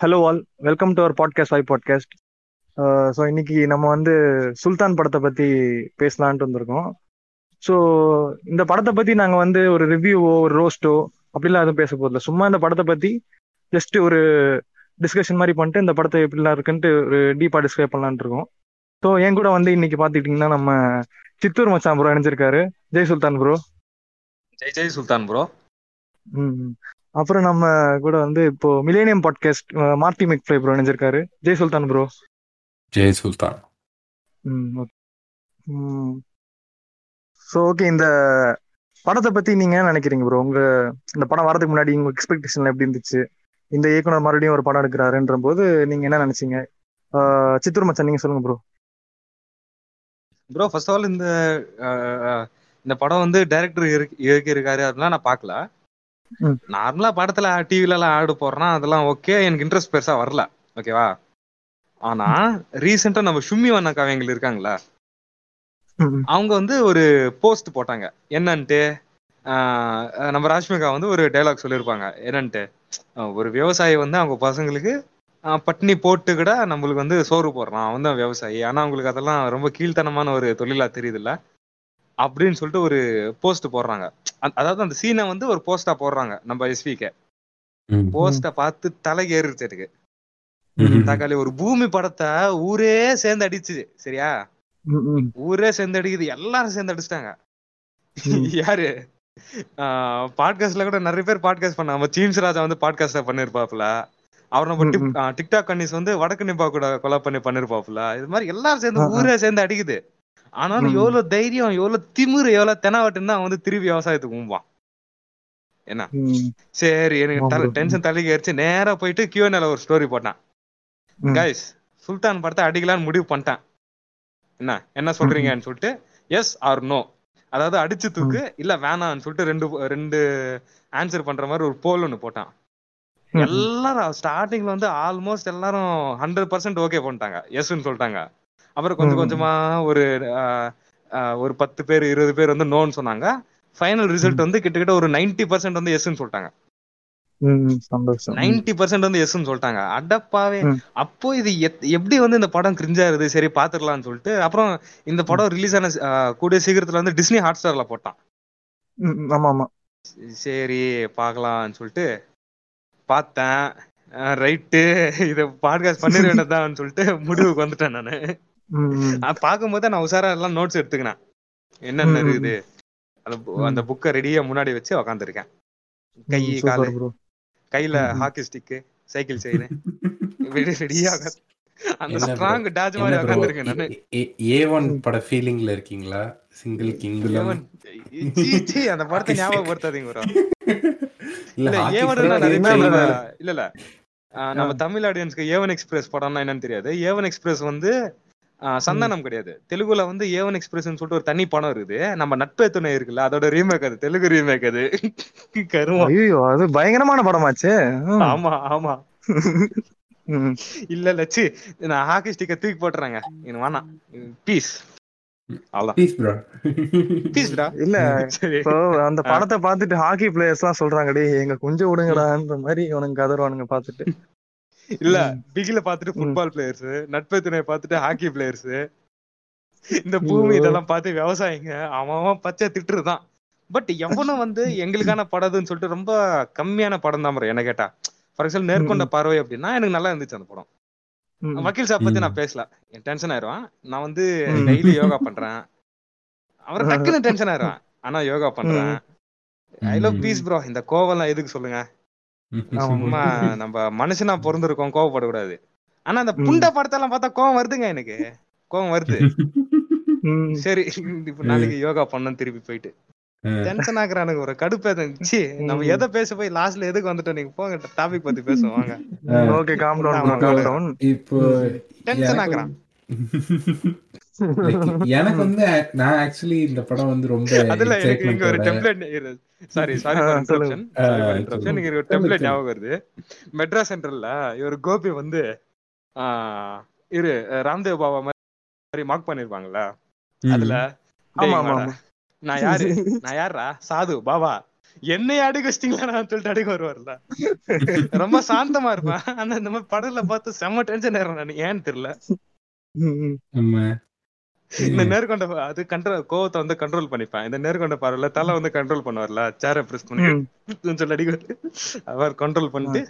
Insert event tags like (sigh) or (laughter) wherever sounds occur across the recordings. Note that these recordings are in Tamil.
Hello all welcome to our podcast I podcast so இன்னைக்கு நம்ம வந்து சுல்தான் படத்தை பத்தி பேசலான்ட்டு வந்திருக்கோம். ஸோ இந்த படத்தை பத்தி நாங்க வந்து ஒரு ரிவ்யூவோ ஒரு ரோஸ்டோ அப்படிலாம் எதுவும் பேச போதில்ல சும்மா இந்த படத்தை பத்தி ஜஸ்ட் ஒரு டிஸ்கஷன் மாதிரி பண்ணிட்டு இந்த படத்தை எப்படிலாம் இருக்குன்ட்டு ஒரு டீப்பா டிஸ்கிரைப் பண்ணலான்ட்டு இருக்கோம். ஸோ என் கூட வந்து இன்னைக்கு பாத்துக்கிட்டீங்கன்னா நம்ம சித்தூர் மச்சான் ப்ரோ இணைஞ்சிருக்காரு. ஜெய் சுல்தான் ப்ரோ ஜெய் ஜெய் சுல்தான் ப்ரோ ம். அப்புறம் நம்ம கூட வந்து இப்போ millennium podcast Marty McFly bro இணைஞ்சிருக்காரு. Jai சுல்தான் ப்ரோ ஜெய் சுல்தான். ம் ஸோ ஓகே இந்த படத்தை பத்தி நீங்க என்ன நினைக்கிறீங்க ப்ரோ உங்க இந்த படம் வரதுக்கு முன்னாடி உங்க எக்ஸ்பெக்டேஷன் எப்படி இருந்துச்சு? இந்த இயக்குனர் மறுபடியும் ஒரு படம் எடுக்கிறாருன்ற போது நீங்க என்ன நினைச்சீங்க? சித்தூர் மச்சான் நீங்க சொல்லுங்க bro bro first of all இந்த இந்த படம் வந்து டைரக்டர் இயக்கி இருக்காரு அதெல்லாம் நான் பார்க்கல. நார்மலா படத்துல டிவில எல்லாம் ஆடு போடுறான் அதெல்லாம் ஓகே எனக்கு இன்ட்ரெஸ்ட் பெருசா வரல. ஓகேவா ஆனா ரீசெண்டா நம்ம ஷும்மி வண்ண கவியங்கள் இருக்காங்களா? அவங்க வந்து ஒரு போஸ்ட் போட்டாங்க. என்னன்ட்டு? ஆஹ், நம்ம ராஷ்மிகா வந்து ஒரு டைலாக் சொல்லியிருப்பாங்க. என்னன்ட்டு? ஒரு விவசாயி வந்து அவங்க பசங்களுக்கு பட்னி போட்டு கூட நம்மளுக்கு வந்து சோறு போடுறான். அவன் தான் விவசாயி. ஆனா அவங்களுக்கு அதெல்லாம் ரொம்ப கீழ்த்தனமான ஒரு தொழிலா தெரியுதுல்ல? அப்படின்னு சொல்லிட்டு ஒரு போஸ்ட் போடுறாங்க. அதாவது அந்த சீனை வந்து ஒரு போஸ்டா போடுறாங்க நம்ம எஸ்விக்கு ம். போஸ்ட பார்த்து தலை எனக்கு. ம். தக்காளி ஒரு பூமி படத்தை ஊரே சேர்ந்து அடிச்சுது சரியா? ஊரே சேர்ந்து அடிக்குது எல்லாரும் சேர்ந்து அடிச்சிட்டாங்க. யாரு? பாட்காஸ்ட்ல கூட நிறைய பேர் பாட்காஸ்ட் பண்ணாங்க நம்ம சீன்ஸ் ராஜா வந்து பாட்காஸ்ட் பண்ணிருப்பாப்ல அவர் நம்ம டிக்டாக் கன்னிஸ் வந்து வடக்கு நிப்பா கூட கொலை பண்ணி பண்ணிருப்பாப்ல இது மாதிரி எல்லாரும் சேர்ந்து. ஊரே சேர்ந்து அடிக்குது. ஆனாலும். எவ்வளவு தைரியம் எவ்வளவு திமிரு எவ்வளவு தெனாவட்டுன்னு அவன் வந்து திருப்பி விவசாயத்துக்கு ஊம்பான் என்ன? சரி எனக்கு. டென்ஷன் தலைக்கு ஏறிச்சு நேரா போயிட்டு கியூஎன்ல ஒரு ஸ்டோரி போட்டான். கைஸ் சுல்தான் படத்தை அடிக்கலாம்னு முடிவு பண்ணிட்டேன். என்ன? என்ன சொல்றீங்கன்னு சொல்லிட்டு எஸ் ஆர் நோ அதாவது அடிச்சு தூக்கு இல்ல வேணாம்னு சொல்லிட்டு ரெண்டு ரெண்டு ஆன்சர் பண்ற மாதிரி ஒரு போல் ஒன்று போட்டான். எல்லாரும் ஸ்டார்டிங்ல வந்து ஆல்மோஸ்ட் எல்லாரும் ஹண்ட்ரட் பர்சன்ட் ஓகே பண்ணிட்டாங்க. எஸ்ன்னு சொல்லிட்டாங்க. அப்புறம் கொஞ்சம். கொஞ்சமா ஒரு ஒரு பத்து பேர் இருபது பேர் வந்து நோன்னு சொன்னாங்க. ஃபைனல் ரிசல்ட் வந்து கிட்டத்தட்ட ஒரு 90% பர்சன்ட் வந்து எஸ்ன்னு சொல்லிட்டாங்க. 90% பர்சன்ட் வந்து எஸ்ன்னு சொல்லிட்டாங்க. அடப்பாவே. அப்போ இது எப்படி வந்து இந்த படம் கிரிஞ்சா சரி பாத்துடலாம்னு சொல்லிட்டு அப்புறம் இந்த படம் ரிலீஸ் ஆன கூடிய சீக்கிரத்துல வந்து டிஸ்னி ஹாட் ஸ்டார்ல போட்டான். ஆமா ஆமா சரி பார்க்கலாம்னு சொல்லிட்டு பார்த்தேன். ரைட்டு இத பாட்காஸ்ட் பண்ணிட வேண்டியதான்னு சொல்லிட்டு முடிவுக்கு வந்துட்டேன் நானு. பார்க்கும்போது நான் உஷாரா எல்லாம் நோட்ஸ் எடுத்துக்கினேன். என்னென்ன. இருக்குது? அந்த. அந்த புக்கை ரெடியா முன்னாடி வச்சு உக்காந்துருக்கேன். கை காலு. ப்ரோ கையில. ஹாக்கி ஸ்டிக்கு சைக்கிள் செயின் ரெடியா அந்த? ஸ்ட்ராங் டாஜ் மாதிரி bro? உட்காந்துருக்கேன் நானு. ஏ ஒன் பட ஃபீலிங்ல இருக்கீங்களா? சிங்கிள் கிங்குலம் சீ, சீ, அந்த (laughs) படத்தை ஞாபகப்படுத்தாதீங்க bro. இல்ல ஏவன் பேர் இல்ல இல்ல. ஆஹ் நம்ம தமிழ் ஆடியன்ஸ்க்கு ஏவன் எக்ஸ்பிரஸ் படம்னா என்னன்னு தெரியாது. ஏவன் எக்ஸ்பிரஸ் வந்து சந்தானம் கிடையாது. தெலுங்குல வந்து ஏவன் எக்ஸ்பிரஸ் சொல்லிட்டு ஒரு தனி படம் இருக்குது. நம்ம நட்பே துணை இருக்குல்ல அதோட ரீமேக் அது தெலுங்கு ரீமேக் அது. கருமம். ஐயோ அது பயங்கரமான படமாச்சே. ஆமா ஆமா. இல்ல லட்சி நான் ஹாக்கி ஸ்டிக்க தூக்கி போட்டுறாங்க. இது வேணாம். பீஸ் இல்ல அந்த. படத்தை பார்த்துட்டு ஹாக்கி பிளேயர்ஸ் எல்லாம் சொல்றாங்க டேய் எங்க கொஞ்சம் விடுங்கடான்ற மாதிரி அவனுங்க கதறுவானுங்க பார்த்துட்டு. இல்ல. பிகில பாத்துட்டு. ஃபுட்பால் பிளேயர்ஸ் நட்பே துணை பாத்துட்டு ஹாக்கி பிளேயர்ஸ் இந்த பூமி. இதெல்லாம் பார்த்து விவசாயிங்க அவன் பச்சை திட்டுருதான் பட் எவனும் வந்து (laughs) எங்களுக்கான படம்னு சொல்லிட்டு ரொம்ப கம்மியான படம் தான் என்ன கேட்டா ஃபார் எக்ஸாம்பிள் நேர்கொண்ட பார்வை அப்படின்னா எனக்கு நல்லா இருந்துச்சு அந்த படம். வக்கீல் சாப் பத்தி. நான் பேசல என் டென்ஷன் ஆயிடுவான் நான் வந்து. டெய்லி (laughs) யோகா பண்றேன் அவர் (laughs) டக்குன்னு டென்ஷன் ஆயிடுவான் ஆனா யோகா பண்றேன் ஐ லவ். பீஸ் ப்ரோ இந்த கோவம்லாம் எதுக்கு சொல்லுங்க சும்மா நம்ம மனுஷனா பிறந்திருக்கோம் கோவப்படக்கூடாது. ஆனா அந்த. புண்ட படத்தெல்லாம் பார்த்தா கோவம் வருதுங்க எனக்கு. கோவம் வருது. சரி இப்ப நாளைக்கு யோகா பண்ணணும் திருப்பி போயிட்டு. டென்ஷன் ஆகுறானுங்க ஒரு கடுப்பே சி நம்ம. எதை பேச போய் லாஸ்ட்ல எதுக்கு வந்துட்டோம்? நீங்க போங்க டாபிக் பத்தி பேசுவோம் வாங்க. ஓகே காம் டவுன் இப்போ டென்ஷன் ஆகுறான் எனக்கு (laughs) வந்து நான் ஆக்சுவலி இந்த படம் வந்து ரொம்ப (laughs) அதுல எனக்கு இங்க ஒரு டெம்ப்ளேட் சாரி சாரி. இன்டரப்ஷன் ஒரு டெம்ப்ளேட். ஞாபகம் வருது. மெட்ராஸ் சென்ட்ரல்ல இவர் கோபி வந்து இரு ராம்தேவ் பாபா மாதிரி மார்க் பண்ணிருப்பாங்கல்ல. அதுல நான் யாரு? (laughs) நான் யாரா சாது பாபா. என்னைய அடிக்க வச்சிட்டீங்களா சொல்லிட்டு அடிக்க வருவார்ல. ரொம்ப சாந்தமா இருப்பேன். ஆனா இந்த மாதிரி படத்துல பார்த்து செம்ம டென்ஷன் ஆயிரும் நான். ஏன்னு தெரியல. இந்த நேர்கொண்ட அது கண்ட்ரோல் கோவத்தை வந்து கண்ட்ரோல் பண்ணிப்பேன். இந்த நேர்கொண்ட பார்வையில தலை வந்து கண்ட்ரோல் பண்ணுவார்ல சேரை பிரஸ் பண்ணி சொல்லி அடிக்க அவர் கண்ட்ரோல் பண்ணிட்டு.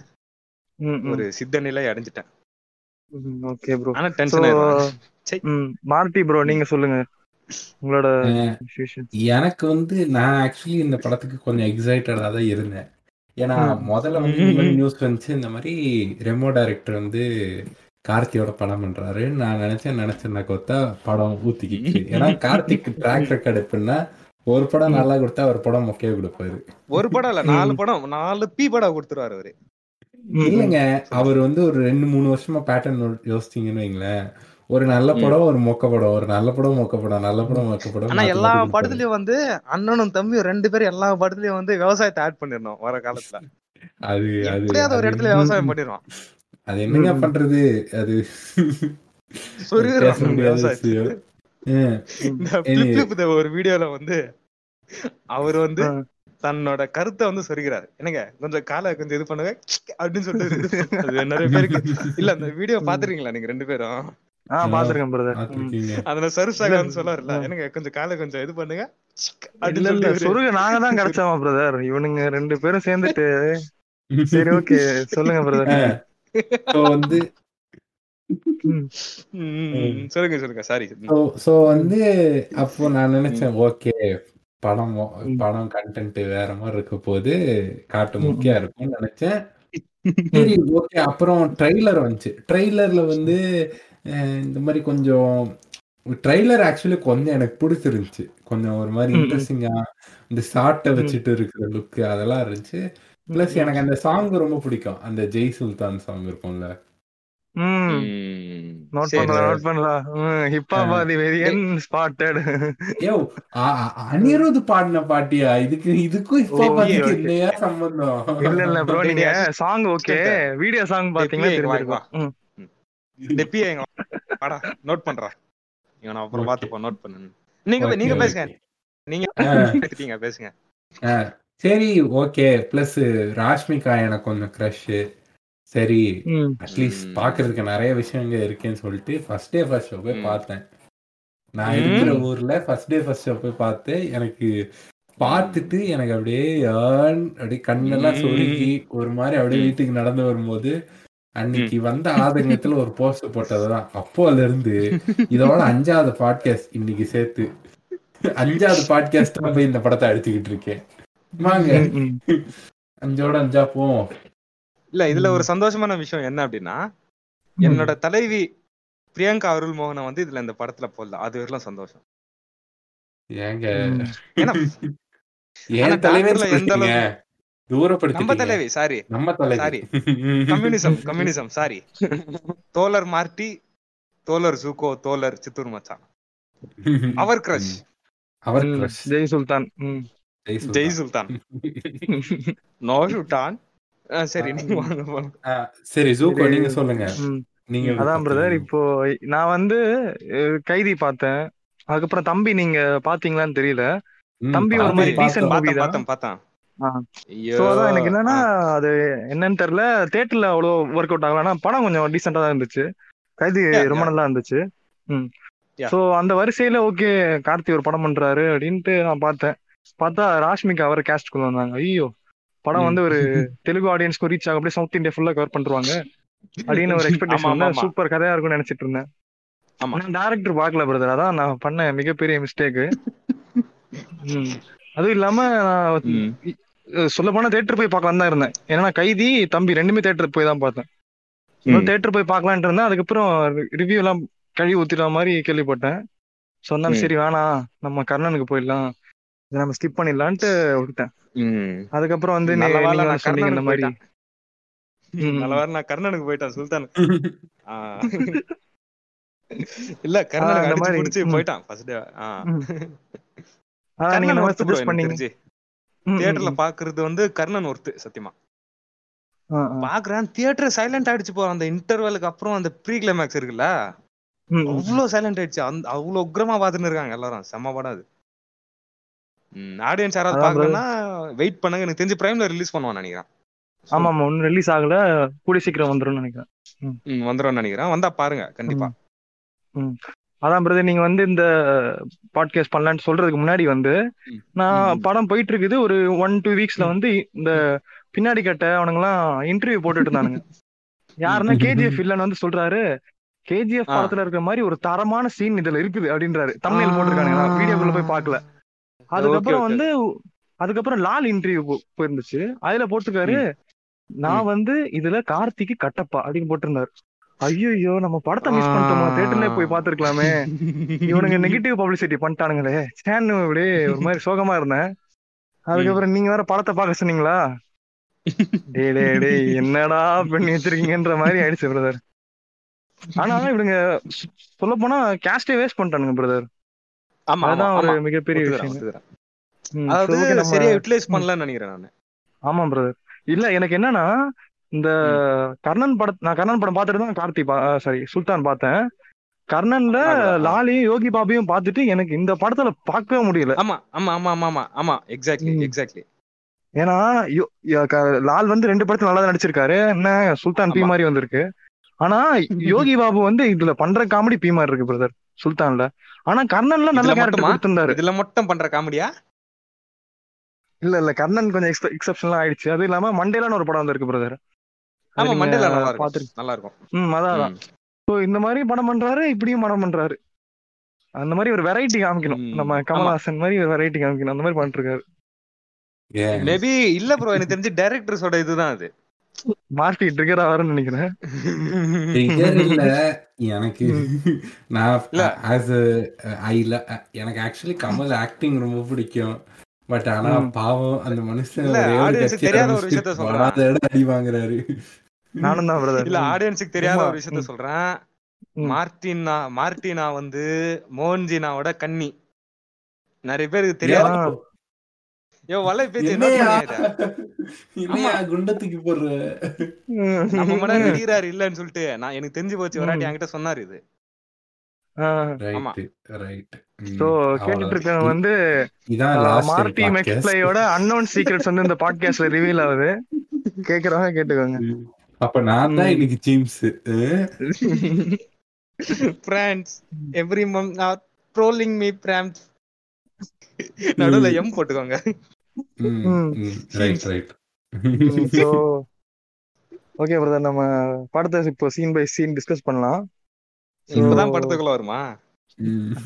ஒரு சித்த நிலை அடைஞ்சிட்டேன். ஓகே ப்ரோ ஆனா So, டென்ஷன் மார்ட்டி ப்ரோ நீங்க சொல்லுங்க. உங்களோட. எனக்கு வந்து நான் ஆக்சுவலி இந்த படத்துக்கு கொஞ்சம் எக்ஸைட்டடா தான் இருந்தேன். ஏன்னா. முதல்ல வந்து நியூஸ் வந்துச்சு. இந்த மாதிரி ரெமோ டைரக்டர் வந்து கார்த்தியோட படம் பண்றாரு. நான் நினைச்சேன் நினைச்சேன்னா கொத்தா படம் ஊத்திக்கிச்சு. ஏன்னா கார்த்திக் ட்ராக் ரெக்கார்ட் எப்படின்னா ஒரு படம் நல்லா கொடுத்தா ஒரு படம் மொக்கையா கொடுப்பாரு. ஒரு படம் இல்ல நாலு படம் நாலு பி படம் கொடுத்துருவாரு அவரு. இல்லைங்க அவர் வந்து ஒரு ரெண்டு மூணு வருஷமா பேட்டர்ன் யோசிச்சீங்கன்னு வைங்களேன். ஒரு நல்ல படம் ஒரு மொக்க படம் ஒரு நல்ல படம் மொக்க படம் நல்ல படம் மொக்க படம் ஆனா எல்லா. படத்துலயும் வந்து அண்ணனும் தம்பியும் ரெண்டு பேரும் எல்லா படத்துலயும் வந்து விவசாயத்தை ஆட் பண்ணிடணும் வர காலத்துல. அது அது ஒரு இடத்துல விவசாயம் பண்ணிடுவான் அது என்னங்க. பண்றது? அது (laughs) ஒரு வீடியோல வந்து அவர் வந்து. தன்னோட கருத்தை வந்து சொருகிறாரு என்னங்க கொஞ்சம் காலை கொஞ்சம் இது பண்ணுங்க அப்படின்னு சொல்லிட்டு (laughs) நிறைய பேருக்கு இல்ல அந்த வீடியோ பாத்துறீங்களா நீங்க ரெண்டு பேரும்? ஆ பாத்துருக்கேன் பிரதர். அதுல சருசாக வந்து சொல்லுவாருல்ல என்னங்க கொஞ்சம் காலை கொஞ்சம் இது பண்ணுங்க சொருக நாங்க தான் கிடைச்சோமா பிரதர் இவனுங்க ரெண்டு பேரும் சேர்ந்துட்டு சரி ஓகே சொல்லுங்க பிரதர் வந்து. சொல்லுங்க சொல்லுங்க. சாரி so வந்து அப்போ நான் நினைச்சேன் ஓகே படம் படம் கண்டென்ட் வேற மாதிரி இருக்க போது காட்டு முக்கியா இருக்கும்னு நினைச்சேன். சரி ஓகே. அப்புறம் ட்ரெய்லர் வந்துச்சு. ட்ரெய்லர்ல வந்து இந்த மாதிரி கொஞ்சம் ட்ரெய்லர் ஆக்சுவலி கொஞ்சம் எனக்கு பிடிச்சிருந்துச்சு. கொஞ்சம் ஒரு மாதிரி. இன்ட்ரெஸ்டிங்கா இந்த ஷார்ட்டை. வச்சுட்டு இருக்கிற லுக் அதெல்லாம் இருந்துச்சு. பிளஸ் எனக்கு அந்த சாங் ரொம்ப பிடிக்கும். அந்த ஜெய் சுல்தான் சாங் இருக்கும்ல. நோட் நோட் பண்ணலாம் ஹிப்பாப் ஆதி வெரியன் ஸ்பாட்டட் யோ அனிருத் பாடின பாட்டியா? இதுக்கு இதுக்கும் இப்போ Okay, பாட்டுக்கு okay. இல்லையா சம்பந்தம்? இல்ல இல்ல ப்ரோ நீங்க சாங் ஓகே. வீடியோ சாங் பாத்தீங்கன்னா தெரிஞ்சிருக்கும். ம். டெப்பியா எங்க வாடா நோட் பண்றா. இவன் அப்புறம். பாத்துப்போம் நோட் பண்ணு நீங்க நீங்க. பேசுங்க. நீங்க பேசுங்க. சரி ஓகே பிளஸ் ராஷ்மிகா எனக்கு கொஞ்சம் க்ரஷ் சரி. அட்லீஸ்ட். பாக்குறதுக்கு நிறைய விஷயங்க இருக்கேன்னு சொல்லிட்டு ஃபர்ஸ்ட் டே ஃபர்ஸ்ட் ஷோ போய். பார்த்தேன் நான். இருக்கிற ஊர்ல ஃபர்ஸ்ட் டே ஃபர்ஸ்ட் ஷோ போய் பார்த்து எனக்கு பார்த்துட்டு எனக்கு அப்படியே அப்படியே கண்ணெல்லாம். சொருகி ஒரு மாதிரி அப்படியே. வீட்டுக்கு நடந்து வரும்போது அன்னைக்கு வந்த ஆதங்கத்துல ஒரு போஸ்ட் போட்டதுதான் அப்போல இருந்து இதோட (laughs) அஞ்சாவது பாட்காஸ்ட் இன்னைக்கு சேர்த்து அஞ்சாவது பாட்காஸ்ட் போய் இந்த படத்தை அடிச்சுக்கிட்டு இருக்கேன் வாங்க. ம், ம். அஞ்சோட அஞ்சா போவோம். இல்ல இதுல ஒரு சந்தோஷமான விஷயம் என்ன அப்படின்னா என்னோட தலைவி பிரியங்கா அருள் மோகனை வந்து இதுல இந்த படத்துல போடல. அது வரலாம் சந்தோஷம். ஏங்க. ஏன் தலைவர் டாக்டர்ல எந்த சொல்லிட்டீங்க நம்ம தலைவி சாரி நம்ம தலைவி. Sorry. (laughs) கம்யூனிசம் கம்யூனிசம் சாரி தோலர் மார்ட்டி தோலர் ஜூகோ தோலர் சித்தூர் மச்சான். அவர் (laughs) கிரஷ் அவர் crush. ஜெய் சுல்தான். ஜெய் சுல்தான். நோ சுல்தான் சரி சரி ஜூகோ நீங்க சொல்லுங்க. நீங்க அதான் பிரதர்? இப்போ நான் வந்து கைதி பார்த்தேன் அதுக்கப்புறம் தம்பி நீங்க பாத்தீங்களான்னு தெரியல. தம்பி ஒரு மாதிரி movie பார்த்தேன் தான். பார்த்தேன் எனக்கு என்னன்னா. அது என்னன்னு தெரியல. தேட்டர்ல அவ்வளோ ஒர்க் அவுட் ஆகல ஆனா படம் கொஞ்சம் டீசெண்டா தான் இருந்துச்சு. கைதி ரொம்ப. நல்லா இருந்துச்சு. சோ அந்த வரிசையில ஓகே கார்த்தி ஒரு படம் பண்றாரு அப்படின்ட்டு நான் பார்த்தேன். பார்த்தா ராஷ்மிகா அவர் கேஸ்ட் கொண்டு வந்தாங்க ஐயோ படம். வந்து ஒரு தெலுங்கு ஆடியன்ஸ்க்கு ரீச் ஆக அப்படியே சவுத் இந்தியா ஃபுல்லா கவர் பண்ணிருவாங்க அப்படின்னு ஒரு எக்ஸ்பெக்டேஷன். சூப்பர் கதையா இருக்கும்னு நினைச்சிட்டு இருந்தேன். நான் டேரக்டர் பார்க்கல பிரதர் அதான் நான் பண்ண மிகப்பெரிய மிஸ்டேக் அதுவும் இல்லாம நான். சொல்ல போனா தேட்டர் போய் பார்க்கலாம் தான் இருந்தேன் ஏன்னா கைதி தம்பி ரெண்டுமே தேட்டர் போய் தான் பார்த்தேன். தேட்டர் போய் பார்க்கலான்ட்டு இருந்தேன் அதுக்கப்புறம் ரிவ்யூ எல்லாம் கழுவி ஊத்திட்ட மாதிரி கேள்விப்பட்டேன் சொன்னாலும். சரி வேணாம் நம்ம கர்ணனுக்கு போயிடலாம் நம்ம ஸ்கிப் பண்ணிடலான்ட்டு விட்டேன் ம். அதுக்கப்புறம் வந்து சொன்னீங்க இந்த கர்ணனுக்கு மாதிரி. நல்ல நான் கர்ணனுக்கு போயிட்டேன் சுல்தான். (laughs) இல்ல கர்ணனுக்கு அந்த அடிச்சு மாதிரி, புடிச்சு ம். போயிட்டான் ஃபர்ஸ்ட் டே. அதான் நீங்க கர்ணன் இந்த மாதிரி ஒர்த்து bro சஜஸ்ட் பண்ணீங்க தியேட்டர்ல. பாக்குறது வந்து கர்ணன் ஒர்த்து சத்தியமா. பாக்குறேன் தியேட்டர் சைலண்ட் ஆயிடுச்சு போ அந்த இன்டர்வலுக்கு அப்புறம் அந்த ப்ரீ கிளைமேக்ஸ் இருக்குல்ல. அவ்வளவு சைலண்ட் ஆயிடுச்சு அந்த அவ்வளவு உக்ரமா பாத்துன்னு இருக்காங்க எல்லாரும் செம்ம படம் அது ஆடியன்ஸ் யாராவது பாக்கணும்னா வெயிட் பண்ணுங்க. எனக்கு தெரிஞ்சு பிரைம்ல ரிலீஸ் பண்ணுவான்னு நினைக்கிறேன். ஆமா ஆமா ஒன்னும் ரிலீஸ் ஆகல. கூடிய சீக்கிரம் வந்துரும்னு நினைக்கிறேன். ம், வந்துரும்னு நினைக்கிறேன். வந்தா பாருங்க கண்டிப்பா. அதான் பிரதர் நீங்க வந்து இந்த பாட்காஸ்ட் பண்ணலான்னு சொல்றதுக்கு முன்னாடி வந்து. நான். படம் போயிட்டு இருக்குது ஒரு ஒன் டூ வீக்ஸ்ல வந்து இந்த பின்னாடி கட்ட அவனுங்கலாம் இன்டர்வியூ போட்டுட்டு இருந்தானுங்க (laughs) யாருன்னா கேஜிஎஃப் இல்லன்னு வந்து சொல்றாரு கேஜிஎஃப். படத்துல இருக்கிற மாதிரி ஒரு தரமான சீன் இதுல இருக்குது அப்படின்றாரு. தமிழில் போட்டிருக்கானுங்க. நான் வீடியோக்குள்ள போய் பார்க்கல. அதுக்கப்புறம். வந்து அதுக்கப்புறம் லால் இன்டர்வியூ போயிருந்துச்சு. அதுல போட்டிருக்காரு நான் வந்து இதுல கார்த்திக்கு கட்டப்பா அப்படின்னு போட்டிருந்தாரு. ஐயோ நம்ம படத்தை மிஸ் பண்ணிட்டோமா? தேட்டர்ல போய் பார்த்திருக்கலாமே. (laughs) இவனுங்க நெகட்டிவ் பப்ளிசிட்டி பண்ணிட்டானுங்களே. சேன்னு அப்படியே ஒரு மாதிரி சோகமா இருந்தேன். அதுக்கப்புறம் நீங்க வேற படத்தை பார்க்க சொன்னீங்களா? டேய் டேய் டேய் என்னடா பண்ணி வச்சிருக்கீங்கன்ற மாதிரி ஆயிடுச்சு பிரதர் ஆனா இவனுங்க சொல்ல போனா கேஸ்டே வேஸ்ட் பண்ணிட்டானுங்க பிரதர் ஆமா அதான் ஒரு மிகப்பெரிய விஷயம். அதாவது நம்ம- சரியா யூட்டிலைஸ் பண்ணலன்னு நினைக்கிறேன் நானு. ஆமா பிரதர் இல்ல எனக்கு என்னன்னா இந்த கர்ணன் படம் நான் கர்ணன் படம் பார்த்துட்டு தான் கார்த்தி சாரி சுல்தான் பார்த்தேன். கர்ணன்ல. லாலியும் யோகி பாபியும் பார்த்துட்டு எனக்கு இந்த படத்துல பார்க்கவே முடியல. ஆமா ஆமா ஆமா ஆமா ஆமா ஆமா எக்ஸாக்ட்லி. எக்ஸாக்ட்லி ஏன்னா லால் வந்து ரெண்டு படத்துல நல்லா நடிச்சிருக்காரு. என்ன சுல்தான் பி. மாதிரி வந்திருக்கு. ஆனா (laughs) யோகி பாபு வந்து இதுல பண்ற காமெடி பி மாதிரி இருக்கு பிரதர் சுல்தான்ல. ஆனா கர்ணன்ல நல்ல கேரக்டர்? கொடுத்திருந்தாரு. இதுல மட்டும் பண்ற காமெடியா? இல்ல இல்ல கர்ணன் கொஞ்சம் எக்ஸப்ஷனலா ஆயிடுச்சு. அது இல்லாம மண்டேலான்னு ஒரு படம் வந்திருக்கு பிரதர் ஆமா மண்டேல நல்லா இருக்கும். பாத்துருக்கு நல்லா இருக்கும் ம் அதான். ஸோ இந்த மாதிரி படம் பண்றாரு இப்படியும் படம் பண்றாரு. அந்த மாதிரி ஒரு வெரைட்டி காமிக்கணும். நம்ம கமல்ஹாசன் மாதிரி ஒரு வெரைட்டி காமிக்கணும். அந்த மாதிரி பண்ணிட்டு இருக்காரு. மேபி இல்ல ப்ரோ எனக்கு தெரிஞ்சு டைரக்டர்ஸோட இதுதான் அது. மார்ட்டி ட்ரிகர் ஆவாருன்னு நினைக்கிறேன் இல்ல (laughs) எனக்கு நான். ஆஸ் ஐ எனக்கு ஆக்சுவலி கமல் ஆக்டிங் ரொம்ப பிடிக்கும் பட் ஆனா. பாவம் அந்த மனுஷன் தெரியாத ஒரு விஷயத்த சொல்றேன். அடி வாங்குறாரு நானும் தான் பிரதர் இல்ல ஆடியன்ஸுக்கு தெரியாத. ஒரு விஷயத்த. சொல்றேன். மார்டினா மார்டினா வந்து மோகன்ஜினாவோட கன்னி நிறைய பேருக்கு தெரியாது யோ வலை பேச்சு என்னையா? குண்டத்துக்கு போடுற? நம்ம இல்லன்னு சொல்லிட்டு நான் எனக்கு தெரிஞ்சு போச்சு ம். என்கிட்ட சொன்னாரு இது. வந்து மார்ட்டி மெக்ஸ்பிளையோட அன்னோன் சீக்ரெட்ஸ் வந்து இந்த பாட்காஸ்ட்ல ரிவீல் ஆகுது. கேக்குறவங்க கேட்டுக்கோங்க. அப்ப நான் தான் ம். இன்னைக்கு ஜீம்ஸ் ஃப்ரெண்ட்ஸ் எவ்ரி மம் ட்ரோலிங் மீ பிராம்ஸ் நடுவுல எம் போட்டுக்கோங்க. Right right so okay brother நம்ம படத்தை இப்போ சீன் பை சீன் டிஸ்கஸ் பண்ணலாம். So, இப்பதான் படத்துக்குள்ள வருமா?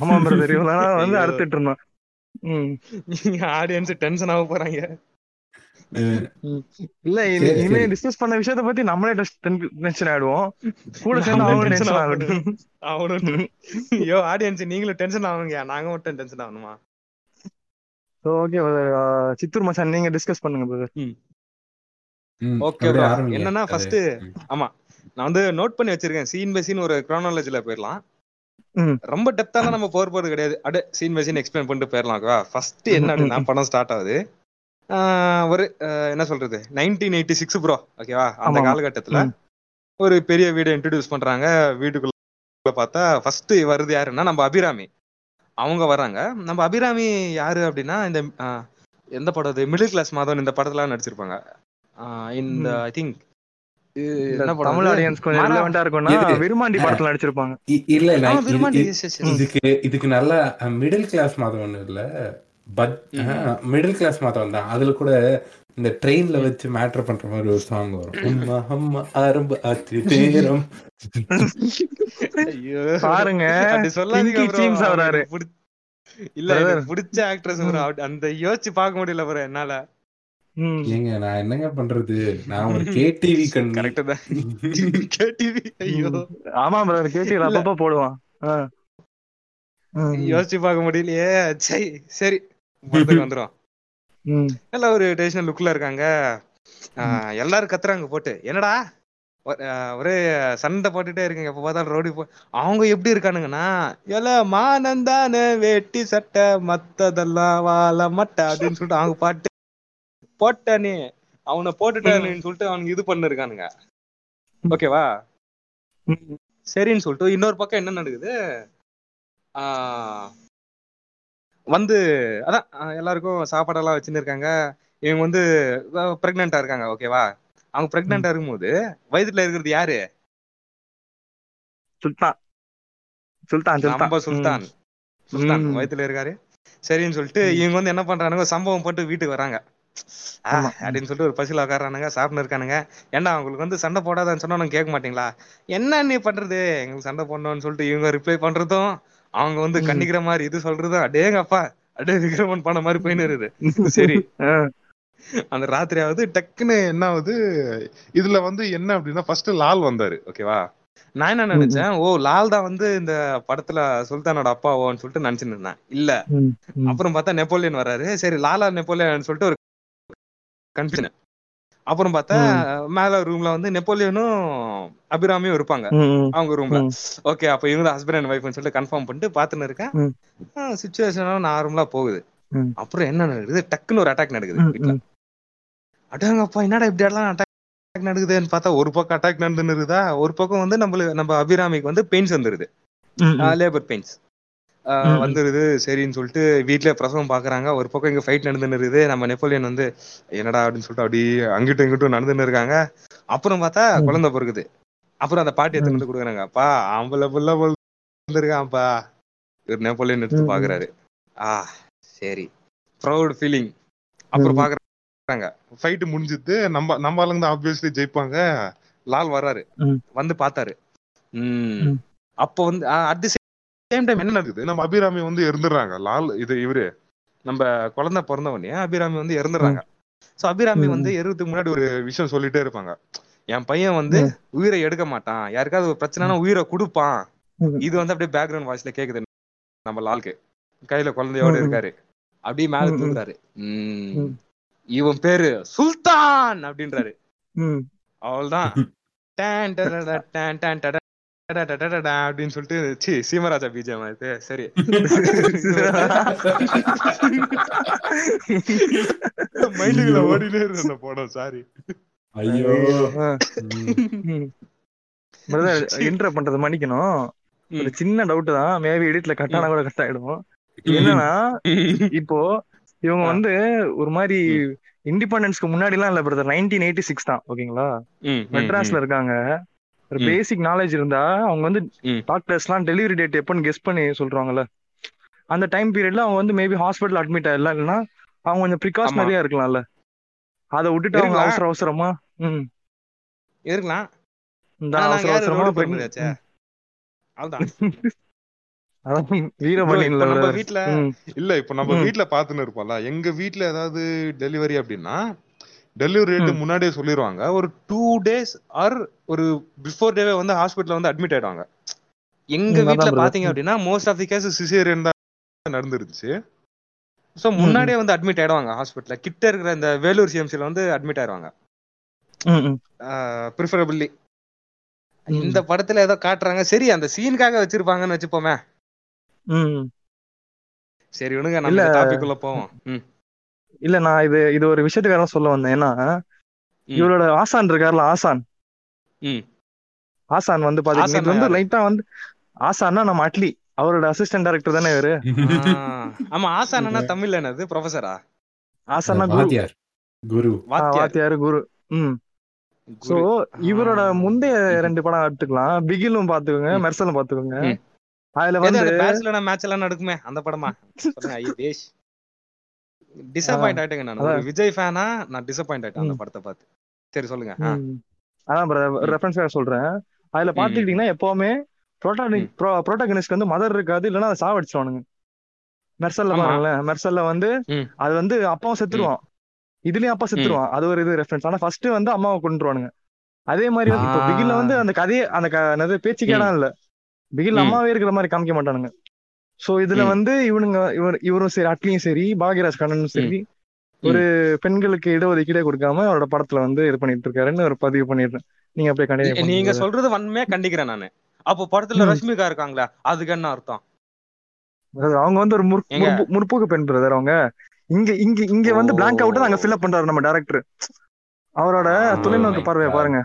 ஆமா பிரதர் இவ்வளவு (laughs) வந்து. அறுத்துட்டு இருந்தோம். ஆடியன்ஸ் டென்ஷன் ஆக போறாங்க. இல்ல இனிமே. டிஸ்கஸ் பண்ண விஷயத்த பத்தி நம்மளே டென்ஷன் ஆயிடுவோம். கூட (laughs) சேர்ந்து நம்மளே அவங்க tension டென்ஷன். ஆகட்டும். அவனும் ஐயோ ஆடியன்ஸ் நீங்களும் டென்ஷன் ஆகுங்க. நாங்க மட்டும் டென்ஷன் ஆகணுமா? ஓகே சித்தூர் மச்சான் நீங்க டிஸ்கஸ் பண்ணுங்க பிரதர் bro. என்னன்னா first- ஆமா நான் வந்து நோட் பண்ணி வச்சிருக்கேன். சீன் பை சீன் ஒரு குரோனாலஜில போயிடலாம். ம். ரொம்ப டெப்தாலாம் நம்ம போற போறது கிடையாது. அட சீன் பை சீன் எக்ஸ்பிளைன் பண்ணிட்டு போயிடலாம் ஓகேவா ஃபர்ஸ்ட் என்ன அப்படின்னா படம் ஸ்டார்ட் ஆகுது. ஆஹ் ஒரு என்ன சொல்றது? நைன்டீன் எயிட்டி சிக்ஸ் ப்ரோ ஓகேவா அந்த. காலகட்டத்துல. ஒரு பெரிய வீடை இன்ட்ரடியூஸ் பண்றாங்க. வீட்டுக்குள்ள பார்த்தா ஃபர்ஸ்ட் வருது யாருன்னா நம்ம அபிராமி. அவங்க வராங்க நம்ம அபிராமி யாரு அப்படின்னா இந்த ஆஹ், எந்த படம் அது? மிடில் கிளாஸ் மாதவன் இந்த படத்துல நடிச்சிருப்பாங்க. ஆஹ், இந்த. ஐ திங்க் இந்த என்ன படம்? தமிழ்? ஆடியன்ஸ் கொஞ்சம் ரிலவெண்டா இருக்கும்னா விருமாண்டி படத்துல நடிச்சிருப்பாங்க. இல்ல இல்ல. இதுக்கு இதுக்கு நல்ல மிடில் கிளாஸ் மாதம் ஒண்ணு இல்ல பட் மிடில் கிளாஸ் மாதம் தான். அதுல கூட இந்த ட்ரெயின்ல வச்சு மேட்டர் பண்ற மாதிரி ஒரு சாங் வரும். அம்மா அம்மா ஆரம்ப ஆச்சு தேரம் ஐயோ. பாருங்க. அப்படி சொல்லாதீங்க ஆகுறாரு. பிடி- இல்ல பிடிச்ச ஆக்ட்ரஸ் அந்த யோசிச்சு பார்க்க முடியல bro என்னால. ம். ஏங்க நான் என்னங்க பண்றது? நான் ஒரு கேடிவி கண்ணு கரெக்ட் தான். கேடிவி ஐயோ. ஆமா பிரதர் கேட்டி இல்ல. அப்பப்ப போடுவான். யோசிச்சு பார்க்க முடியலையே. சரி சரி. வந்துரும். நல்ல ஒரு ட்ரெடிஷனல் லுக்ல இருக்காங்க. எல்லாரும் கத்துறாங்க போட்டு. என்னடா? ஒரே சண்டை போட்டுட்டே இருக்கீங்க. எப்ப பார்த்தாலும் ரோடி போ அவங்க எப்படி இருக்கானுங்கன்னா எல மானந்தான வேட்டி சட்டை மத்ததெல்லாம் வாழ மட்டை அப்படின்னு சொல்லிட்டு அவங்க பாட்டு போட்டானே அவனை போட்டுட்டானேன்னு சொல்லிட்டு அவனுக்கு இது பண்ணிருக்கானுங்க. ஓகேவா. சரின்னு சொல்லிட்டு இன்னொரு பக்கம் என்ன நடக்குது? ஆஹ் வந்து அதான் எல்லாருக்கும் சாப்பாடெல்லாம் வச்சுன்னு இருக்காங்க. இவங்க வந்து பிரெக்னெண்டா இருக்காங்க ஓகேவா அவங்க பிரெக்னெண்டா இருக்கும்போது வயித்துல இருக்கிறது யாரு? சுல்தான். சுல்தான் நம்ம சுல்தான். சுல்தான் ம். வயித்துல இருக்காரு. சரின்னு சொல்லிட்டு இவங்க வந்து என்ன பண்றானுங்க? சம்பவம் போட்டு வீட்டுக்கு வராங்க. அப்படின்னு சொல்லிட்டு ஒரு பசியில உட்காரானுங்க சாப்பிட்டு இருக்கானுங்க. ஏன்டா அவங்களுக்கு வந்து சண்டை போடாதான்னு சொன்னா கேட்க மாட்டீங்களா? என்ன நீ பண்றது? எங்களுக்கு சண்டை போடணும்னு சொல்லிட்டு இவங்க ரிப்ளை பண்றதும் அவங்க வந்து. கண்டிக்கிற மாதிரி இது சொல்றதும் அடேங்கப்பா அடே விக்ரமன் பண்ண மாதிரி போயின்னு சரி. (laughs) அந்த ராத்திரியாவது டக்குன்னு என்ன ஆகுது? இதுல வந்து என்ன அப்படின்னா ஃபர்ஸ்ட் லால் வந்தாரு. ஓகேவா நான் என்ன நினைச்சேன்? ஓ லால் தான் வந்து இந்த படத்துல சுல்தானோட அப்பாவோன்னு சொல்லிட்டு நினைச்சுட்டு இருந்தேன். இல்ல. அப்புறம் பார்த்தா நெப்போலியன் வராரு சரி லாலா நெப்போலியன் சொல்லிட்டு ஒரு கன்ஃபியூஷன் அப்புறம் பார்த்தா மேல ரூம்ல வந்து நெப்போலியனும் அபிராமியும் இருப்பாங்க. அவங்க ரூம்ல ஓகே அப்ப இவங்க ஹஸ்பண்ட் அண்ட் ஒய்ஃப்னு சொல்லிட்டு கன்ஃபார்ம் பண்ணிட்டு பாத்துன்னு இருக்கேன். சுச்சுவேஷன் நார்மலா போகுது. அப்புறம் என்ன நடக்குது? டக்குன்னு ஒரு அட்டாக் நடக்குது வீட்டுல அடங்கப்பா என்னடா இப்படி எல்லாம் அட்டாக் நடக்குதுன்னு பார்த்தா ஒரு பக்கம் அட்டாக் நடந்துன்னு இருக்குதா? ஒரு பக்கம் வந்து நம்மளுக்கு நம்ம அபிராமிக்கு வந்து பெயின்ஸ் வந்துருது. Labour pains. வந்துருது. சரின்னு சொல்லிட்டு வீட்லயே பிரசவம் பாக்குறாங்க. ஒரு பக்கம் இங்க ஃபைட் நடந்துன்னு இருக்குது. நம்ம நெப்போலியன் வந்து என்னடா? அப்படின்னு சொல்லிட்டு அப்படி அங்கிட்டும் இங்கிட்டும் நடந்துன்னு இருக்காங்க. அப்புறம் பார்த்தா. குழந்தை பிறகுது அப்புறம் அந்த பாட்டி எடுத்து வந்து கொடுக்குறாங்க. அப்பா ஆம்பளை புள்ள வந்திருக்கான்ப்பா இவர் நெப்போலியன் எடுத்து. பாக்குறாரு. ஆ சரி. ப்ரௌட் ஃபீலிங் அப்புறம். பாக்குறாங்க. ஃபைட் முடிஞ்சுது நம்ம நம்ம ஆளுங்க தான் ஆப்வியஸ்லி ஜெயிப்பாங்க. லால் வர்றாரு. வந்து பார்த்தாரு. ம். ம். அப்போ வந்து அட் தி சேம் டைம் என்ன நடக்குது நம்ம அபிராமி வந்து இருந்துடுறாங்க லால் இது இவரு நம்ம குழந்தை பிறந்த உடனே அபிராமி வந்து இறந்துடுறாங்க சோ அபிராமி. வந்து இறதுக்கு முன்னாடி ஒரு விஷயம் சொல்லிட்டே இருப்பாங்க என் பையன் வந்து. உயிரை எடுக்க மாட்டான் யாருக்காவது ஒரு பிரச்சனைனா உயிரை கொடுப்பான். இது வந்து அப்படியே பேக்ரவுண்ட் வாய்ஸ்ல கேக்குது நம்ம லால்க்கு கையில குழந்தையோட. இருக்காரு அப்படியே மேல. ம். இவன் பேரு சுல்தான் அப்படின்றாரு. அவள்தான் அப்படின்னு சொல்லிட்டு சி சீமராஜா பிஜிஎம் இது சரி. மைண்டுக்குள்ள ஓடினே இருக்கு அந்த படம் சாரி ஐயோ. intro பண்றது மன்னிக்கணும். ஒரு சின்ன டவுட் தான். மேபி எடிட்ல கட் ஆனா கூட கட் ஆயிடும். என்னன்னா இப்போ இவங்க. வந்து ஒரு மாதிரி இண்டிபெண்டன்ஸ்க்கு முன்னாடி எல்லாம் இல்ல பிரதர் நைன்டீன் எயிட்டி சிக்ஸ் தான் ஓகேங்களா மெட்ராஸ்ல இருக்காங்க. ஒரு. பேசிக் நாலேஜ் இருந்தா அவங்க வந்து ம். டாக்டர்ஸ் எல்லாம் டெலிவரி டேட் எப்பன்னு கெஸ் பண்ணி சொல்றாங்கல்ல அந்த டைம் பீரியட்ல அவங்க வந்து மேபி ஹாஸ்பிட்டல் அட்மிட் ஆயிடலாம் இல்லைன்னா அவங்க கொஞ்சம் ப்ரிகாஷனரியா இருக்கலாம்ல அதை விட்டுட்டு அவங்க. அவசர அவசரமா ம் இருக்கலாம் இந்த அவசர அவசரமா. (laughs) வீட்ல இல்ல இப்ப நம்ம. வீட்ல பாத்துன்னு இருப்போம்ல எங்க வீட்ல ஏதாவது டெலிவரி அப்படின்னா டெலிவரி ரேட். முன்னாடியே சொல்லிடுவாங்க ஒரு டூ டேஸ் ஆர் ஒரு பிஃபோர் டேவே வந்து ஹாஸ்பிட்டல்ல வந்து அட்மிட் ஆயிடுவாங்க. எங்க brother. பாத்தீங்க அப்படின்னா most of the case caesarean தான் நடந்துருச்சு. சோ முன்னாடியே வந்து அட்மிட் ஆயிடுவாங்க ஹாஸ்பிட்டல்ல கிட்ட இருக்கிற இந்த வேலூர் சிஎம்சில வந்து அட்மிட் ஆயிடுவாங்க. ம், ம். ப்ரிஃபரபிளி ம். இந்த படத்துல ஏதோ காட்டுறாங்க. சரி அந்த சீனுக்காக வச்சிருப்பாங்கன்னு வச்சுப்போமே. சரி விடுங்க. நம்ம டாபிக் போவோம். ம், இல்ல நான் இது இது ஒரு விஷயத்துக்காக சொல்ல வந்தேன். ஏன்னா. இவரோட ஆசான் இருக்கார்ல ஆசான். ம். ஆசான் வந்து பாத்தீங்கன்னா வந்து? லைட்டா வந்து ஆசான்னா நம்ம அட்லி. அவரோட அசிஸ்டன்ட் டைரக்டர் தானே இவரு? ஆமா ஆசானா தமிழ்ல என்னது? ப்ரொஃபஸரா ஆசான்னா குரு. வாத்தியார். குரு. வாத்தியார். குரு. ம். சோ. இவரோட. முந்தைய ரெண்டு படம் எடுத்துக்கலாம். பிகிலும் பாத்துக்கோங்க. மெர்சலும் பாத்துக்கோங்க. அதுல வந்து பேச்சுலர் மேட்ச் எல்லாம் நடக்குமே அந்த படமா? (laughs) சொல்லுங்க ஐ தேஷ் டிசப்பாயிண்ட் ஆயிட்டேங்க நான். விஜய் ஃபேனா நான் டிசப்பாயிண்ட் ஆயிட்டேன் அந்த. படத்தை பார்த்து. சரி சொல்லுங்க. அதான். ரெஃபரன்ஸ் சொல்றேன். அதுல பாத்துக்கிட்டீங்கன்னா எப்பவுமே ப்ரோட்டாகனிஸ்ட் வந்து மதர் இருக்காது இல்லைன்னா அதை சாவடிச்சிருவானுங்க. மெர்சல்ல. பாருங்களேன். மெர்சல்ல வந்து. அது வந்து அப்பாவும் செத்துருவான். இதுலயும் அப்பா செத்துருவான். அது ஒரு இது ரெஃபரன்ஸ் ஆனா ஃபர்ஸ்ட் வந்து அம்மாவை கொண்டுருவானுங்க அதே மாதிரி வந்து இப்போ. பிகில்ல வந்து அந்த கதையே அந்த க- என்னது பேச்சுக்கு இடம் இல்ல. பிகில். அம்மாவே இருக்கிற மாதிரி காமிக்க மாட்டானுங்க. சோ இதுல. வந்து இவனுங்க இவர் இவரும் சரி அட்லியும் சரி பாக்யராஜ் கண்ணனும் சரி ஒரு பெண்களுக்கு இடஒதுக்கீடே கொடுக்காம அவரோட படத்துல வந்து இது பண்ணிட்டு இருக்காருன்னு ஒரு பதிவு பண்ணிடுறேன் நீங்க அப்படியே நீ- நீங்க சொல்றது வன்மையா கண்டிக்கிறேன் நானு. அப்போ படத்துல. ரஷ்மிகா இருக்காங்களா? அதுக்கு என்ன அர்த்தம்? அவங்க வந்து ஒரு முற்போக்கு பெண் பிரதர் அவங்க. இங்க இங்க இங்க வந்து. பிளாங்க் அவுட் அங்க ஃபில் பண்றாரு நம்ம டைரக்டர் அவரோட தொலைநோக்கு பார்வையை பாருங்க.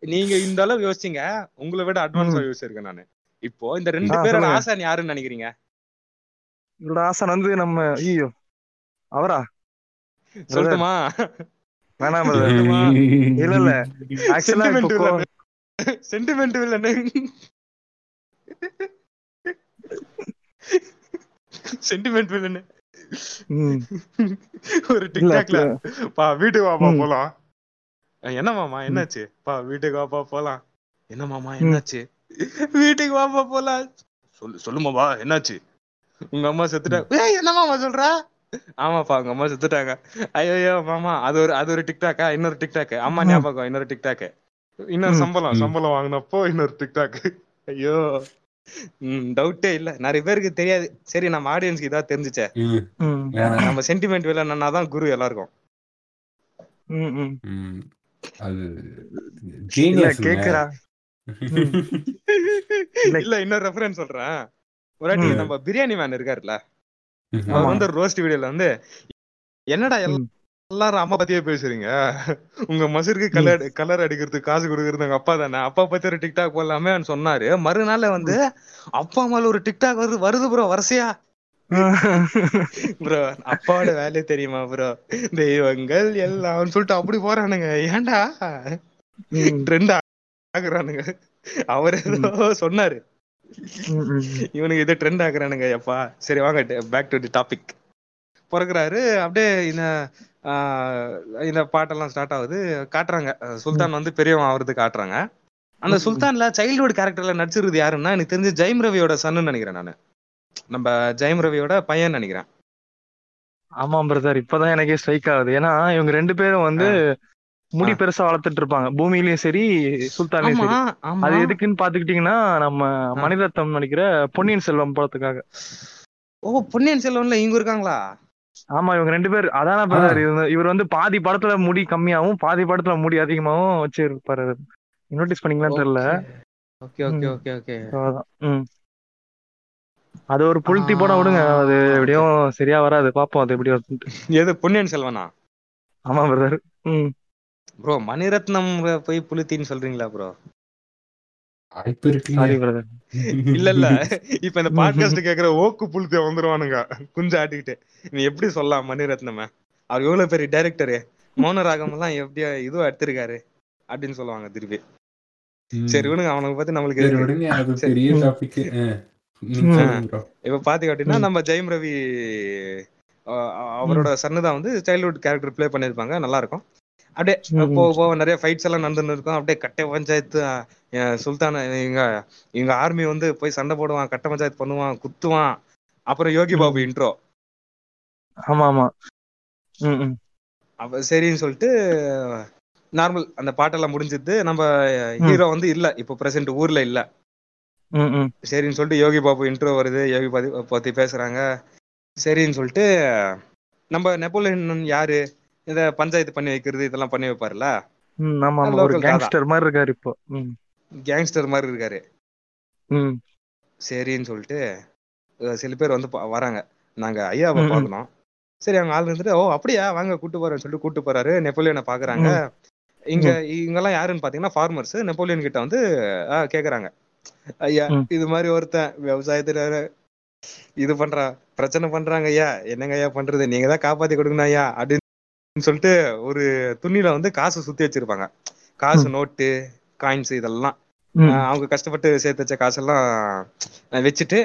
நீங்க இந்த அளவு யோசிச்சீங்க உங்களை விட அட்வான்ஸா யோசிச்சிருக்கேன் நானு. இப்போ இந்த ரெண்டு பேரோட. ஆசான் யாருன்னு நினைக்கிறீங்க? இதோட ஆசான் வந்து நம்ம ஐயோ அவரா? சொல்லட்டுமா வேணாம். இல்ல இல்ல. ஆக்சுவலா. சென்டிமெண்ட் இல்லன்னு சென்டிமெண்ட் இல்லன்னு ஒரு டிக்டாக்ல பா வீட்டுக்கு வாப்பா. போலாம். என்ன மாமா? என்னாச்சு? பா வீட்டுக்கு வாப்பா போலாம். என்ன மாமா? என்னாச்சு? வீட்டுக்கு வாப்பா போலாம். சொல்லு சொல்லு மாமா என்னாச்சு? உங்க அம்மா செத்துட்டா ஏய் என்ன மாமா சொல்ற? ஆமாப்பா உங்க அம்மா செத்துட்டாங்க. ஐயோ மாமா அது ஒரு அது ஒரு டிக்டாக்கா இன்னொரு டிக்டாக் அம்மா. ஞாபகம் இன்னொரு டிக்டாக் இன்னொரு. சம்பளம். சம்பளம் வாங்கினப்போ இன்னொரு டிக்டாக் ஐயோ. ம் டவுட்டே இல்ல. நிறைய பேருக்கு தெரியாது. சரி நம்ம ஆடியன்ஸ்க்கு இதா தெரிஞ்சுச்சே. நம்ம சென்டிமெண்ட் வேலைன்னா தான் குரு எல்லாருக்கும். ம், ம். ம், அது. கேக்குறா. (laughs) இல்ல. இன்னொரு ரெஃபரன்ஸ் சொல்றேன். ஒரு வாட்டி. நம்ம பிரியாணி மேன் இருக்காருல்ல அவர். வந்து ரோஸ்ட் வீடியோல வந்து என்னடா. எல்லாரும் அம்மா பத்தியே பேசுறீங்க? உங்க மசருக்கு கலர் கலர் அடிக்கிறதுக்கு காசு கொடுக்கறது உங்க அப்பா தானே? அப்பா பத்தி ஒரு டிக்டாக் போடலாமே சொன்னாரு. மறுநாள் வந்து அப்பா மேல ஒரு டிக்டாக் வருது வருது ப்ரோ வரிசையா? ப்ரோ அப்பாவோட வேலையை தெரியுமா ப்ரோ தெய்வங்கள் எல்லாம் சொல்லிட்டு அப்படி போறானுங்க. ஏன்டா? ட்ரெண்ட் ஆகுறானுங்க. அவர் ஏதோ சொன்னாரு. இவனுக்கு இது ட்ரெண்ட் ஆகுறானுங்க எப்பா. சரி வாங்க பேக் டு தி டாபிக் பிறகுறாரு அப்படியே இந்த இந்த பாட்டெல்லாம் ஸ்டார்ட் ஆகுது. காட்டுறாங்க. சுல்தான் வந்து பெரியவன் ஆகுறது காட்டுறாங்க. அந்த. சுல்தான்ல சைல்ட்ஹுட் கேரக்டர்ல நடிச்சிருது யாருன்னா எனக்கு தெரிஞ்சு ஜெயம் ரவியோட சன்னு நினைக்கிறேன் நானு. நம்ம ஜெயம் ரவியோட பையன் நினைக்கிறேன். ஆமா பிரதர் இப்பதான் எனக்கே ஸ்ட்ரைக் ஆகுது. ஏன்னா இவங்க ரெண்டு பேரும் வந்து முடி. பெருசா வளர்த்துட்டு இருப்பாங்க பூமியிலயும் சரி சுல்தான்லயும் சரி. அது எதுக்குன்னு பாத்துக்கிட்டீங்கன்னா நம்ம மணிரத்னம் நடிக்கிற பொன்னியின் செல்வம் படத்துக்காக. ஓ பொன்னியின் செல்வன்ல இங்க இருக்காங்களா? ஆமா இவங்க ரெண்டு பேர். அதான பிரதர். இவர் வந்து பாதி படத்துல முடி கம்மியாவும் பாதி படத்துல முடி அதிகமாவும் வச்சிருப்பாரு நோட்டீஸ் பண்ணீங்களான்னு தெரியல. ஓகே. ஓகே. ஓகே ஓகே அதான். அது ஒரு புல்டி படம் விடுங்க. அது. எப்படியும் சரியா வராது. பாப்போம் அது எப்படி வருதுன்ட்டு. எது பொன்னியின் செல்வனா? ஆமா பிரதர். ம். ப்ரோ மணிரத்னம் போய் புலித்தின்னு சொல்றீங்களா ப்ரோ வாய்ப்பு இல்ல இல்ல இப்ப இந்த பாட்காஸ்ட் கேக்குற ஓக்கு புழுத்திய வந்துருவானுங்க. குஞ்சு ஆட்டிக்கிட்டு. நீ எப்படி சொல்லலாம் மணிரத்னம? அவர் எவ்வளவு பெரிய டைரக்டரு மௌன ராகம் எல்லாம் எப்படி இதுவும் எடுத்திருக்காரு அப்படின்னு சொல்லுவாங்க திருப்பி. சரி விடுங்க. அவனுக்கு பத்தி நம்மளுக்கு. இப்ப பாத்தீங்க அப்படின்னா. நம்ம ஜெயம் ரவி அவரோட சன்னு தான் வந்து சைல்ட்ஹுட் கேரக்டர் ப்ளே பண்ணிருப்பாங்க நல்லா இருக்கும். அப்படியே. போக போக நிறைய ஃபைட்ஸ் எல்லாம் நடந்துன்னு இருக்கும். அப்படியே கட்டை பஞ்சாயத்து சுல்தான் இங்க இங்க ஆர்மி வந்து போய் சண்டை போடுவான் கட்ட பஞ்சாயத்து பண்ணுவான் குத்துவான். அப்புறம் யோகி பாபு. இன்ட்ரோ ஆமா ஆமா அப்ப சரின்னு சொல்லிட்டு நார்மல் அந்த பாட்டெல்லாம் முடிஞ்சிது நம்ம ஹீரோ வந்து இல்ல. இப்போ பிரசன்ட் ஊர்ல இல்ல. சரின்னு சொல்லிட்டு யோகி பாபு இன்ட்ரோ வருது. யோகி பாபு பத்தி பேசுறாங்க. சரின்னு சொல்லிட்டு நம்ம நெப்போலியன் யாரு? இத பஞ்சாயத்து பண்ணி வைக்கிறது இதெல்லாம் பண்ணி வைப்பாருல்ல? ஆமா ஒரு கேங்ஸ்டர் மாதிரி இருக்காரு இப்போ. கேங்ஸ்டர் மாதிரி இருக்காரு. சரின்னு சொல்லிட்டு சில பேர் வந்து வராங்க. நாங்க ஐயாவை ம். பார்க்கணும் சரி அவங்க ஆள் இருந்துட்டு ஓ அப்படியா வாங்க கூட்டு போறேன்னு சொல்லிட்டு கூட்டு போறாரு. நெப்போலியனை பாக்குறாங்க. இங்க இவங்கெல்லாம் யாருன்னு பாத்தீங்கன்னா ஃபார்மர்ஸ் நெப்போலியன் கிட்ட வந்து கேக்குறாங்க. ஐயா. இது மாதிரி ஒருத்தன் விவசாயத்துல இது பண்றான் பிரச்சனை பண்றாங்க ஐயா. என்னங்க ஐயா பண்றது? நீங்க தான் காப்பாத்தி கொடுக்கணும் ஐயா அப்படின்னு சொல்லிட்டு ஒரு துணியில வந்து காசு சுத்தி வச்சிருப்பாங்க. காசு நோட்டு காயின்ஸ் இதெல்லாம். அவங்க கஷ்டப்பட்டு சேர்த்து வச்ச காசெல்லாம் வச்சுட்டு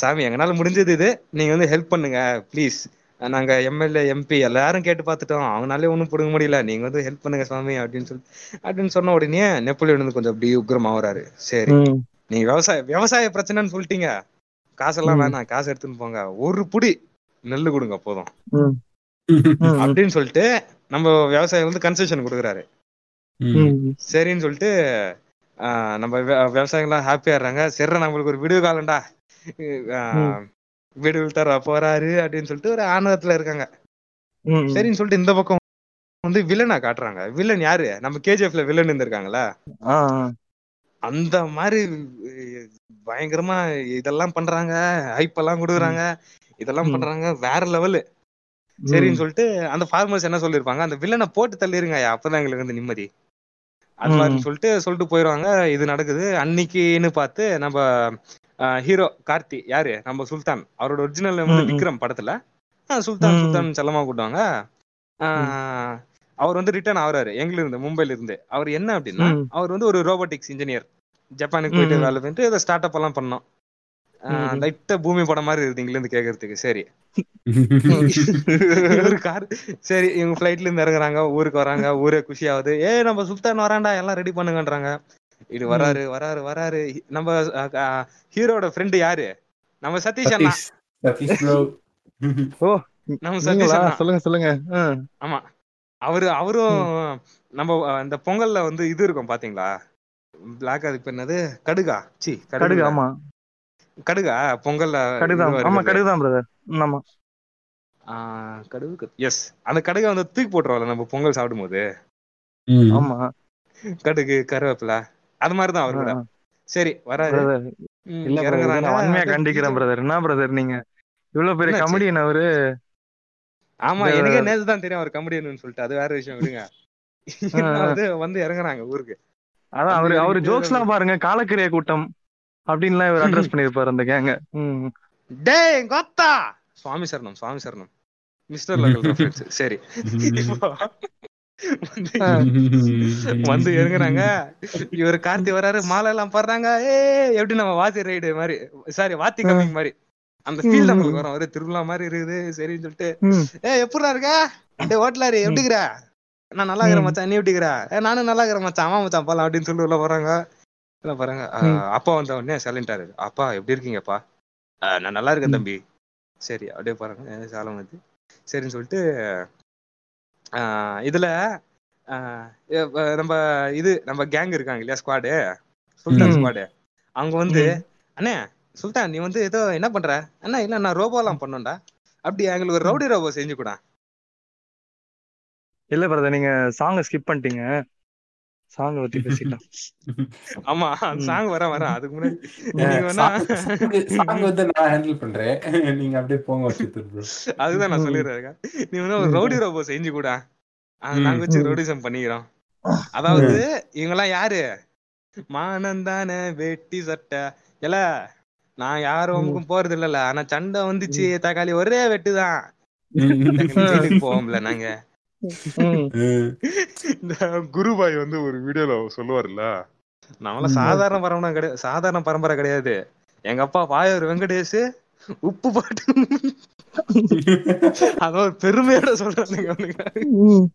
சாமி எங்கனால முடிஞ்சது இது. நீங்க வந்து ஹெல்ப் பண்ணுங்க ப்ளீஸ் நாங்க எம்எல்ஏ எம்பி எல்லாரும் கேட்டு பார்த்துட்டோம். அவனாலே ஒன்றும் பிடுங்க முடியல. நீங்க வந்து ஹெல்ப் பண்ணுங்க சாமி அப்படின்னு சொல்லி அப்படின்னு சொன்ன உடனே நெப்போலியன் வந்து கொஞ்சம் அப்படி உக்ரமா வராரு சரி நீங்க விவசாய விவசாய பிரச்சனைன்னு சொல்லிட்டீங்க. காசெல்லாம். வேணாம். காசு எடுத்துன்னு போங்க. ஒரு புடி நெல்லு கொடுங்க போதும். அப்படின்னு சொல்லிட்டு நம்ம விவசாயம் வந்து கன்செஷன் கொடுக்குறாரு. சரின்னு சொல்லிட்டு ஆஹ் நம்ம விவ- விவசாயிகள்லாம் ஹாப்பியா இருறாங்க சரி நம்மளுக்கு ஒரு விடுவு காலம்டா. ஆஹ் விடுவு தர போறாரு அப்படின்னு சொல்லிட்டு ஒரு ஆனந்தத்துல இருக்காங்க. ம் சரின்னு சொல்லிட்டு இந்த பக்கம் வந்து வில்லனா காட்டுறாங்க. வில்லன் யாரு? நம்ம கேஜிஎஃப்ல வில்லன் இருந்திருக்காங்கல்ல? ஆ அந்த மாதிரி பயங்கரமா இதெல்லாம் பண்றாங்க. ஹைப் எல்லாம் கொடுக்குறாங்க. இதெல்லாம். பண்றாங்க. வேற லெவலு சரின்னு சொல்லிட்டு அந்த ஃபார்மர்ஸ் என்ன சொல்லிருப்பாங்க? அந்த வில்லனை போட்டு தள்ளிருங்க அப்பதான் எங்களுக்கு வந்து நிம்மதி. அது மாதிரி. சொல்லிட்டு சொல்லிட்டு போயிடுவாங்க இது நடக்குது. அன்னைக்குன்னு பார்த்து நம்ம ஹீரோ கார்த்தி யாரு? நம்ம சுல்தான். அவரோட ஒரிஜினல் வந்து. விக்ரம் படத்துல. சுல்தான். சுல்தான் செல்லமா கூட்டுவாங்க அவர் வந்து ரிட்டர்ன் ஆகுறாரு. எங்கல இருந்து மும்பைல இருந்து அவர் என்ன அப்படின்னா. அவர் வந்து ஒரு ரோபோட்டிக்ஸ் இன்ஜினியர் ஜப்பானுக்கு போயிட்டு. வேலை பண்ணிட்டு ஸ்டார்ட் அப் எல்லாம் பண்ணோம். லைட்டா பூமி படம் மாதிரி இருக்குது இங்கில இருந்து கேக்குறதுக்கு. சரி. (laughs) ஒரு கார் சரி இவங்க ஃபிளைட்ல இருந்து இறங்குறாங்க ஊருக்கு வராங்க ஊரே குஷி ஆகுது ஏ நம்ம சுல்தான் வரான்டா எல்லாம் ரெடி பண்ணுங்கன்றாங்க. இது வராரு வராரு வராரு. நம்ம ஹீரோட ஃப்ரெண்டு யாரு? நம்ம சதீஷ் அண்ணா. ஓ நம்ம சதீஷ் சொல்லுங்க சொல்லுங்க. ஆமா. அவரு அவரும் நம்ம இந்த பொங்கல்ல வந்து இது இருக்கும் பாத்தீங்களா? பிளாக் அதுக்கு என்னது கடுகா. சி கடுகு ஆமா. கடுகா? பொங்கல்ல கடுகுதான். ஆமா வருது. கடுகுதான் பிரதர் ஆமா. ஆஹ், கடுகு எஸ் அந்த கடுகை வந்து தூக்கி போட்டுருவோம்ல நம்ம பொங்கல் சாப்பிடும்போது. ஆமா. கடுகு கருவேப்பிலை அது மாதிரிதான் அவர் கூட. ஆ, சரி வன்மையா அப்படியே கண்டிக்கிறேன் பிரதர் என்ன பிரதர் நீங்க? இவ்வளவு பெரிய? கமெடியன் அவரு. ஆமா எனக்கே நேத்து தான் தெரியும் அவர் கமெடியன் சொல்லிட்டு. அது வேற விஷயம் விடுங்க. (laughs) வந்து வந்து இறங்குறாங்க ஊருக்கு. அதான் அவரு அவரு ஜோக்ஸ் எல்லாம் பாருங்க காலக்கிரிய கூட்டம். அப்படின்லாம் இவர் அட்ரஸ் பண்ணிருப்பாரு அந்த கேங்க டேய் கொத்தா சுவாமி சரணம் சுவாமி சரணம். மிஸ்டர் சரி. வந்து இறங்குறாங்க. இவர் கார்த்தி வராரு மாலை எல்லாம் போடுறாங்க. ஏ எப்படி நம்ம வாத்தி ரைடு மாதிரி சாரி வாத்தி கம்மிங் மாதிரி. அந்த ஃபீல் நம்மளுக்கு வரும். ஒரே திருவிழா மாதிரி இருக்குது சரின்னு சொல்லிட்டு. ஏ எப்படா இருக்க? டே ஓட்டலாரு எப்படிங்கிற நான் நல்லா இருக்கிறேன் மச்சான். நீ எப்படிங்கிற ஏ நானும் நல்லா இருக்கிறேன் மச்சான். ஆமா மச்சான் போலாம் அப்படின்னு சொல்லி உள்ள போறாங்க. உள்ள போறாங்க ஆ, ம். அப்பா வந்த உடனே சைலண்டாரு அப்பா எப்படி இருக்கீங்கப்பா? "ஆ, நான் நல்லா இருக்கேன். தம்பி. சரி அப்படியே பாருங்க. சாலம் வந்து. சரின்னு சொல்லிட்டு இதுல நம்ம இது நம்ம கேங் இருக்காங்க இல்லையா ஸ்குவாடு சுல்தான். ஸ்குவாடு அவங்க வந்து. அண்ணே சுல்தான் நீ வந்து ஏதோ என்ன பண்ற? அண்ணா இல்ல நான் ரோபோலாம் பண்ணோம்டா. அப்படி எங்களுக்கு ஒரு ரவுடி ரோபோ செஞ்சு கூட. இல்ல பிரதர் நீங்க சாங்க ஸ்கிப் பண்ணிட்டீங்க. சாங்க பத்தி பேசிட்டோம் (laughs) ஆமா. சாங் வர வர. அதுக்கு முன்னாடி சாங் வந்து நான் ஹேண்டில் பண்றேன். நீங்க அப்படியே போங்க அதுதான் நான். சொல்லிடுறேன் நீ வந்து ஒரு. ரவுடி ரோபோ செஞ்சு கூட. நாங்க வச்சு. ரவுடிசம் பண்ணிக்கிறோம். அதாவது இவங்க எல்லாம் யாரு? மானந்தானே வெட்டி சட்டை. இல்ல நான் யாரும் போறது இல்லல ஆனா சண்டை வந்துச்சு தக்காளி ஒரே வெட்டுதான். போவோம்ல நாங்க. இந்த குருபாய் வந்து ஒரு வீடியோல சொல்லுவார்ல நம்மள. சாதாரண பரம்பரை கிடையாது சாதாரண பரம்பரை கிடையாது எங்க அப்பா பாயூர் வெங்கடேஷ் உப்பு பாட்டு (laughs) அத ஒரு பெருமையோட. ம்.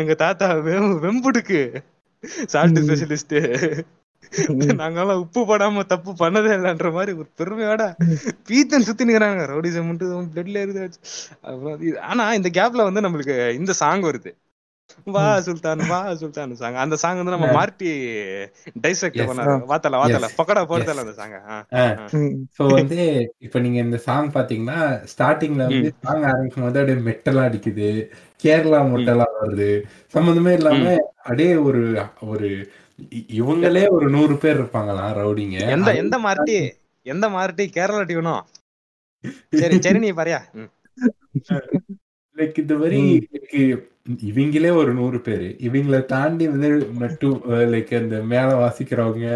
எங்க தாத்தா வெம் வெம்புடுக்கு சால்ட். ஸ்பெஷலிஸ்ட் நாங்கெல்லாம் உப்பு போடாம தப்பு பண்ணதே இல்லைன்ற மாதிரி ஒரு பெருமையோட பீத்தன் சுத்தி நிக்கிறாங்க ரவுடிசம் மட்டும் பிளட்ல இருந்து அப்புறம் ஆனா இந்த கேப்ல வந்து நம்மளுக்கு இந்த சாங் வருது. வா சுல்தான் வா சுல்தான் சாங் அந்த சாங் வந்து நம்ம மார்ட்டி டைசெக்ட். பண்ணாரு. வாத்தல வாத்தல. பக்கடா போடுதல. அந்த சாங்க ம். சோ வந்து இப்ப நீங்க இந்த சாங் பாத்தீங்கன்னா ஸ்டார்டிங்ல வந்து சாங் ஆரம்பிக்கும் போது அப்படியே மெட்டலா அடிக்குது. கேரளா மொட்டெல்லாம் வருது. சம்மந்தமே இல்லாம அப்படியே ஒரு ஒரு இவங்களே ஒரு நூறு பேர் இருப்பாங்களாம் ரவுடிங்க எந்த எந்த மார்ட்டி எந்த மார்ட்டி கேரளா டியூனும் சரி சரி நீ பாரியா. லைக் இந்த மாதிரி இவங்களே ஒரு நூறு பேரு இவங்கள தாண்டி வந்து நட்டு லைக் அந்த மேல வாசிக்கிறவங்க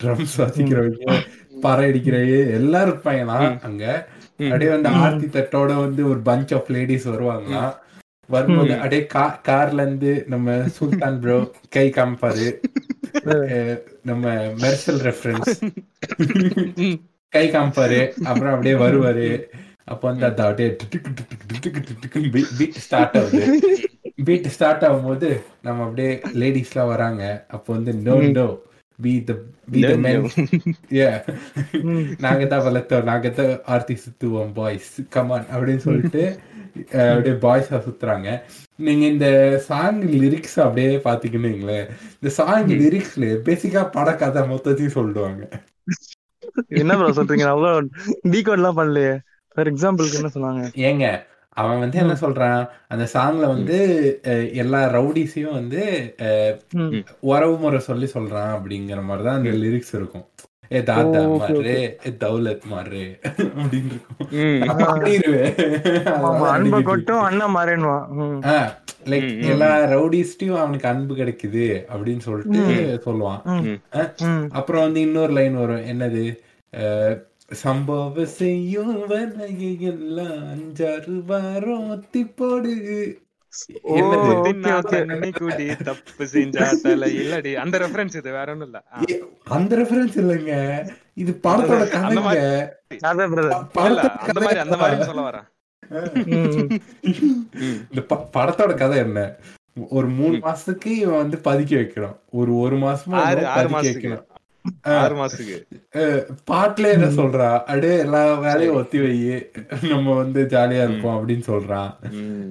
ட்ரம்ஸ் வாசிக்கிறவங்க பறை அடிக்கிறவங்க எல்லாரும் இருப்பாங்களாம் ம். அங்க. அப்படியே வந்து. ஆர்த்தி தட்டோட வந்து ஒரு பஞ்ச் ஆஃப் லேடிஸ் வருவாங்களாம் வரும்போது. அப்படியே கா கார்ல இருந்து நம்ம சுல்தான் ப்ரோ கை காமிப்பாரு (laughs) நம்ம மெர்சல் ரெஃபரன்ஸ். கை காமிப்பாரு அப்புறம் அப்படியே வருவாரு. அப்ப வந்து அது அப்படியே பீட் ஸ்டார்ட் ஆகுது. பீட் ஸ்டார்ட் ஆகும்போது நம்ம அப்படியே லேடிஸ் எல்லாம் வராங்க. அப்போ வந்து no. No be the be the men ம். நாங்க தான் வளர்த்தோம். நாங்க தான் ஆர்த்தி சுத்துவோம் பாய்ஸ் கமான் அப்படின்னு சொல்லிட்டு அப்படியே பாய்ஸா சுத்துறாங்க. நீங்க இந்த சாங் லிரிக்ஸ் அப்படியே பாத்தீங்கன்னு இந்த சாங் லிரிக்ஸ்ல பேசிக்கா படக்கதை மொத்தத்தையும் சொல்லிடுவாங்க என்ன ப்ரோ சொல்றீங்க? அவ்வளோ டீகோட் எல்லாம் பண்ணலையே. ஃபார் எக்ஸாம்பிளுக்கு என்ன சொன்னாங்க? ஏங்க அவன் வந்து என்ன சொல்றான்? அந்த சாங்ல வந்து எல்லா ரவுடிஸையும் வந்து. உறவு முறை சொல்லி சொல்றான் அப்படிங்கிற மாதிரி தான் அந்த லிரிக்ஸ் இருக்கும். ஏ தாத்தா மாறு ஏ தௌலத் மாறு அப்படின்னு இருக்கும். அண்ணன். எல்லா ரவுடிஸ்டையும் அவனுக்கு அன்பு கிடைக்குது அப்படின்னு சொல்லிட்டு சொல்லுவான். அப்புறம் வந்து இன்னொரு லைன் வரும். என்னது? சம்பவ செய்யும் வரையெல்லாம் அஞ்சாறு வாரம் ஒத்தி போடு. தப்பு செஞ்சா தலை. இல்லடி அந்த ரெஃபரன்ஸ் இது வேற ஒண்ணும் இல்ல. அந்த ரெஃபரன்ஸ் இல்லைங்க. இது படத்தோட கதைங்க. அந்த மாதிரி அந்த கதை மாதிரி சொல்ல வரேன். இந்த ப- படத்தோட கதை என்ன? ஒரு மூணு மாசத்துக்கு இவன் வந்து பதுக்கி வைக்கிறான் ஒரு ஒரு மாசமா பதுக்கி வைக்கிறான் ஆறு மாசத்துக்கு. பாட்டுல என்ன சொல்றா? அடே எல்லா வேலையும் ஒத்தி வை. நம்ம வந்து ஜாலியா இருப்போம் அப்படின்னு சொல்றான்.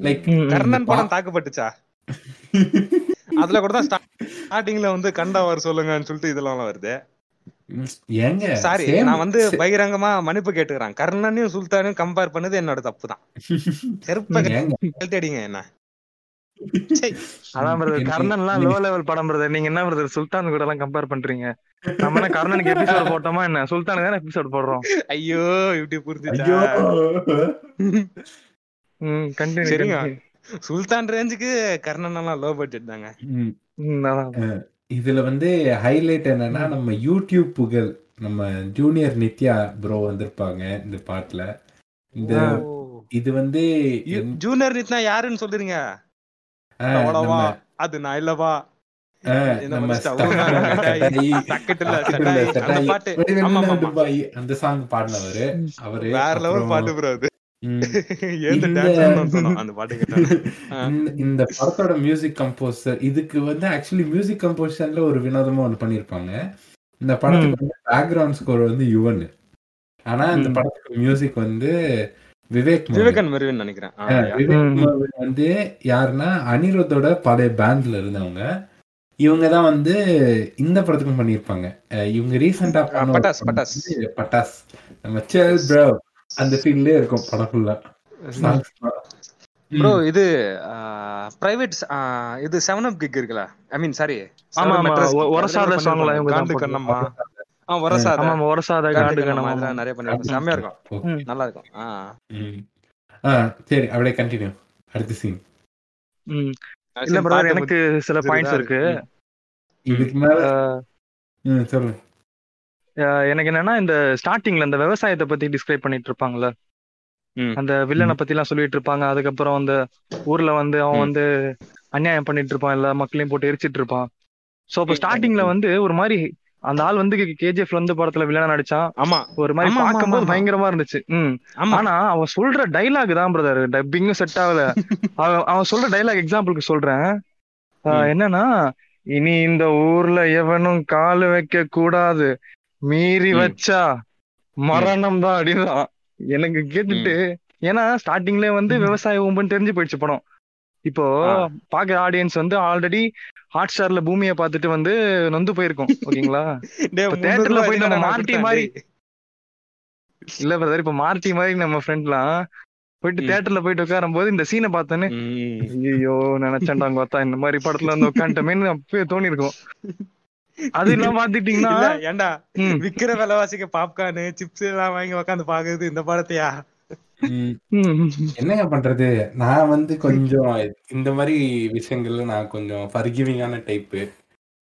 லைக் கர்ணன் படம் தாக்கப்பட்டுச்சா? அதுல கூட தான் ஸ்டார்டிங்ல வந்து கண்டா வர சொல்லுங்கன்னு சொல்லிட்டு இதெல்லாம் வருது. ஏங்க சாரி நான் வந்து பகிரங்கமா மன்னிப்பு கேட்டுக்கிறேன். கர்ணனையும் சுல்தானையும் கம்பேர் பண்ணது என்னோட தப்பு தான் (laughs) செருப்ப என்ன. அதான் பிரதர் எனக்கு- கர்ணன்லாம் லோ லெவல் படம் பிரதர் நீங்க என்ன பிரதர் சுல்தான் கூட எல்லாம் கம்பேர் பண்றீங்க? நம்ம என்ன கர்ணனுக்கு எபிசோட் போட்டோமா என்ன? சுல்தானுக்கு தானே எபிசோட் போடுறோம். ஐயோ இப்படி புரிஞ்சுச்சா ஐயோ. ம் கண்டினியூ சரிங்க. சுல்தான் ரேஞ்சுக்கு கர்ணன் எல்லாம் லோ பட்ஜெட் தாங்க இதுல வந்து ஹைலைட் என்னன்னா நம்ம யூடியூப் புகழ் நம்ம ஜூனியர் நித்யா ப்ரோ வந்திருப்பாங்க இந்த பாட்டுல. இந்த. இது வந்து ஜூனியர் நித்னா யாருன்னு சொல்லுறீங்க அது நான் இல்லவா. அந்த சாங் பாடினவரு அவரு வேற லெவல் பாட்டு ப்ரோ அது. (laughs) (laughs) இந்த- படத்தோட மியூசிக் கம்போசர் இதுக்கு வந்து ஆக்சுவலி மியூசிக் கம்போசர்ல ஒரு வினோதமா ஒண்ணு பண்ணிருப்பாங்க. இந்த படத்துக்கு வந்து பேக்ரவுண்ட் ஸ்கோர் வந்து யுவன். ஆனா இந்த. படத்துக்கு மியூசிக் வந்து விவேக். விவேகன் மெருவின் நினைக்கிறேன். விவேக் வந்து யாருன்னா அனிருத்தோட பழைய பேண்ட்ல இருந்தவங்க. இவங்க தான் வந்து இந்த படத்துக்கும் பண்ணியிருப்பாங்க. இவங்க ரீசெண்டா பட்டாஸ், பட்டாஸ். பட்டாஸ் நம்ம சேல் ப்ரோ அந்த ஃபீல்ட்லயே இருக்கும் படம் ஃபுல்லா ப்ரோ இது பிரைவேட் இது செவன் அப் கிக் இருக்குல்ல? ஐ மீன் சாரி ஆமா, ஆமா. ஒ- ஒரசாத song ல இவங்க தான் காண்டு. கண்ணம்மா ஒரசாத ஆமா ஒரசாத காண்டு காண்டு கண்ணம்மா கணமா இதெல்லாம் நிறைய பண்ணிருப்பாங்க செம்மையா இருக்கும். ம். நல்லா இருக்கும். ஆ. சரி அப்படியே கண்டினியூ அடுத்த சீன் ம். இல்ல பிரதர் எனக்கு சில பாயிண்ட்ஸ் இருக்கு. இதுக்கு மேல எனக்கு என்னன்னா இந்த ஸ்டார்டிங்ல இந்த விவசாயத்தை பத்தி டிஸ்கிரைப் பண்ணிட்டு இருப்பாங்கல்ல. அந்த வில்லனை பத்தி எல்லாம் சொல்லிட்டு இருப்பாங்க. அதுக்கப்புறம் அந்த ஊர்ல வந்து அவன். வந்து அநியாயம் பண்ணிட்டு இருப்பான். எல்லா மக்களையும் போட்டு எரிச்சிட்டு இருப்பான். சோ அப்ப. ஸ்டார்டிங்ல வந்து ஒரு மாதிரி அந்த ஆள் வந்து கேஜிஎஃப்ல வந்து படத்துல வில்லனா நடிச்சான். ஆமா. ஒரு மாதிரி பார்க்கும்போது. பயங்கரமா இருந்துச்சு. ம். ஆனா அவன் சொல்ற டைலாக் தான் பிரதர் டப்பிங்கும் செட் ஆகல. (laughs) அவன் அவன் சொல்ற டைலாக் எக்ஸாம்பிளுக்கு சொல்றேன். என்னன்னா இனி இந்த ஊர்ல எவனும் காலு வைக்க கூடாது. மீறி. வச்சா மரணம் தான் அப்படின்றான் எனக்கு கேட்டுட்டு ஏன்னா ஸ்டார்டிங்ல வந்து. விவசாய ஊம்புன்னு தெரிஞ்சு போயிடுச்சு படம். இப்போ. பாக்குற ஆடியன்ஸ் வந்து ஆல்ரெடி ஹாட் ஸ்டார்ல பூமியை பார்த்துட்டு வந்து நொந்து போயிருக்கும் ஓகேங்களா (laughs) ரூபாய் போய் நம்ம மார்ட்டி மாதிரி. இல்ல பிரதர் இப்ப மார்ட்டி மாதிரி நம்ம ஃப்ரெண்ட்லாம் போயிட்டு. தியேட்டர்ல போயிட்டு உட்காரும் போது இந்த சீனை பார்த்தோன்னே. ஐயோ நினைச்சேன்டாங்க பார்த்தா இந்த மாதிரி படத்துல வந்து உட்காந்துட்டமேன்னு அப்பவே தோணி இருக்கும் அது இல்லாம பாத்துட்டீங்கன்னா ம், விக்கிற விலைவாசிக்கு பாப்கார்னு சிப்ஸ் எல்லாம் வாங்கி உட்காந்து பாக்குறது இந்த படத்தையா என்னங்க பண்றது? நான் வந்து கொஞ்சம் இந்த மாதிரி விஷயங்கள்ல நான் கொஞ்சம் ஃபர்கிவிங்கான டைப்பு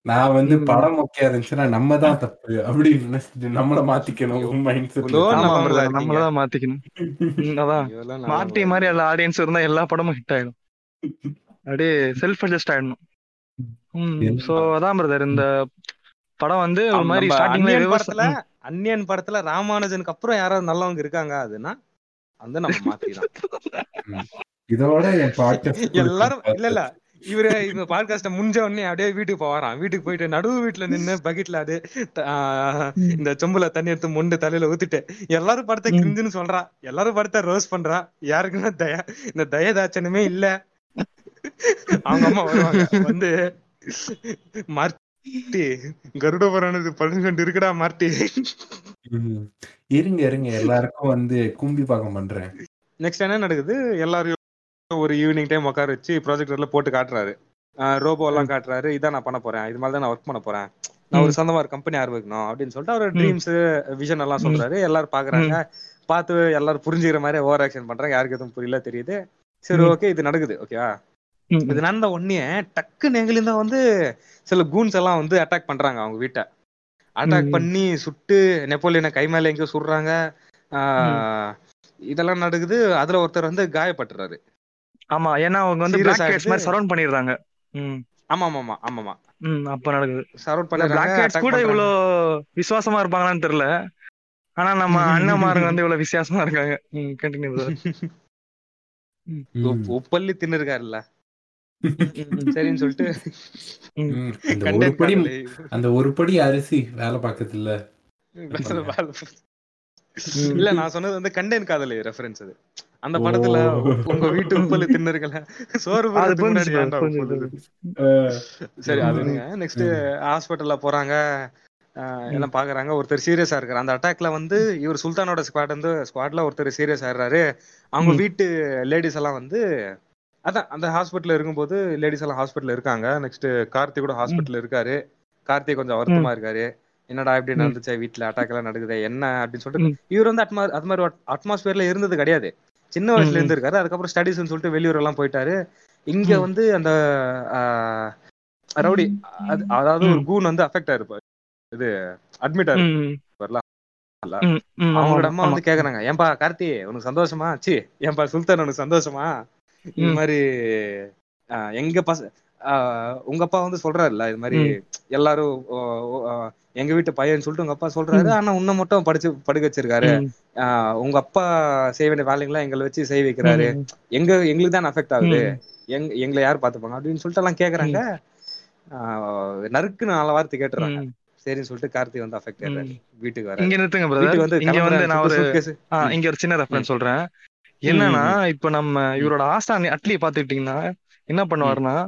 நான் வந்து. படம் மொக்கையா இருந்துச்சுன்னா நம்ம தான் தப்பு அப்படின்னு நினைச்சிட்டு நம்மள மாத்திக்கணும் மைண்ட் brother, இருக்கீங்க. நம்மளதான் மாத்திக்கணும். (laughs) அதான். நல்லவங்களா மாதிரி எல்லா ஆடியன்ஸ் இருந்தா எல்லா படமும் ஹிட் ஆயிடும். அப்படியே செல்ஃப் அட்ஜஸ்ட் ஆயிடணும் சோ அதான் பிரதர் இந்த படம் வந்து ஒரு மாதிரி ஸ்டார்டிங்ல அந்நியன் படத்துல ராமானுஜனுக்கு அப்புறம் யாராவது நல்லவங்க இருக்காங்க அதுன்னா வந்து நம்ம மாத்திதான் இதோட என் பாட்காஸ்ட் (laughs) எல்லாரும் இல்ல இல்ல இவரு இந்த பாட்காஸ்ட முடிஞ்ச உடனே அப்படியே வீட்டுக்கு போவாராம். வீட்டுக்கு போயிட்டு நடுவு வீட்டுல நின்னு பக்கெட்ல அது இந்த சொம்புல தண்ணி எடுத்து மொண்டு தலையில ஊத்திட்டு எல்லாரும் படத்தை. கிரிஞ்சுன்னு சொல்றா. எல்லாரும் படத்தை ரோஸ் பண்றா. யாருக்குன்னா தய இந்த தயதாச்சனமே இல்ல. (laughs) அவங்க அம்மா வருவாங்க. வந்து மார்ட்டி கருட புராணது பழங்கண்டு இருக்குடா மார்ட்டி. இருங்க இருங்க. எல்லாருக்கும் வந்து கும்பி பாக்கம் பண்றேன். நெக்ஸ்ட் என்ன நடக்குது? எல்லாரையும் ஒரு ஈவினிங் டைம் உட்கார வச்சு ப்ராஜெக்டர்ல போட்டு காட்டுறாரு. ரோபோ எல்லாம் காட்டுறாரு. இதான் நான் பண்ண போறேன். இது மாதிரி தான் நான் ஒர்க் பண்ண போறேன். நான் ஒரு சொந்தமா ஒரு கம்பெனி ஆரம்பிக்கணும் அப்படின்னு சொல்லிட்டு அவர் ட்ரீம்ஸ் விஷன் எல்லாம் சொல்றாரு. எல்லாரும் பாக்குறாங்க. பார்த்து எல்லாரும் புரிஞ்சுக்கிற மாதிரி ஓவர் ஆக்ஷன் பண்றாங்க. யாருக்கு எதுவும் புரியல தெரியுது. சரி. ஓகே இது நடக்குது. ஓகேவா இது நடந்த உடனே டக்கு எங்கிலிருந்தா வந்து சில கூன்ஸ் எல்லாம் வந்து அட்டாக் பண்றாங்க அவங்க வீட்டை. அட்டாக். பண்ணி சுட்டு நெப்போலியனை கை மேல எங்கேயோ சுடுறாங்க. இதெல்லாம் நடக்குது. அதுல ஒருத்தர் வந்து காயப்பட்டுறாரு. ஆமா ஏன்னா அவங்க வந்து. மாதிரி சரௌண்ட் பண்ணிடுறாங்க. ஆமா ஆமா ஆமா ஆமாமா. ம் அப்ப நடக்குது. சரௌண்ட் attack கூட பண்றாங்க. இவ்வளோ விசுவாசமா இருப்பாங்களான்னு தெரியல. ஆனா நம்ம (laughs) அண்ணன்மாருங்க வந்து இவ்வளவு வித்தியாசமா இருக்காங்க. கண்டினியூ (laughs) உப்- உப்பள்ளி தின்னு இருக்காருல்ல சரின்னு சொல்லிட்டு அந்த ஒரு படி. அந்த ஒரு படி அரிசி வேலை பார்க்கறது இல்ல. இல்ல நான் சொன்னது வந்து கண்டேன் காதலி ரெஃபரன்ஸ் அது. அந்த. படத்துல உங்க வீட்டு உப்பல் தின்னுருக்கல. சோறு? சரி அது ம். நெக்ஸ்ட் ஹாஸ்பிட்டல்ல போறாங்க. ஆஹ் எல்லாம் பாக்குறாங்க. ஒருத்தர் சீரியஸா இருக்காரு. அந்த அட்டாக்ல வந்து இவர் சுல்தானோட ஸ்குவாட் வந்து ஸ்குவாட்ல ஒருத்தர் சீரியஸ் ஆயிடுறாரு. அவங்க. வீட்டு லேடிஸ் எல்லாம் வந்து அதான் அந்த ஹாஸ்பிட்டல்ல இருக்கும்போது லேடிஸ் எல்லாம் ஹாஸ்பிட்டல்ல இருக்காங்க. நெக்ஸ்ட் கார்த்தி கூட ஹாஸ்பிட்டல்ல இருக்காரு. கார்த்தி கொஞ்சம் வருத்தமா இருக்காரு. என்னடா இப்படி. நடந்துச்சே வீட்ல? அட்டாக் எல்லாம் நடக்குது? என்ன? அப்படின்னு சொல்லிட்டு. இவர் வந்து அட்மா அது மாதிரி அட்மாஸ்பியர்ல இருந்தது கிடையாது. சின்ன வயசுல ம். இருந்திருக்காரு. அதுக்கப்புறம் ஸ்டடிஸ்னு சொல்லிட்டு வெளியூர் எல்லாம் போயிட்டாரு. இங்க. வந்து அந்த ரவுடி அதாவது ஒரு. கூன் வந்து அஃபெக்ட் ஆயிருப்பாரு இது அட்மிட் ஆயிரு. ம், வரலாம். ம், ம், ஆமா, அவங்களோட அம்மா. வந்து கேக்குறாங்க. ஏன்பா கார்த்தி உனக்கு சந்தோஷமா? சி ஏன்பா சுல்தான் உனக்கு சந்தோஷமா? இந்த. மாதிரி எங்க பச உங்க அப்பா வந்து சொல்றாருல்ல இது மாதிரி. எல்லாரும் எங்க வீட்டு பையன் சொல்லிட்டு உங்க அப்பா சொல்றாரு. ஆனா உன்னை மட்டும் படிச்சு படுக்க வச்சிருக்காரு. உங்க அப்பா செய்ய வேண்டிய வேலைகளை எங்களை வச்சு செய்ய வைக்கிறாரு. எங்க எங்களுக்கு தான் அஃபெக்ட் ஆகுது. எங் எங்களை யார் பாத்துப்பாங்க அப்படின்னு சொல்லிட்டு எல்லாம் கேக்குறாங்க. ஆஹ், நறுக்குன்னு நாலு வார்த்தை கேட்டுறாங்க. சரின்னு சொல்லிட்டு கார்த்தி வந்து அஃபெக்ட் ஆயிடுறாரு. வீட்டுக்கு வர இங்க நிறுத்துங்க பிரதர் வந்து இங்க வந்து நான் ஒரு இங்க ஒரு சின்ன ரெஃபரன்ஸ் சொல்றேன். என்னன்னா இப்ப நம்ம இவரோட ஆஸ்தான் அட்லி பாத்துக்கிட்டீங்கன்னா என்ன பண்ணுவாருன்னா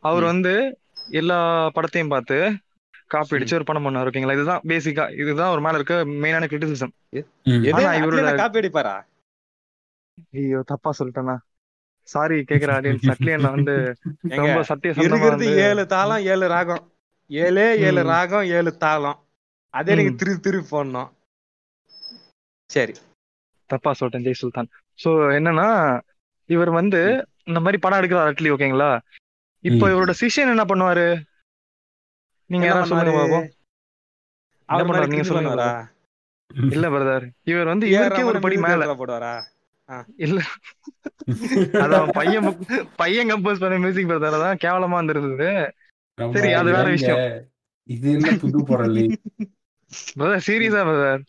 அவர். வந்து எல்லா படத்தையும் பார்த்து காப்பி அடிச்சு ஒரு படம் பண்ணாரு ஓகேங்களா? இதுதான் பேசிக்கா இதுதான் ஒரு மேல இருக்க மெயினான கிரிட்டிசிசம் இவரோட- காப்பி அடிப்பாரா? ஐயோ தப்பா சொல்லிட்டேனா சாரி கேக்குற ஆடியன்ஸ் அட்லி அண்ணா வந்து ரொம்ப சத்தியசந்தமா இருக்கிறது வந்து ஏழு தாளம் ஏழு ராகம். ஏழே ஏழு. ராகம் ஏழு தாளம். அதே நீங்க. திருப்பி திருப்பி போடணும். சரி. தப்பா சொல்லிட்டேன் ஜெய் சுல்தான். சோ என்னன்னா இவர் வந்து இந்த மாதிரி படம் எடுக்கிறார் அட்லி ஓகேங்களா? இப்போ. இவரோட சிஷ்யன் என்ன பண்ணுவாரு? நீங்க என்ன யாராவது சொல்லுங்க? பாப்போம் அவர் பண்றாரு? நீங்க சொல்லுங்க? இல்ல பிரதர் இவர் வந்து இவருக்கே ஒரு படி மேல. போடுவாரா? இல்ல. (laughs) அது அவன் பையன் பையன் கம்போஸ் பண்ண மியூசிக் பிரதர் தான் கேவலமா இருந்திருந்தது சரி, அது வேற விஷயம். இது என்ன புது பிரதர் சீரியஸா பிரதர்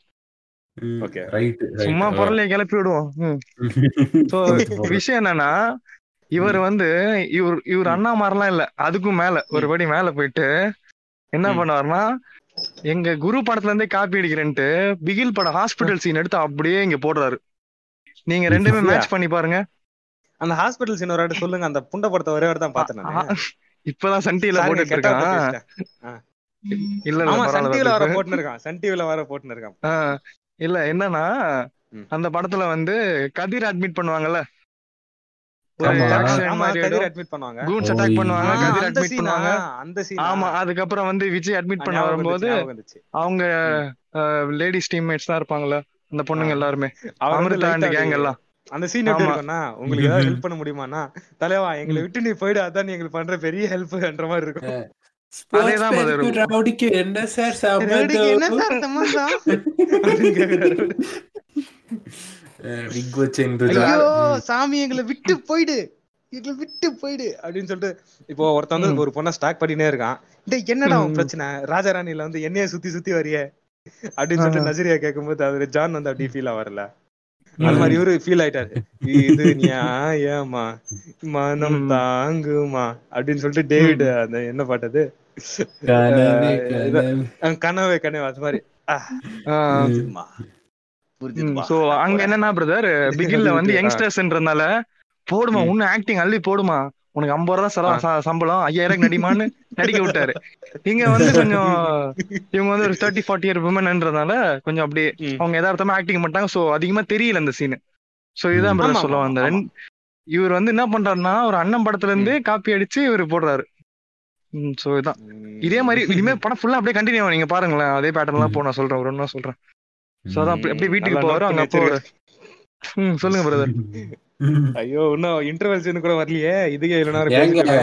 சும்மா பொருளைய கிளப்பி விடுவோம். (laughs) விஷயம் என்னன்னா இவர் வந்து இவர் இவர். அண்ணா மாதிரிலாம் இல்ல. அதுக்கும் மேல ஒரு படி மேல போயிட்டு என்ன ம். பண்ணுவாருன்னா எங்க குரு படத்துல இருந்தே காப்பி அடிக்கிறேன்ட்டு பிகில் படம் ஹாஸ்பிட்டல் சீன் எடுத்து அப்படியே இங்க போடுறாரு. நீங்க ரெண்டுமே? மேட்ச் பண்ணி பாருங்க. அந்த ஹாஸ்பிட்டல் சீன் ஒரு சொல்லுங்க அந்த புண்ட படத்தை ஒரே தான் பார்த்தேன் இப்பதான் சன் டிவில போட்டுட்டு இருக்கான். இல்ல சன் டிவில வர போட்டுன்னு இருக்கான். சன் டிவில வர போட்டுன்னு இருக்கான். இல்ல என்னன்னா. அந்த படத்துல வந்து கதிர் அட்மிட் பண்ணுவாங்கல்ல? அதுக்கப்புறம் வந்து விஜய் அட்மிட் பண்ண வரும்போது அவங்க லேடிஸ் டீம்மேட்ஸ் தான் இருப்பாங்கல்ல அந்த பொண்ணுங்க. எல்லாருமே. அமிர்தா அண்ட் கேங் எல்லாம். அந்த சீன் எப்படி. இருக்கும்னா உங்களுக்கு ஏதாவது ஹெல்ப் பண்ண முடியுமானா தலைவா எங்களை விட்டு நீ போயிடு அதான் நீ எங்களுக்கு பண்ற பெரிய ஹெல்ப்ன்ற மாதிரி இருக்கும். ரவுடிக்கு என்ன சார் (laughs) சாமி எங்களை விட்டு போயிடு. விட்டு போயிடு அப்படின்னு சொல்லிட்டு இப்போ ஒருத்தன் வந்து. ஒரு பொண்ணை ஸ்டாக் பண்ணினே இருக்கான். டேய் என்னடா உன் ம். பிரச்சனை? ராஜாராணில வந்து என்னைய சுத்தி சுத்தி வரியே? அப்படின்னு சொல்லிட்டு. நஜரியா கேட்கும்போது அது ஜான் வந்து அப்படி ஃபீல் வரல. அது மாதிரி இவரு ஃபீல் ஆயிட்டாரு. இது நியாயமா? மனம். தாங்குமா? அப்படின்னு சொல்லிட்டு டேவிட் அந்த என்ன பாட்டது கனவே கனவே. அது மாதிரி. சோ அங்க என்னன்னா பிரதர் (laughs) பிகில்ல வந்து. யங்ஸ்டர்ஸ்ன்றதுனால போடுமா? ம். உன்ன ஆக்டிங் அள்ளி போடுமா? உனக்கு ஐம்பது ரூபா ச- சம்பளம் ஐயாயிரம் நடிமான்னு நடிக்க விட்டாரு. இங்க வந்து கொஞ்சம் இவங்க வந்து ஒரு தேர்ட்டி ஃபார்ட்டி இயர் விமன்ன்றதுனால கொஞ்சம் அப்படியே. அவங்க யதார்த்தமா ஆக்டிங் பண்ணிட்டாங்க. சோ அதிகமா தெரியல இந்த சீன் சோ இதுதான். பிரதர் சொல்ல வந்தேன். இவர் வந்து என்ன பண்றாருன்னா ஒரு அண்ணன் படத்துல இருந்து காப்பி அடிச்சு இவர் போடுறாரு. சோ இதான் இதே மாதிரி இனிமே படம் ஃபுல்லா அப்படியே கண்டினியூ நீங்க பாருங்களேன். அதே பேட்டர்ன் எல்லாம் போ நான் சொல்றேன். ஒரு ஒண்ணா சொல்றேன். சோ அதான் அப்படி அப்படியே வீட்டுக்கு போவாரு அங்க அப்போ ம், சொல்லுங்க பிரதர் (laughs) (laughs) ஐயோ இன்னும் இன்டர்வல் சீன் கூட வரலையே. இதுக்கே கிட்ட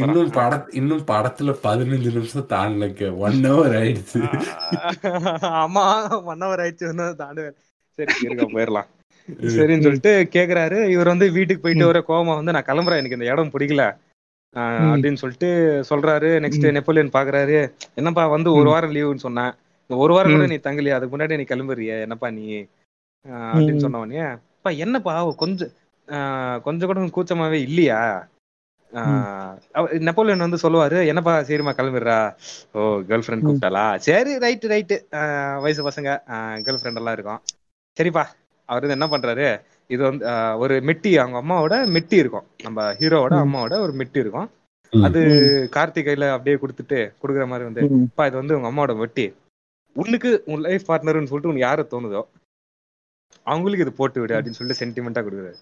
இன்னும் பட இன்னும் படத்துல பதினஞ்சு நிமிஷம் தாண்டலங்க ஒன் ஹவர் ஆயிடுச்சு. ஆமா ஒன் ஹவர் ஆயிடுச்சு. தாண்டுவேன். சரி இருக்க போயிடலாம். சரின்னு சொல்லிட்டு கேக்குறாரு. இவர் வந்து வீட்டுக்கு போயிட்டு வர கோவமா வந்து நான் கிளம்புறேன். எனக்கு இந்த இடம் பிடிக்கல. அப்படின்னு சொல்லிட்டு சொல்றாரு. நெக்ஸ்ட் நெப்போலியன் பாக்குறாரு. என்னப்பா வந்து ஒரு வாரம் லீவுன்னு சொன்னேன். ஒரு வாரம் கூட நீ தங்கலையா. அதுக்கு முன்னாடி நீ கிளம்புறிய. என்னப்பா நீ? அப்படின்னு. சொன்ன அப்பா என்னப்பா கொஞ்சம் கொஞ்சம் கூட கூச்சமாவே இல்லையா? நெப்போலியன் வந்து சொல்லுவாரு என்னப்பா சரிம்மா கிளம்பிடுறா? Oh girl friend. கூப்பிட்டாளா? சரி ரைட்டு ரைட்டு வயசு பசங்க கேர்ள் ஃப்ரெண்ட் எல்லாம் இருக்கும். சரிப்பா அவர் வந்து என்ன பண்றாரு? இது வந்து ஒரு மெட்டி அவங்க அம்மாவோட மெட்டி இருக்கும். நம்ம ஹீரோவோட. அம்மாவோட ஒரு மெட்டி இருக்கும். அது கார்த்திக் கையில அப்படியே கொடுத்துட்டு கொடுக்குற மாதிரி வந்து. அப்பா இது வந்து உங்க அம்மாவோட மெட்டி. உனக்கு உன் லைஃப் பார்ட்னர்னு சொல்லிட்டு உனக்கு யாரை தோணுதோ அவங்களுக்கு இது போட்டு விடு அப்படின்னு சொல்லிட்டு சென்டிமெண்டா கொடுக்குறாரு.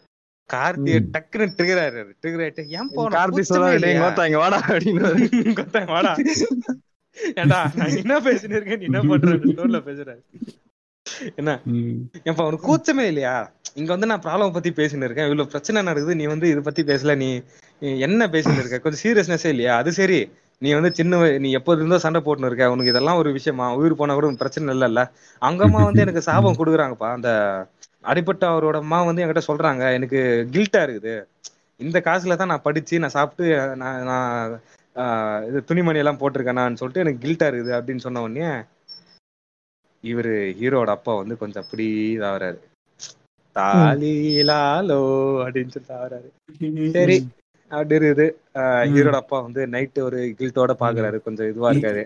கார்த்திய ம். டக்குன்னு ட்ரிகர் ஆயிடுறாரு. ட்ரிகர் ஆயிட்டு ஏன் போன கார்த்தி சொல்றாரு டேய் கோத்தா இங்க வாடா அப்படின்னு கொத்தன் (laughs) வாடா. ஏண்டா நான் என்ன பேசினு இருக்கேன் நீ என்ன பண்ற டோன்ல பேசுறாரு. என்ன? ம். ஏன்பா உனக்கு கூச்சமே இல்லையா? இங்க வந்து நான் ப்ராப்ளம் பத்தி பேசினு இருக்கேன். இவ்வளவு பிரச்சனை நடக்குது நீ வந்து இத பத்தி பேசல நீ நீ என்ன பேசினு இருக்க? கொஞ்சம் சீரியஸ்னஸே இல்லையா? அது சரி. நீ வந்து சின்ன நீ எப்போது இருந்தோ சண்டை போட்டுன்னு இருக்க உனக்கு இதெல்லாம் ஒரு விஷயமா உயிர் போனா கூட பிரச்சனை இல்லைல்ல. அவங்க அங்கம்மா வந்து எனக்கு சாபம் கொடுக்குறாங்கப்பா. அந்த அடிப்பட்ட அவரோட அம்மா வந்து என்கிட்ட சொல்றாங்க எனக்கு கில்ட்டா இருக்குது. இந்த காசுல தான் நான் படிச்சு நான் சாப்பிட்டு நான் நான் ஆஹ், இது துணிமணி எல்லாம் போட்டிருக்கேனான்னு சொல்லிட்டு எனக்கு கில்ட்டா இருக்குது அப்படின்னு சொன்ன உடனே இவரு ஹீரோட அப்பா வந்து கொஞ்சம் அப்படி இதாகிறாரு. தாலிலாலோ அப்படின்னு சொல்லிட்டு ஆகிறாரு. சரி அப்படி இருக்குது. ஹீரோட அப்பா வந்து நைட்டு ஒரு கில்ட்டோட பாக்குறாரு. கொஞ்சம் இதுவா இருக்காரு.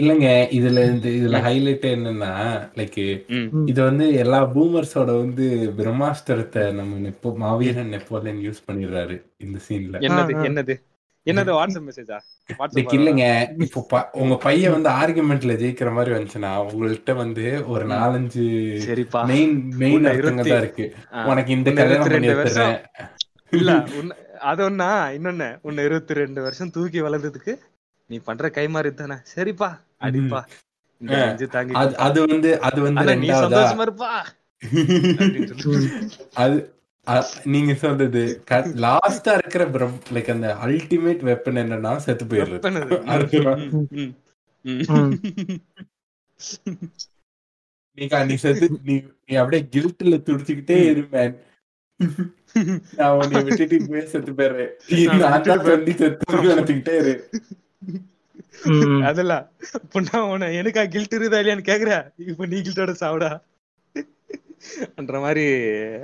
இல்லங்க இதுல இந்த இதுல ஹைலைட் என்னன்னா லைக். இது வந்து எல்லா பூமர்ஸோட வந்து பிரம்மாஸ்திரத்தை நம்ம நெப்போ மாவீரன் நெப்போலியன் யூஸ் பண்ணிடுறாரு இந்த சீன்ல என்னது. என்னது? என்னது வாட்ஸ்அப் மெசேஜா இல்லைங்க இப்போ உங்க பையன் வந்து ஆர்குமெண்ட்ல ஜெயிக்கிற மாதிரி வந்துச்சுன்னா உங்கள்கிட்ட வந்து ஒரு. நாலஞ்சு மெயின் மெயின் அர்த்தங்க தான் இருக்கு. உனக்கு இந்த கல்யாணம் பண்ணி இல்ல அது ஒண்ணா? இன்னொன்னு உன்னை இருபத்தி ரெண்டு வருஷம் தூக்கி வளர்ந்ததுக்கு நீ பண்ற கைமாறி தானே சரிப்பா அடிப்பா. நெஞ்சு அது வந்து அது வந்து நீ சந்தோஷமா இருப்பா. அது நீங்க சொல்றது லாஸ்டா இருக்கிற லைக் அந்த அல்டிமேட் வெப்பன் என்னன்னா செத்து போயிடுறது. நீ செத்து நீ நீ அப்படியே கில்ட்ல துடிச்சுக்கிட்டே இரு man. நான் உன்னை விட்டுட்டு இப்பவே செத்து போயிடுறேன். நினைச்சுக்கிட்டே இரு. அதுல நான் உன்னை எனக்கா கில்ட் இருக்குதா இல்லையான்னு கேக்குற இப்ப நீ கில்ட்டோட சாவுடா. அந்த மாதிரி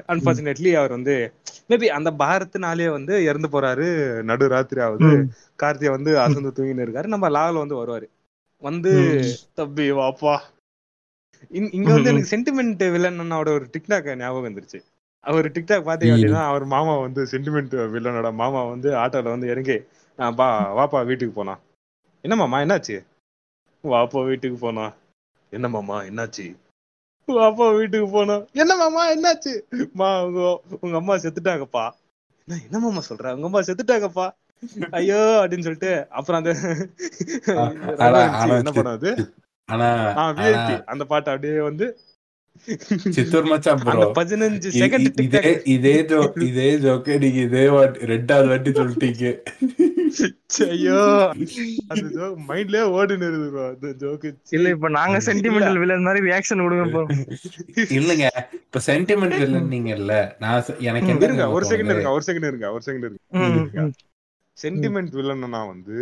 அன்பார்ச்சுனேட்லி அவர் வந்து மேபி அந்த பாரத்னாலே வந்து இறந்து போறாரு. நடு ராத்திரி ஆகுது. கார்த்தியா வந்து அசந்து தூங்கின்னு இருக்காரு. நம்ம லாவில் வந்து வருவாரு. வந்து ம். தம்பி வாப்பா. இங்க இங்க வந்து. எனக்கு சென்டிமெண்ட் வில்லனோட ஒரு டிக்டாக் ஞாபகம் வந்துருச்சு. அவர் டிக்டாக் பாத்தீங்க ம். அப்படின்னா அவர் மாமா வந்து சென்டிமெண்ட் வில்லனோட மாமா வந்து ஆட்டோல வந்து இறங்கி "நான் பா வாப்பா வீட்டுக்கு போனா. என்ன மாமா என்னாச்சு? வாப்பா வீட்டுக்கு போனா. என்ன மாமா என்னாச்சு? வாப்பா வீட்டுக்கு போனோம் என்ன மாமா என்னாச்சு? மா உங்க உங்க அம்மா செத்துட்டாங்கப்பா. என்ன என்ன மாமா சொல்ற? உங்க அம்மா செத்துட்டாங்கப்பா. ஐயோ அப்படின்னு சொல்லிட்டு அப்புறம் அந்த என்ன ஆனா அந்த பாட்டு அப்படியே வந்து சித்தூர் மச்சான் ப்ரோ அந்த பதினஞ்சு செகண்ட் இதே இதே ஜோ இதே ஜோக்கு நீங்க இதே வாட்டி ரெண்டாவது வாட்டி சொல்லிட்டீங்க ஐயோ அந்த ஜோக் மைண்ட்லயே ஓடினு bro. அந்த ஜோக்கு இல்ல இப்ப நாங்க சென்டிமெண்டல் வில்லன் மாதிரி ரியாக்ஷன் கொடுங்க இப்போ இல்லங்க இப்ப சென்டிமெண்ட் வில்லன் நீங்கல்ல நான் சொ- எனக்கு இருங்க ஒரு செகண்ட்? இருங்க ஒரு செகண்ட் இருங்க ஒரு செகண்ட் இருங்க. சென்டிமெண்ட் வில்லன்னா வந்து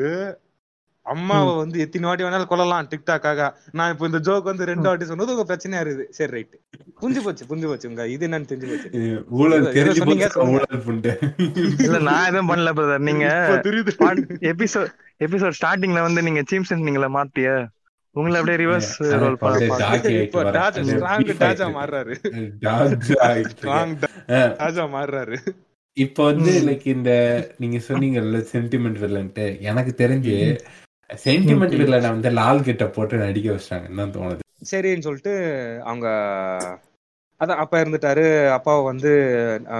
அம்மாவை வந்து எத்தனை வாட்டி வேணாலும் கொல்லலாம் டிக்டாக்காக நான் இப்போ இந்த ஜோக் வந்து ரெண்டு வாட்டி சொன்னது உங்க பிரச்சனையா இருக்குது. சரி ரைட் புரிஞ்சு போச்சு புரிஞ்சு போச்சு உங்க இது என்னன்னு தெரிஞ்சு போச்சு. இல்ல நான் எதுவும் பண்ணல பிரதர் நீங்க எபிசோட் எபிசோட் ஸ்டார்டிங்ல வந்து நீங்க சீம் சென்ஸ் நீங்கள மாத்திய? உங்களை அப்படியே ரிவர்ஸ் ரோல். டாஜா மாறுறாரு. (laughs) டாஜா மாறுறாரு. இப்ப வந்து. லைக் இந்த நீங்க சொன்னீங்கல்ல சென்டிமெண்ட் வில்லன்ட்டு எனக்கு தெரிஞ்சு சென்டிமெண்ட் வில்லனை வந்து லால் கிட்ட போட்டு நடிக்க வச்சிட்டாங்கன்னு தான் தோணுது. சரின்னு சொல்லிட்டு அவங்க அதான் அப்பா இருந்துட்டாரு. அப்பாவை வந்து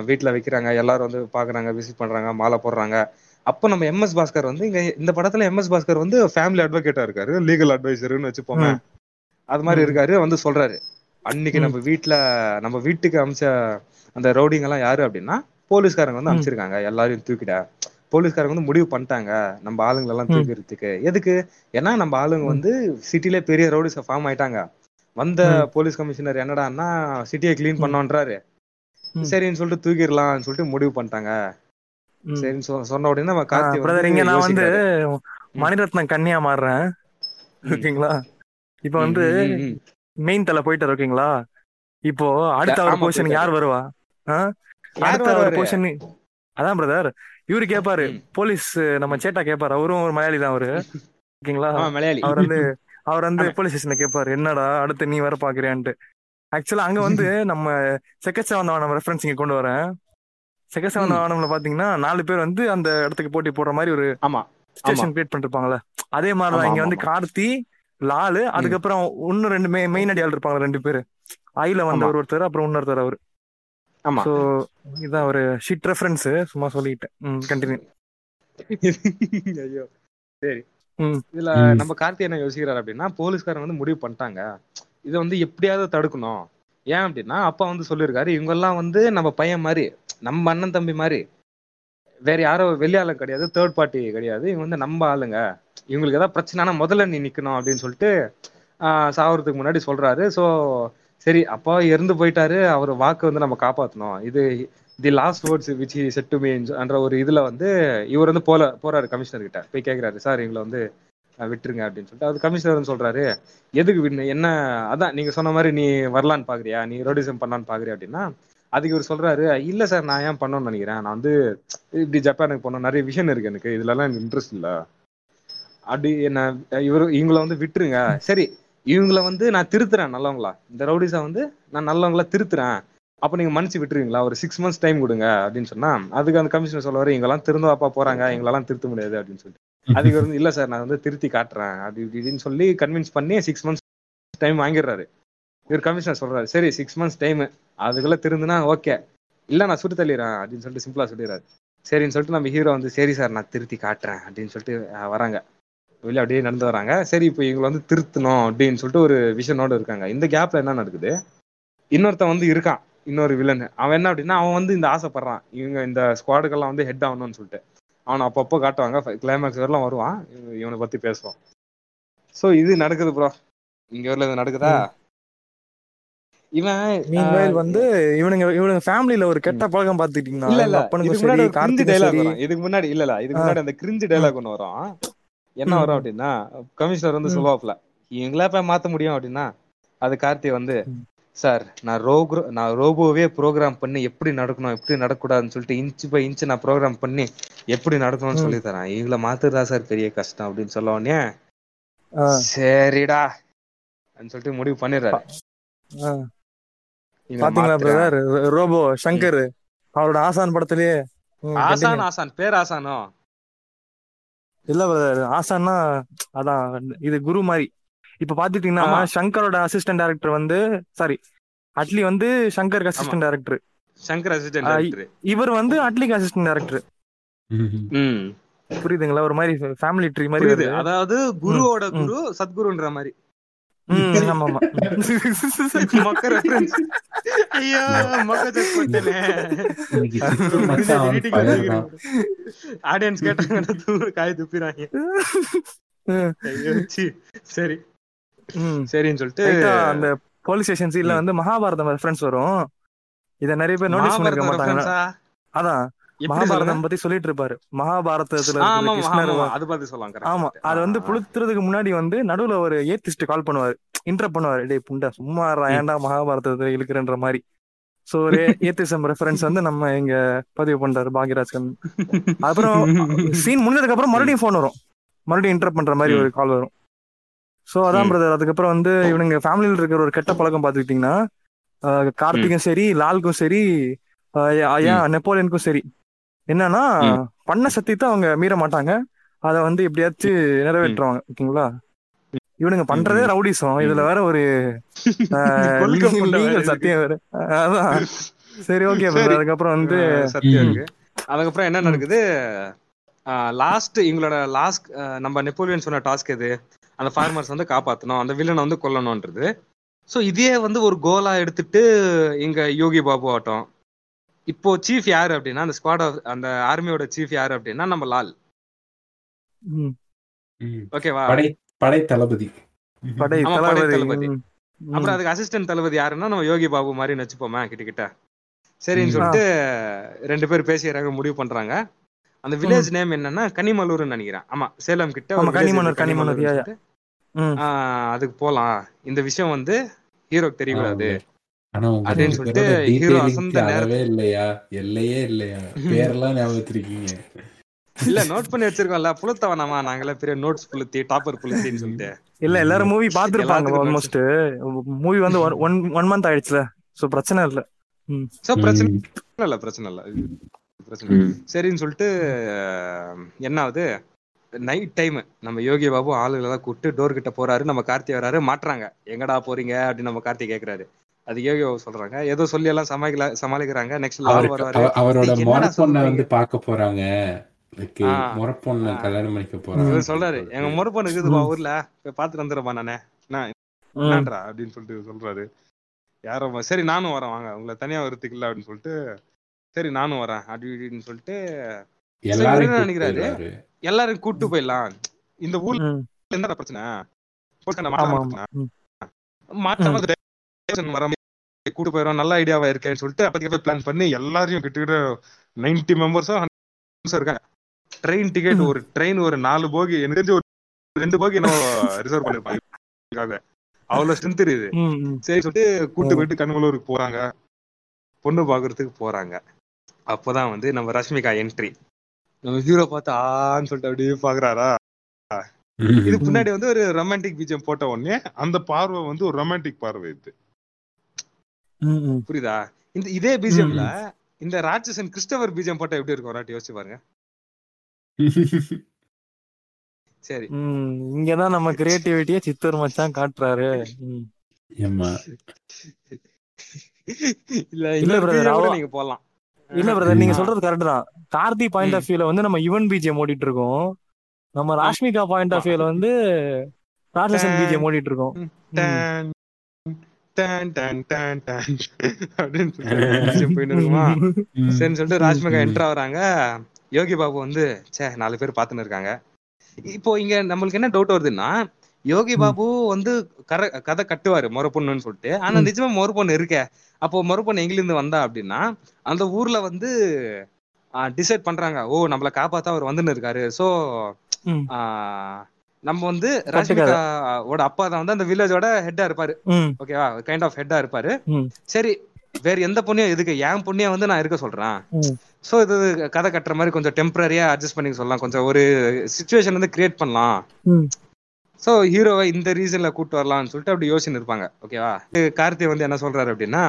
வீட்ல வைக்கிறாங்க. எல்லாரும் வந்து பாக்குறாங்க விசிட் பண்றாங்க மாலை போடுறாங்க. அப்போ நம்ம எம்எஸ் பாஸ்கர் வந்து இங்க இந்த படத்துல எம்எஸ் பாஸ்கர் வந்து ஃபேமிலி அட்வொகேட்டா இருக்காரு. லீகல் அட்வைசர்னு வச்சுப்போமே. ம். அது மாதிரி. இருக்காரு வந்து சொல்றாரு. அன்னைக்கு. நம்ம வீட்ல நம்ம வீட்டுக்கு அமிச்ச அந்த ரவுடிங்க எல்லாம் யாரு அப்படின்னா போலீஸ்காரங்க வந்து. அமிச்சிருக்காங்க. எல்லாரையும் தூக்கிட போலீஸ்காரங்க வந்து முடிவு பண்ணிட்டாங்க நம்ம ஆளுங்களை எல்லாம். தூக்கிறதுக்கு எதுக்கு ஏன்னா நம்ம ஆளுங்க. வந்து சிட்டிலே பெரிய ரவுடிஸ் ஃபார்ம் ஆயிட்டாங்க வந்த. போலீஸ் கமிஷனர் என்னடான்னா சிட்டியை க்ளீன். பண்ணோன்றாரு. சரின்னு சொல்லிட்டு தூக்கிடலாம்னு சொல்லிட்டு முடிவு பண்ணிட்டாங்க. சரின்னு சொன்ன உடனே நம்ம கார்த்தி பிரதர் இங்க வந்து நான் வந்து. மணிரத்னம் கன்னியா மாறுறேன். ஓகேங்களா இப்ப வந்து. மெயின் தலை போயிட்டாரு ஓகேங்களா இப்போ அடுத்த அவர் ஆமா, பொசிஷன் யார் வருவா அடுத்த வருவாரு? பொசிஷன் அதான் பிரதர் இவரு கேப்பாரு. போலீஸ் நம்ம சேட்டா கேப்பாரு. அவரும் ஒரு மலையாளி தான் அவரு. ஓகேங்களா? அவர் வந்து அவர் வந்து. போலீஸ் ஸ்டேஷன்ல கேட்பாரு என்னடா அடுத்து நீ வர பாக்குறியான்ட்டு. ஆக்சுவலா அங்க வந்து (laughs) நம்ம செக்கச்சவந்தவனம் ரெஃபரன்ஸ் இங்க கொண்டு வரேன். செக்கச்சவந்தவனம்ல பாத்தீங்கன்னா நாலு பேர் வந்து அந்த இடத்துக்கு போட்டி போடுற மாதிரி ஒரு ஆமா. ஸ்டேஷன் கிரியேட் பண்ணிருப்பாங்கல்ல. அதே மாதிரிதான் இங்க வந்து. கார்த்தி லாலு அதுக்கப்புறம் இன்னும் ரெண்டு மெயின் அடியாள் இருப்பாங்க ரெண்டு பேரு. ஐல. வந்தவர் ஒருத்தர் அப்புறம் இன்னொருத்தர் அவரு. சோ இதான் ஒரு ஷிட் ரெஃபரன்ஸ் சும்மா சொல்லிட்டேன். கண்டினியூ (laughs) ஐயோ. சரி. இதுல. நம்ம கார்த்தி என்ன யோசிக்கிறாரு அப்படின்னா போலீஸ்காரங்க வந்து முடிவு பண்ணிட்டாங்க. இதை வந்து எப்படியாவது தடுக்கணும். ஏன் அப்படின்னா அப்பா வந்து சொல்லியிருக்காரு இவங்க எல்லாம் வந்து நம்ம பையன் மாதிரி நம்ம அண்ணன் தம்பி மாதிரி வேற யாரோ வெளியாளும் கிடையாது தேர்ட் பார்ட்டி கிடையாது. இவங்க வந்து நம்ம ஆளுங்க. இவங்களுக்கு ஏதாவது பிரச்சனைனா முதல்ல நீ நிக்கணும் அப்படின்னு சொல்லிட்டு ஆஹ் சாவறதுக்கு முன்னாடி சொல்றாரு. சோ சரி அப்பா இறந்து போயிட்டாரு அவர் வாக்கு வந்து நம்ம காப்பாத்தணும். இது the last words which said to ஒரு இதுல வந்து இவர் வந்து போல போறாரு கமிஷனர் கிட்ட போய் கேக்குறாரு சார் எங்களை வந்து விட்டுருங்க அப்படின்னு சொல்லிட்டு. அது கமிஷனர் வந்து சொல்றாரு எதுக்கு விடணும் என்ன அதான் நீங்க சொன்ன மாதிரி நீ வரலான்னு பாக்குறியா? நீ ரோடிசம் பண்ணலான்னு பாக்குறியா? அப்படின்னா அதுக்கு இவர் சொல்றாரு இல்ல சார் நான் ஏன் பண்ணணும்னு நினைக்கிறேன்? நான் வந்து இப்படி ஜப்பானுக்கு போனோம் நிறைய விஷயம் இருக்கு எனக்கு. இதுல எல்லாம் எனக்கு இன்ட்ரெஸ்ட் இல்ல. அப்படி என்ன இவரு இவங்கள வந்து விட்டுருங்க. சரி இவங்கள வந்து நான் திருத்துறேன் நல்லவங்களா? இந்த ரவுடிஸா வந்து நான் நல்லவங்களா திருத்துறேன். அப்போ நீங்க மன்னிச்சு விட்டுருவீங்களா? ஒரு சிக்ஸ் மந்த்ஸ் டைம் கொடுங்க அப்படின்னு சொன்னா அதுக்கு அந்த கமிஷனர் சொல்லுவாரு இவங்கெல்லாம் திருந்தவாப்பா போறாங்க எங்களெல்லாம் திருத்த முடியாது அப்படின்னு சொல்லிட்டு. அதுக்கு வந்து இல்ல சார் நான் வந்து திருத்தி காட்டுறேன். அப்படி இப்படின்னு சொல்லி கன்வின்ஸ் பண்ணி சிக்ஸ் மந்த்ஸ் டைம் வாங்கிடுறாரு. இவர் கமிஷனர் சொல்றாரு சரி சிக்ஸ் மந்த்ஸ் டைம் அதுக்குள்ள திருந்துனா ஓகே இல்ல நான் சுட்டு தள்ளிடுறேன் அப்படின்னு சொல்லிட்டு சிம்பிளா சொல்லிடுறாரு. சரின்னு சொல்லிட்டு நம்ம ஹீரோ வந்து சரி சார் நான் திருத்தி காட்டுறேன் அப்படின்னு சொல்லிட்டு வராங்க. வெளியே அப்படியே நடந்து வராங்க. சரி இப்போ இவங்களை வந்து திருத்தணும் அப்படின்னு சொல்லிட்டு ஒரு விஷனோட இருக்காங்க. இந்த கேப்ல என்ன நடக்குது? இன்னொருத்தன் வந்து இருக்கான். இன்னொரு வில்லன் அவன் என்ன அப்படின்னா அவன் வந்து இந்த ஆசைப்படுறான். இவங்க இந்த ஸ்குவாடுக்கெல்லாம் வந்து ஹெட் ஆகணும்னு சொல்லிட்டு. அவனை அப்பப்போ காட்டுவாங்க. கிளைமேக்ஸ் வரலாம் வருவான். இவ- இவனை பத்தி பேசுவான். சோ இது நடக்குது ப்ரோ இங்க ஊர்ல இது நடக்குதா? இவன் வந்து இவனுங்க இவனுங்க ஃபேமிலில ஒரு கெட்ட பழக்கம் பாத்துக்கிட்டீங்கன்னா இல்ல இல்ல. இதுக்கு முன்னாடி கிரிஞ்சு டைலாக் வரும். இதுக்கு முன்னாடி இல்ல இல்ல. இதுக்கு. முன்னாடி அந்த கிரிஞ்சு டைலாக் ஒண்ணு வரும். என்ன. வரும் அப்படின்னா கமிஷனர் வந்து. சொல்லுவாப்ல இவங்களா போய் மாத்த முடியும் அப்படின்னா அது கார்த்தி வந்து. சார் நான் ரோக்ரோ நான் ரோபோவே ப்ரோக்ராம் பண்ணி எப்படி நடக்கணும் எப்படி நடக்கக்கூடாதுன்னு சொல்லிட்டு இன்ச் பை இன்ச் நான் ப்ரோக்ராம் பண்ணி எப்படி நடக்கணும்னு. சொல்லி தரேன் இவங்கள மாத்துறதா சார் பெரிய கஷ்டம் அப்படின்னு சொல்ல உடனே சரிடா சொல்லிட்டு முடிவு பண்ணிடுறாரு பாத்தீங்களா ரோபோ சங்கர் அவரோட ஆசான் படத்திலேயே ஆசான். ஆசான் பேர் ஆசானோ இல்ல பிரதர் ஆசான்னா அதான் இது குரு மாதிரி. இப்ப பாத்துட்டீங்கன்னா. சங்கரோட அசிஸ்டன்ட் டைரக்டர் வந்து சாரி அட்லி வந்து சங்கருக்கு assistant director Shankar assistant director இவர் வந்து அட்லிக்கு அசிஸ்டன்ட் டைரக்டர் புரியுதுங்களா? ஒரு மாதிரி ஃபேமிலி ட்ரீ மாதிரி அதாவது குருவோட. குரு சத்குருன்ற மாதிரி. (laughs) ஆடியன்ஸ் கேட்டாங்கன்னா தூர காய் துப்பிறாங்க சரி. சரின்னு சொல்லிட்டு அந்த போலீஸ் ஸ்டேஷன் சீட்ல. வந்து மகாபாரதம் ரெஃபரன்ஸ் வரும். இத நிறைய பேர் நோட்டீஸ் பண்ணிருக்க மாட்டாங்க? அதான்? மகாபாரதம் பத்தி சொல்லிட்டு இருப்பாரு மகாபாரதத்துல இருக்கிற கிருஷ்ணர் ஆமா, அது வந்து புளுத்துறதுக்கு முன்னாடி வந்து நடுவுல ஒரு ஏத்திஸ்ட் கால் பண்ணுவாரு. இன்டர் பண்ணுவாரு. டேய் புண்டா சும்மா. ஏன்டா மகாபாரதத்தை இழுக்கிறன்ற மாதிரி. சோ ஒரு (laughs) ஏத்திசம் ரெஃபரன்ஸ் வந்து நம்ம இங்க பதிவு பண்றாரு பாக்யராஜ் கண்ணன் (laughs) அப்புறம் சீன் முடிஞ்சதுக்கு அப்புறம் மறுபடியும் ஃபோன் வரும். மறுபடியும் இன்டர் பண்ற மாதிரி. ஒரு கால் வரும். சோ அதான். பிரதர் அதுக்கப்புறம் வந்து இவனுங்க ஃபேமிலியில இருக்கிற ஒரு கெட்ட பழக்கம் பாத்துக்கிட்டீங்கன்னா கார்த்திக்கும் சரி லாலுக்கும் சரி நெப்போலியனுக்கும் சரி. என்னன்னா. பண்ண சத்தியத்தை அவங்க மீற மாட்டாங்க. அத வந்து எப்படியாச்சும் நிறைவேற்றுவாங்க. ஓகேங்களா? இவனுங்க பண்றதே. ரவுடிசம். இதுல வேற ஒரு. (laughs) சத்தியம் வேற. அதான். சரி ஓகே. அதுக்கப்புறம் வந்து சத்தியம். இருக்கு. அதுக்கப்புறம் என்ன. நடக்குது? லாஸ்ட் எங்களோட லாஸ்ட் நம்ம நெப்போலியன் சொன்ன டாஸ்க் எது? அந்த ஃபார்மர்ஸ் வந்து காப்பாத்தணும். அந்த வில்லனை வந்து கொல்லணும்ன்றது. சோ இதே வந்து ஒரு கோலா எடுத்துட்டு இங்க யோகி பாபு ஆகட்டும். இப்போ சீஃப் யாரு அப்படின்னா அந்த ஸ்குவாட் அந்த ஆர்மியோட சீஃப் யாரு அப்படின்னா நம்ம லால். ம். ம். ஓகேவா படை படை தளபதி. படை தளபதி. அப்புறம் அதுக்கு அசிஸ்டன்ட் தளபதி யாருன்னா நம்ம யோகி பாபு மாதிரி வச்சுப்போமா கிட்ட கிட்ட சரின்னு. சொல்லிட்டு ரெண்டு பேர் பேசிக்கிறாங்க முடிவு பண்றாங்க. அந்த வில்லேஜ் நேம் என்னன்னா கனிமலூர்னு நினைக்கிறேன். ஆமா சேலம் கிட்ட கனிமலூர், கனிமலூர், அதுக்கு போலாம். இந்த விஷயம் வந்து ஹீரோக்கு தெரியக்கூடாது. ஆனா அப்படின்னு சொல்லிட்டு இல்லையா? எல்லையே இல்லையா? (laughs) பேரெல்லாம் ஞாபகம் வச்சிருக்கீங்க. இல்ல நோட் பண்ணி வச்சிருக்கோம்ல. புளுத்த வேணாமா நாங்களே பெரிய நோட்ஸ் புளுத்தி டாப்பர் புளுத்தின்னு சொல்லிட்டு. இல்ல எல்லாரும் மூவி பாத்துருப்பாங்க ஆல்மோஸ்ட் மூவி வந்து ஒன் ஒன் மந்த் ஆயிடுச்சுல. சோ பிரச்சனை இல்ல. சோ பிரச்சனை. இல்ல பிரச்சனை இல்ல. பிரச்சனை. சரின்னு சொல்லிட்டு என்ன ஆகுது? நைட் டைம் நம்ம யோகி பாபு ஆளுகளை எல்லாம் கூப்பிட்டு டோர் கிட்ட போறாரு. நம்ம கார்த்தி வராரு. மாட்டுறாங்க. எங்கடா போறீங்க? அப்படின்னு நம்ம கார்த்தி கேக்குறாரு. அது யோகி பாபு சொல்றாங்க. ஏதோ சொல்லி எல்லாம் சமாளிக்கல சமாளிக்கிறாங்க. நெக்ஸ்ட் லால் வருவாரு? அவ- அவரோட "ஏய், என்னடா முறை பொண்ணை சொல்றீங்க?" வந்து பார்க்க போறாங்க. Like, ஆ. முறை பொண்ணை ஆ. கல்யாணம் பண்ணிக்க போறாங்க. சொல்றாரு எங்க முறப்பொண்ணு இருக்குதுப்பா ஊர்ல. போய் பாத்துட்டு வந்துடுறப்பா நானே. நான் என்னன்றா? அப்படின்னு சொல்லிட்டு சொல்றாரு. யாரோ வ- சரி நானும் வரேன் வாங்க. உங்களை தனியா வரதுக்கு இல்ல அப்படின்னு சொல்லிட்டு சரி நானும் வரேன் அப்படி இப்படின்னு சொல்லிட்டு எல்லாரும் என்ன நினைக்கிறாரு? எல்லாரும் கூட்டு போயிடலாம். இந்த ஊர்ல என்னடா பிரச்சனை. போலீஸ்காரன் வர கூட்டு போயிடும் நல்ல ஐடியாவா இருக்கேன்னு சொல்லிட்டு அப்போதைக்கு பிளான் பண்ணி எல்லாரையும் கிட்டத்தட்ட நைன்டி மெம்பர்ஸோ இருக்காங்க. Train ticket. ஒரு ட்ரெயின் ஒரு நாலு போகி எனக்கு தெரிஞ்சு ஒரு ரெண்டு போகி என்ன ரிசர்வ் பண்ணிருப்பாங்க. அவ்வளவு ஸ்ட்ரென்த் ம். சரி சொல்லிட்டு கூட்டு போயிட்டு கண்மலூருக்கு போறாங்க. பொண்ணு பாக்குறதுக்கு போறாங்க. அப்பதான் வந்து நம்ம ரஷ்மிகா என்ட்ரி நம்ம ஹீரோ பார்த்து ஆன்னு சொல்லிட்டு அப்படியே பாக்குறாரா? இது முன்னாடி வந்து ஒரு ரொமான்டிக் பீஜம் போட்ட உடனே அந்த பார்வை வந்து ஒரு ரொமான்டிக் பார்வை இது. புரியுதா? இந்த இதே பீஜம்ல இந்த ராட்சசன் கிறிஸ்டவர் பீஜம் போட்டா எப்படி இருக்கும்? ஒரு வாட்டி யோசிச்சு பாருங்க. சரி. ம், இங்கதான் நம்ம கிரியேட்டிவிட்டிய சித்தூர் மச்சான் காட்டுறாரு. இல்ல இல்ல நீங்க போடலாம். இல்ல பிரதர் நீங்க. சொல்றது கரெக்ட் தான். கார்த்தி பாயிண்ட் ஆஃப் வியூல வந்து நம்ம யுவன் பிஜிஎம் ஓடிட்டு இருக்கோம் நம்ம ராஷ்மிகா பாயிண்ட் ஆஃப் வியூல வந்து ராட்சசன் பிஜிஎம் ஓடிட்டு இருக்கோம் ம். டான், டான், டான், டான், டான் அப்படின்னு சொல்லிட்டு ராஷ்மிகா என்ட்ரா வராங்க யோகி பாபு வந்து ச்சே நாலு பேர் பாத்துன்னு இருக்காங்க. இப்போ இங்க நம்மளுக்கு என்ன டவுட் வருதுன்னா யோகி பாபு வந்து கர கதை கட்டுவாரு மொரப்பொண்ணுன்னு சொல்லிட்டு. ஆனா. நிஜமா மொரப்பொண்ணு இருக்கே. அப்போ மொரப்பொண்ணு எங்கில இருந்து வந்தா அப்படின்னா அந்த ஊர்ல வந்து டிசைட் பண்றாங்க. ஓ நம்மள காப்பாத்த அவர் வந்துன்னு இருக்காரு. சோ ம். நம்ம வந்து. ராஷ்மிகாவோட அப்பா தான் வந்து அந்த வில்லேஜோட ஹெட்டா இருப்பாரு. ஓகேவா கைண்ட் ஆஃப் ஹெட்டா இருப்பாரு. சரி வேற எந்த பொண்ணையும் எதுக்கு? என் பொண்ணைய வந்து நான் இருக்க சொல்றேன். சோ இது கதை கட்டுற மாதிரி கொஞ்சம் டெம்பரரியா அட்ஜஸ்ட் பண்ணி சொல்லலாம். கொஞ்சம் ஒரு சுச்சுவேஷன் வந்து கிரியேட் பண்ணலாம். சோ ஹீரோவை இந்த ரீசன்ல கூட்டு வரலாம்னு சொல்லிட்டு அப்படி யோசிச்சு இருப்பாங்க. ஓகேவா கார்த்தி வந்து என்ன சொல்றாரு அப்படின்னா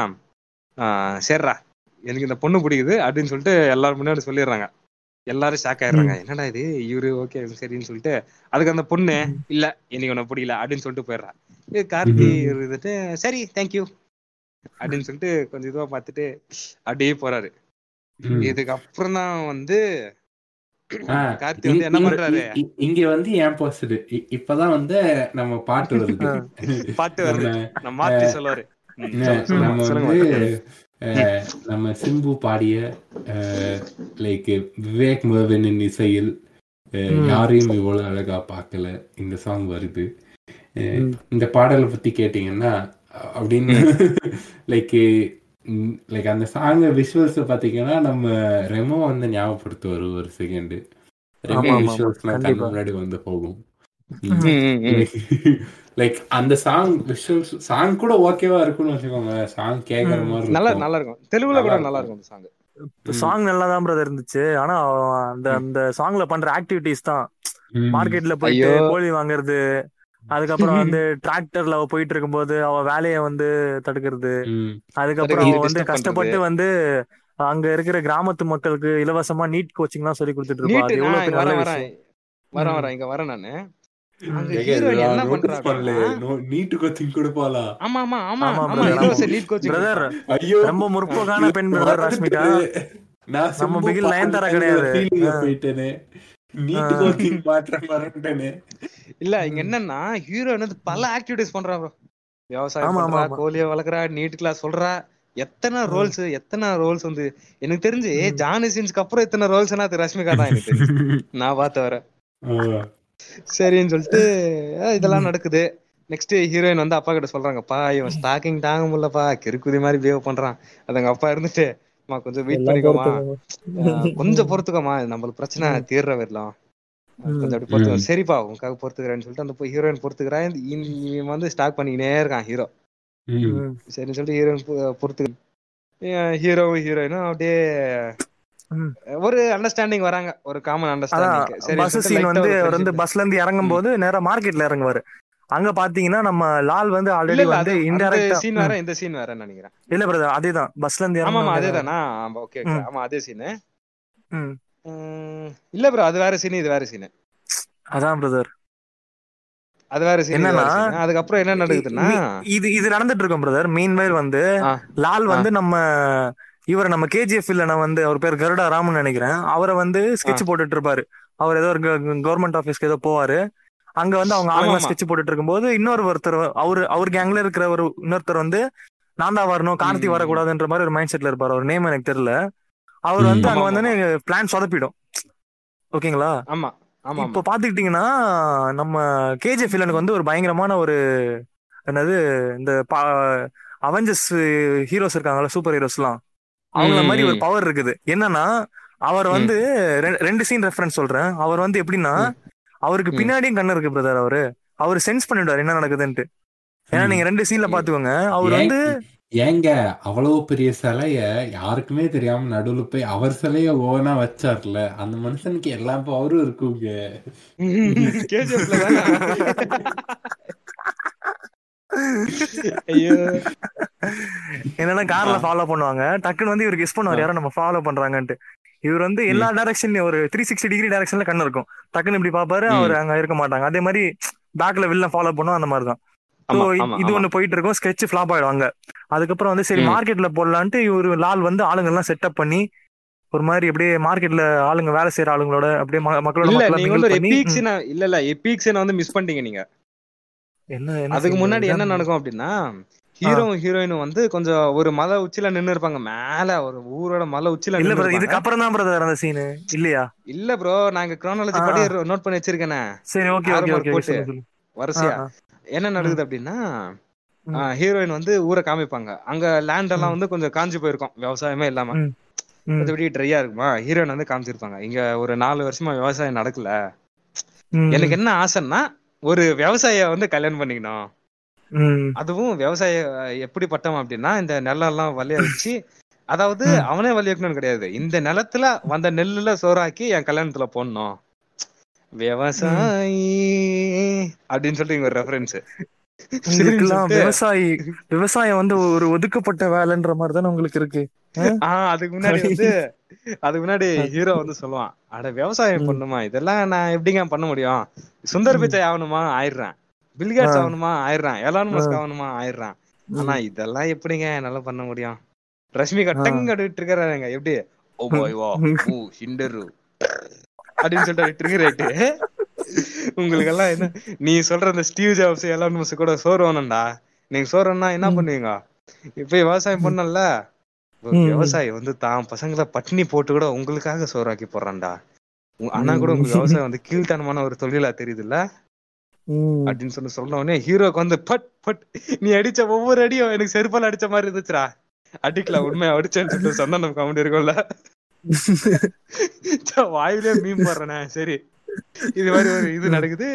சரிடா எனக்கு இந்த பொண்ணு பிடிக்குது அப்படின்னு சொல்லிட்டு எல்லாரும் முன்னாடி சொல்லிடுறாங்க. எல்லாரும் ஷாக் ஆயிடுறாங்க. என்னடா இது? இவரு ஓகே சரின்னு சொல்லிட்டு அதுக்கு அந்த பொண்ணு இல்ல எனக்கு உன்னை பிடிக்கல அப்படின்னு சொல்லிட்டு போயிடுறா. இது கார்த்தி இருந்துட்டு சரி தேங்க்யூ அப்படின்னு சொல்லிட்டு கொஞ்சம் இதுவா பார்த்துட்டு அப்படியே போறாரு. ம். இதுக்கு அப்புறம் தான் வந்து கார்த்தி வந்து என்ன பண்றாரு? இங்க வந்து ஏன் போஸ்ட் இப்பதான் வந்து நம்ம பாட்டு வருது. பாட்டு வருது. நம்ம மாத்தி சொல்லுவாரு. நம்ம வந்து நம்ம சிம்பு பாடிய லைக் விவேக் மோகனின் இசையில். யாரையும் இவ்வளவு அழகா பார்க்கல இந்த சாங் வருது. இந்த பாடலை பத்தி கேட்டீங்கன்னா அப்படின்னு (laughs) லைக் லைக் அந்த சாங் விஷுவல்ஸ் பாத்தீங்கன்னா நம்ம ரெமோ வந்து ஞாபகப்படுத்துவார் ஒரு செகண்ட் ரெமோ விஷுவல்ஸ்லாம். முன்னாடி வந்து போகும். லைக் (laughs) அந்த சாங் விஷுவல்ஸ் சாங் கூட ஓகேவா இருக்கும்னு வச்சுக்கோங்க சாங் கேக்குற. மாதிரி நல்லா. நல்லா இருக்கும். தெலுங்குல கூட நல்லா இருக்கும். அந்த சாங் சாங் நல்லா தான் பிரதர் இருந்துச்சு. ஆனா அந்த அந்த சாங்ல பண்ற ஆக்டிவிட்டிஸ் தான். மார்க்கெட்ல போயிட்டு. கோழி வாங்குறது அதுக்கப்புறம் வந்து (laughs) டிராக்டர்ல அவ போயிட்டு இருக்கும்போது அவ வேலைய வந்து தடுக்கிறது. அதுக்கப்புறம் அவ வந்து கஷ்டப்பட்டு வந்து அங்க இருக்கிற கிராமத்து மக்களுக்கு இலவசமா நீட் கோச்சிங் எல்லாம் சொல்லி கொடுத்துட்டு இருப்பா. அது எவ்வளவு பெரிய நல்ல விஷயம். வரேன் இங்க வரேன் நானு. நீட் கோச்சிங் ரொம்ப முற்போக்கான பெண் ராஷ்மிகா. நான் நம்ம பிகில் நயன்தாரா கிடையாது. போயிட்டேனே. மாற்ற மறந்துட்டேனே. இல்ல இங்க என்னன்னா ஹீரோயின் வந்து பல ஆக்டிவிட்டிஸ் பண்றா bro. விவசாயம் பண்றா. கோழிய வளர்க்குறா நீட் கிளாஸ் சொல்றா. எத்தனை ரோல்ஸ் எத்தனை ரோல்ஸ் வந்து எனக்கு தெரிஞ்சு ஜானி சீன்ஸ்க்கு அப்புறம் எத்தனை ரோல்ஸ்னா அது ரஷ்மிகா தான் எனக்கு (laughs) நான் பார்த்த வர சரின்னு சொல்லிட்டு (laughs) இதெல்லாம் நடக்குது. நெக்ஸ்ட் ஹீரோயின் வந்து அப்பா கிட்ட சொல்றாங்கப்பா இவன் ஸ்டாக்கிங் தாங்க முடியலப்பா. கிறுக்குதி மாதிரி பிஹேவ் பண்றான். அது எங்க அப்பா இருந்துட்டு அம்மா கொஞ்சம் வெயிட் பண்ணிக்கோமா கொஞ்சம் பொறுத்துக்கோமா நம்மளுக்கு பிரச்சனை தீர்ற வரலாம். கொஞ்சம் அப்படி பொறுத்துக்கோ. சரிப்பா உனக்காக பொறுத்துக்கிறேன்னு சொல்லிட்டு அந்த ஹீரோயின் பொறுத்துக்கிறா இந்த- இவன் வந்து ஸ்டாக் பண்ணிக்கினே இருக்கான் ஹீரோ சரின்னு சொல்லிட்டு ஹீரோயின் பொறுத்து ஹீரோவும் ஹீரோயினும் அப்படியே. ஒரு அண்டர்ஸ்டாண்டிங் வராங்க. ஒரு காமன் அண்டர்ஸ்டாண்டிங் பஸ் சீன் வந்து அவர் வந்து பஸ்ல இருந்து இறங்கும் போது நேரா மார்க்கெட்ல இறங்குவாரு. அங்க பாத்தீங்கன்னா நம்ம லால் வந்து ஆல்ரெடி வந்து இன்டெரக்டா சீன் வேற இந்த சீன் வேற நினைக்கிறேன். இல்ல பிரதர் அதேதான். பஸ்ல இருந்து ஆமா ஆமா அதேதானா? ஓகே. ஆமா அதே சீனு. இல்ல ப்ரோ அது வேற சீன் இது வேற சீன் அதான் பிரதர் அது வேற சீன் என்னன்னா, அதுக்கப்புறம் என்ன நடக்குதுன்னா இது இது நடந்துட்டு இருக்கும் பிரதர் மீன் வந்து. லால் வந்து நம்ம இவர் நம்ம கேஜிஎஃப் இல்ல நான் வந்து அவர் பேர் கருடா ராமன் நினைக்கிறேன். அவரை வந்து ஸ்கெட்ச் போட்டுட்டு இருப்பாரு அவர் ஏதோ ஒரு கவர்மெண்ட் ஆபீஸ்க்கு ஏதோ போவாரு. அங்க வந்து அவங்க ஆளுங்க. ஸ்கெட்ச் போட்டுட்டு இருக்கும்போது இன்னொரு ஒருத்தர் அவரு அவர் கேங்ல இருக்கிற ஒரு இன்னொருத்தர் வந்து நான் தான் வரணும் கார்த்தி. வரக்கூடாதுன்ற மாதிரி ஒரு மைண்ட் செட்ல இருப்பாரு. அவர் நேம் எனக்கு தெரியல. அவர் வந்து. அங்க வந்து பிளான் சொதப்பிடும். ஓகேங்களா? ஆமா ஆமா இப்போ பாத்துக்கிட்டீங்கன்னா நம்ம கேஜிஎஃப் வில்லனுக்கு வந்து ஒரு பயங்கரமான ஒரு என்னது இந்த அவெஞ்சர்ஸ் ஹீரோஸ் இருக்காங்கல்ல சூப்பர் ஹீரோஸ்லாம் அவங்கள மாதிரி ஒரு. பவர் இருக்குது. என்னன்னா அவர் வந்து ரெ- ரெண்டு சீன் ரெஃபரன்ஸ் சொல்றேன். அவர் வந்து எப்படின்னா அவருக்கு. பின்னாடியும் கண்ணு இருக்கு பிரதர் அவரு. அவர் சென்ஸ் பண்ணிடுவாரு என்ன நடக்குதுன்ட்டு. ஏன்னா. நீங்க ரெண்டு சீன்ல பாத்துக்கோங்க அவர் வந்து ஏங்க அவ்வளவு பெரிய சிலைய யாருக்குமே தெரியாம நடுவுல போய் அவர் சிலைய ஓனா வச்சார்ல. அந்த மனுஷனுக்கு எல்லா பவரும் இருக்குங்க. (laughs) (laughs) ஐயோ. என்னன்னா கார்ல. ஃபாலோ பண்ணுவாங்க. டக்குன்னு வந்து இவருக்கு கெஸ் பண்ணுவார் யாரோ நம்ம ஃபாலோ பண்றாங்கன்ட்டு. இவர் வந்து எல்லா டைரக்ஷன்லயும் ஒரு த்ரீ சிக்ஸ்டி டிகிரி டைரக்ஷன்ல கண்ணு இருக்கும். டக்குன்னு இப்படி பாப்பாரு. அவர் அங்க இருக்க மாட்டாங்க. அதே மாதிரி பேக்ல வில்ல ஃபாலோ பண்ணும் அந்த மாதிரி தான் இது. ஒண்ணு போயிட்டு இருக்கும் ஸ்கெட்ச் ஃபிளாப் ஆயிடும் அங்க அதுக்கப்புறம் வந்து சரி. மார்க்கெட்ல போடலான்ட்டு இவரு லால் வந்து ஆளுங்க எல்லாம் செட்டப் பண்ணி ஒரு மாதிரி அப்படியே மார்க்கெட்ல ஆளுங்க வேலை செய்யற ஆளுங்களோட அப்படியே மக்களோட இல்ல இல்ல இல்ல எபிக் சீனை வந்து மிஸ் பண்ணிட்டீங்க நீங்க. என்ன அதுக்கு முன்னாடி? என்ன நடக்கும் அப்படின்னா ஹீரோவும் ஹீரோயினும் வந்து கொஞ்சம் ஒரு மலை உச்சில நின்னு இருப்பாங்க மேல ஒரு ஊரோட மலை உச்சில இல்ல இருப்பாங்க. இதுக்கு அப்புறம் தான் பிரதர் அந்த சீனு இல்லையா இல்ல ப்ரோ நாங்க ஆ, படி நோட் பண்ணி வச்சிருக்கேனே சரி ஓகே ஓகே போட்டு. வரிசையா. என்ன நடக்குது அப்படின்னா. ஹீரோயின் வந்து ஊரை காமிப்பாங்க அங்க லேண்ட் எல்லாம் வந்து கொஞ்சம் காஞ்சி போயிருக்கும் விவசாயமே இல்லாம ம். ம். கொஞ்சம் இப்படி ட்ரையா இருக்குமா ஹீரோயின் வந்து காமிச்சிருப்பாங்க இங்க ஒரு நாலு வருஷமா விவசாயம் நடக்கல. எனக்கு என்ன ஆசைன்னா ஒரு விவசாய வந்து கல்யாணம் பண்ணிக்கணும். அதுவும் விவசாய அஹ், எப்படிப்பட்டவன் அப்படின்னா இந்த நெல்லெல்லாம் வலிய வச்சு அதாவது. அவனே வலி வைக்கணும்னு கிடையாது. இந்த நிலத்துல வந்த நெல்லுல சோறாக்கி என் கல்யாணத்துல போடணும். விவசாயி அப்படின்னு சொல்லிட்டு இங்க ஒரு ரெஃபரன்ஸ் விவசாயி விவசாயம் வந்து ஒரு ஒதுக்கப்பட்ட வேலைன்ற மாதிரி தானே உங்களுக்கு இருக்கு. ஆஹ் அதுக்கு முன்னாடி வந்து அதுக்கு முன்னாடி ஹீரோ வந்து சொல்லுவான் அட விவசாயம். பண்ணுமா இதெல்லாம் நான் எப்படிங்க பண்ண முடியும்? சுந்தர். பிச்சை ஆகணுமா? ஆயிடுறேன். Bill Gates. ஆகணுமா ஆயிடுறான் எலான் மஸ்க். ஆகணுமா ஆயிடுறான். ஆனா இதெல்லாம் எப்படிங்க என்னால பண்ண முடியும் ரஷ்மிகா ஆ. டங் அடிட்டு இருக்காருங்க எப்படி ஓ (laughs) பாய் வா ஊ ஹிண்டரு அப்படின்னு சொல்லிட்டு ட்ரிகர் ஆயிட்டு உங்களுக்கு எல்லாம் என்ன நீ சொல்ற அந்த ஸ்டீவ் ஜாப்ஸ் எலான் மஸ்க் கூட சோறு வேணும்டா நீங்க சோறுன்னா என்ன. பண்ணுவீங்க இப்ப விவசாயம் பண்ணல. விவசாயி வந்து தான் பசங்களை பட்டினி போட்டு கூட உங்களுக்காக சோறாக்கி போடுறான்டா ஆனா கூட. உங்களுக்கு விவசாயம் வந்து கீழ்த்தனமான ஒரு தொழிலா தெரியுதுல்ல. அப்படின்னு சொல்லி சொன்ன உடனே ஹீரோக்கு வந்து பட் பட் நீ அடிச்ச ஒவ்வொரு அடியும் எனக்கு செருப்பால் அடிச்ச மாதிரி இருந்துச்சுடா. அடிக்கல உண்மையா அடிச்சேன்னு சொல்லிட்டு சந்தானம் காமெடி இருக்கும்ல. (laughs) வாயிலே மீன் போடுறேனே சரி. இது மாதிரி ஒரு இது நடக்குது.